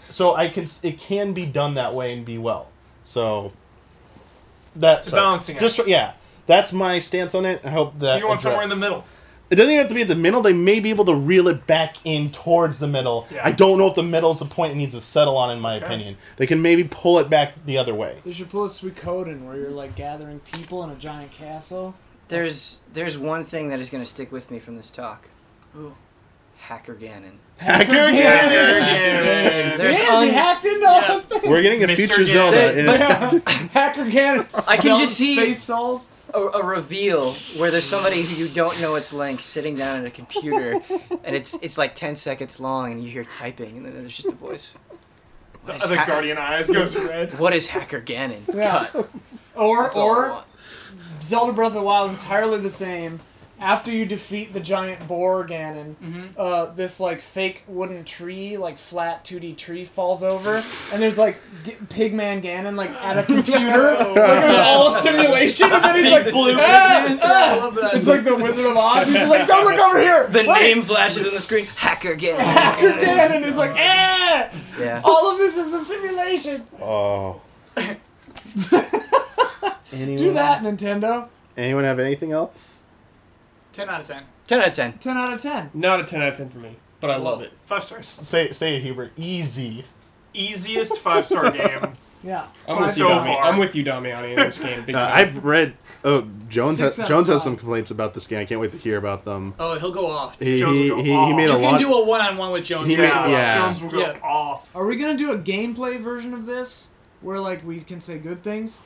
So I can it can be done that way and be well. So that's balancing Just yeah, that's my stance on it. I hope that So you want somewhere in the middle. It doesn't even have to be at the middle. They may be able to reel it back in towards the middle. Yeah. I don't know if the middle is the point it needs to settle on, in my Okay. opinion. They can maybe pull it back the other way. They should pull a sweet Suikoden where you're like gathering people in a giant castle. There's there's one thing that is going to stick with me from this talk. Ooh. Hacker Ganon. Hacker Yeah. Ganon! There's There's un- hacked into all Yeah. those things. We're getting a Mr. future Ganon. Zelda. They- and it's- Hacker Ganon. I can just see- space souls. A, a reveal where there's somebody who you don't know it's Link sitting down at a computer, and it's it's like ten seconds long, and you hear typing, and then there's just a voice. What is, The ha- guardian eyes goes red. what is Hacker Ganon? Yeah. Cut. Or That's or. Zelda Breath of the Wild entirely the same. After you defeat the giant boar Ganon, Mhm. uh, this like fake wooden tree, like flat 2D tree, falls over, and there's like G- Pigman Ganon like at a computer. like it was all a simulation, and then he's like Blue "Ah, ah." I love that. It's like the Wizard of Oz. He's like, "Don't look over here." The Wait." name flashes on the screen. Hacker Ganon. Hacker Ganon is like, "Ah!" Yeah. All of this is a simulation. oh. Do that, Nintendo. Anyone have anything else? Ten out of ten. Ten out of ten. 10 out of 10. Not a 10 out of 10 for me, but I love it. Five stars. Say say it, Hubert. Easy. Easiest five star game. Yeah. I'm Five with you, So Dami. far. I'm with you, Damiani, in this game. Big Uh, time. I've read. Oh, Jones has, out of Jones has five. some complaints about this game. I can't wait to hear about them. Oh, he'll go off. He Jones will he, go he, he off. made You a can lot. do a one-on-one with Jones. He for made- yeah. Jones will go Yeah. off. Are we gonna do a gameplay version of this where like we can say good things?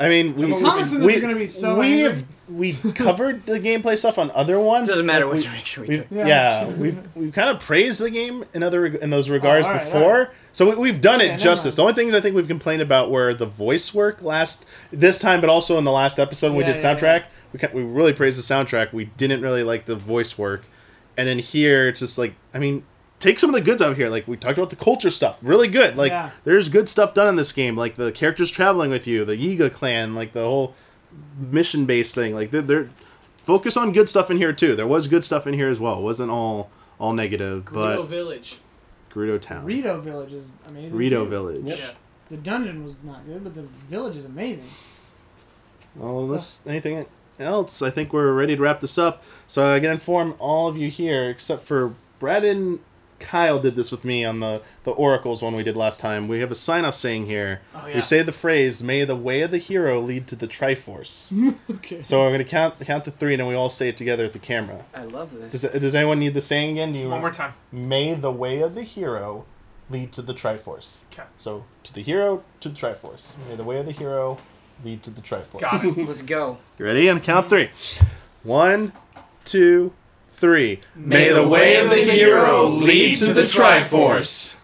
I mean, we The comments in this we, are gonna be so we angry. have we covered the gameplay stuff on other ones. Doesn't matter Like, what we- direction we We've, took. yeah, Yeah. we've we've kind of praised the game in other in those regards oh, all right, before, all so we, we've done it justice. The only things I think we've complained about were the voice work last this time, but also in the last episode when Yeah, we did yeah, soundtrack. We we really praised the soundtrack. We didn't really like the voice work, and then here it's just like I mean. Take some of the goods out here. Like we talked about the culture stuff, really good. Like Yeah. there's good stuff done in this game. Like the characters traveling with you, the Yiga clan, like the whole mission based thing. Like they're, they're focus on good stuff in here too. There was good stuff in here as well. It wasn't all all negative, Gerudo but Village. Gerudo Town, Rito Village is amazing. Rito too. Village. Yep. Yeah. The dungeon was not good, but the village is amazing. Well, unless anything else, I think we're ready to wrap this up. So I can inform all of you here, except for Brad and Kyle did this with me on the the oracles one we did last time. We have a sign off saying here. Oh, We say the phrase "May the way of the hero lead to the Triforce." Okay. so I'm going to count count to three, and then we all say it together at the camera. I love this. Does does anyone need the saying again? Do you One more time. May the way of the hero lead to the Triforce. Okay. So to the hero, to the Triforce. May the way of the hero lead to the Triforce. Got it. Let's go. You ready? On count three. One, two, three. May the way of the hero lead to the Triforce.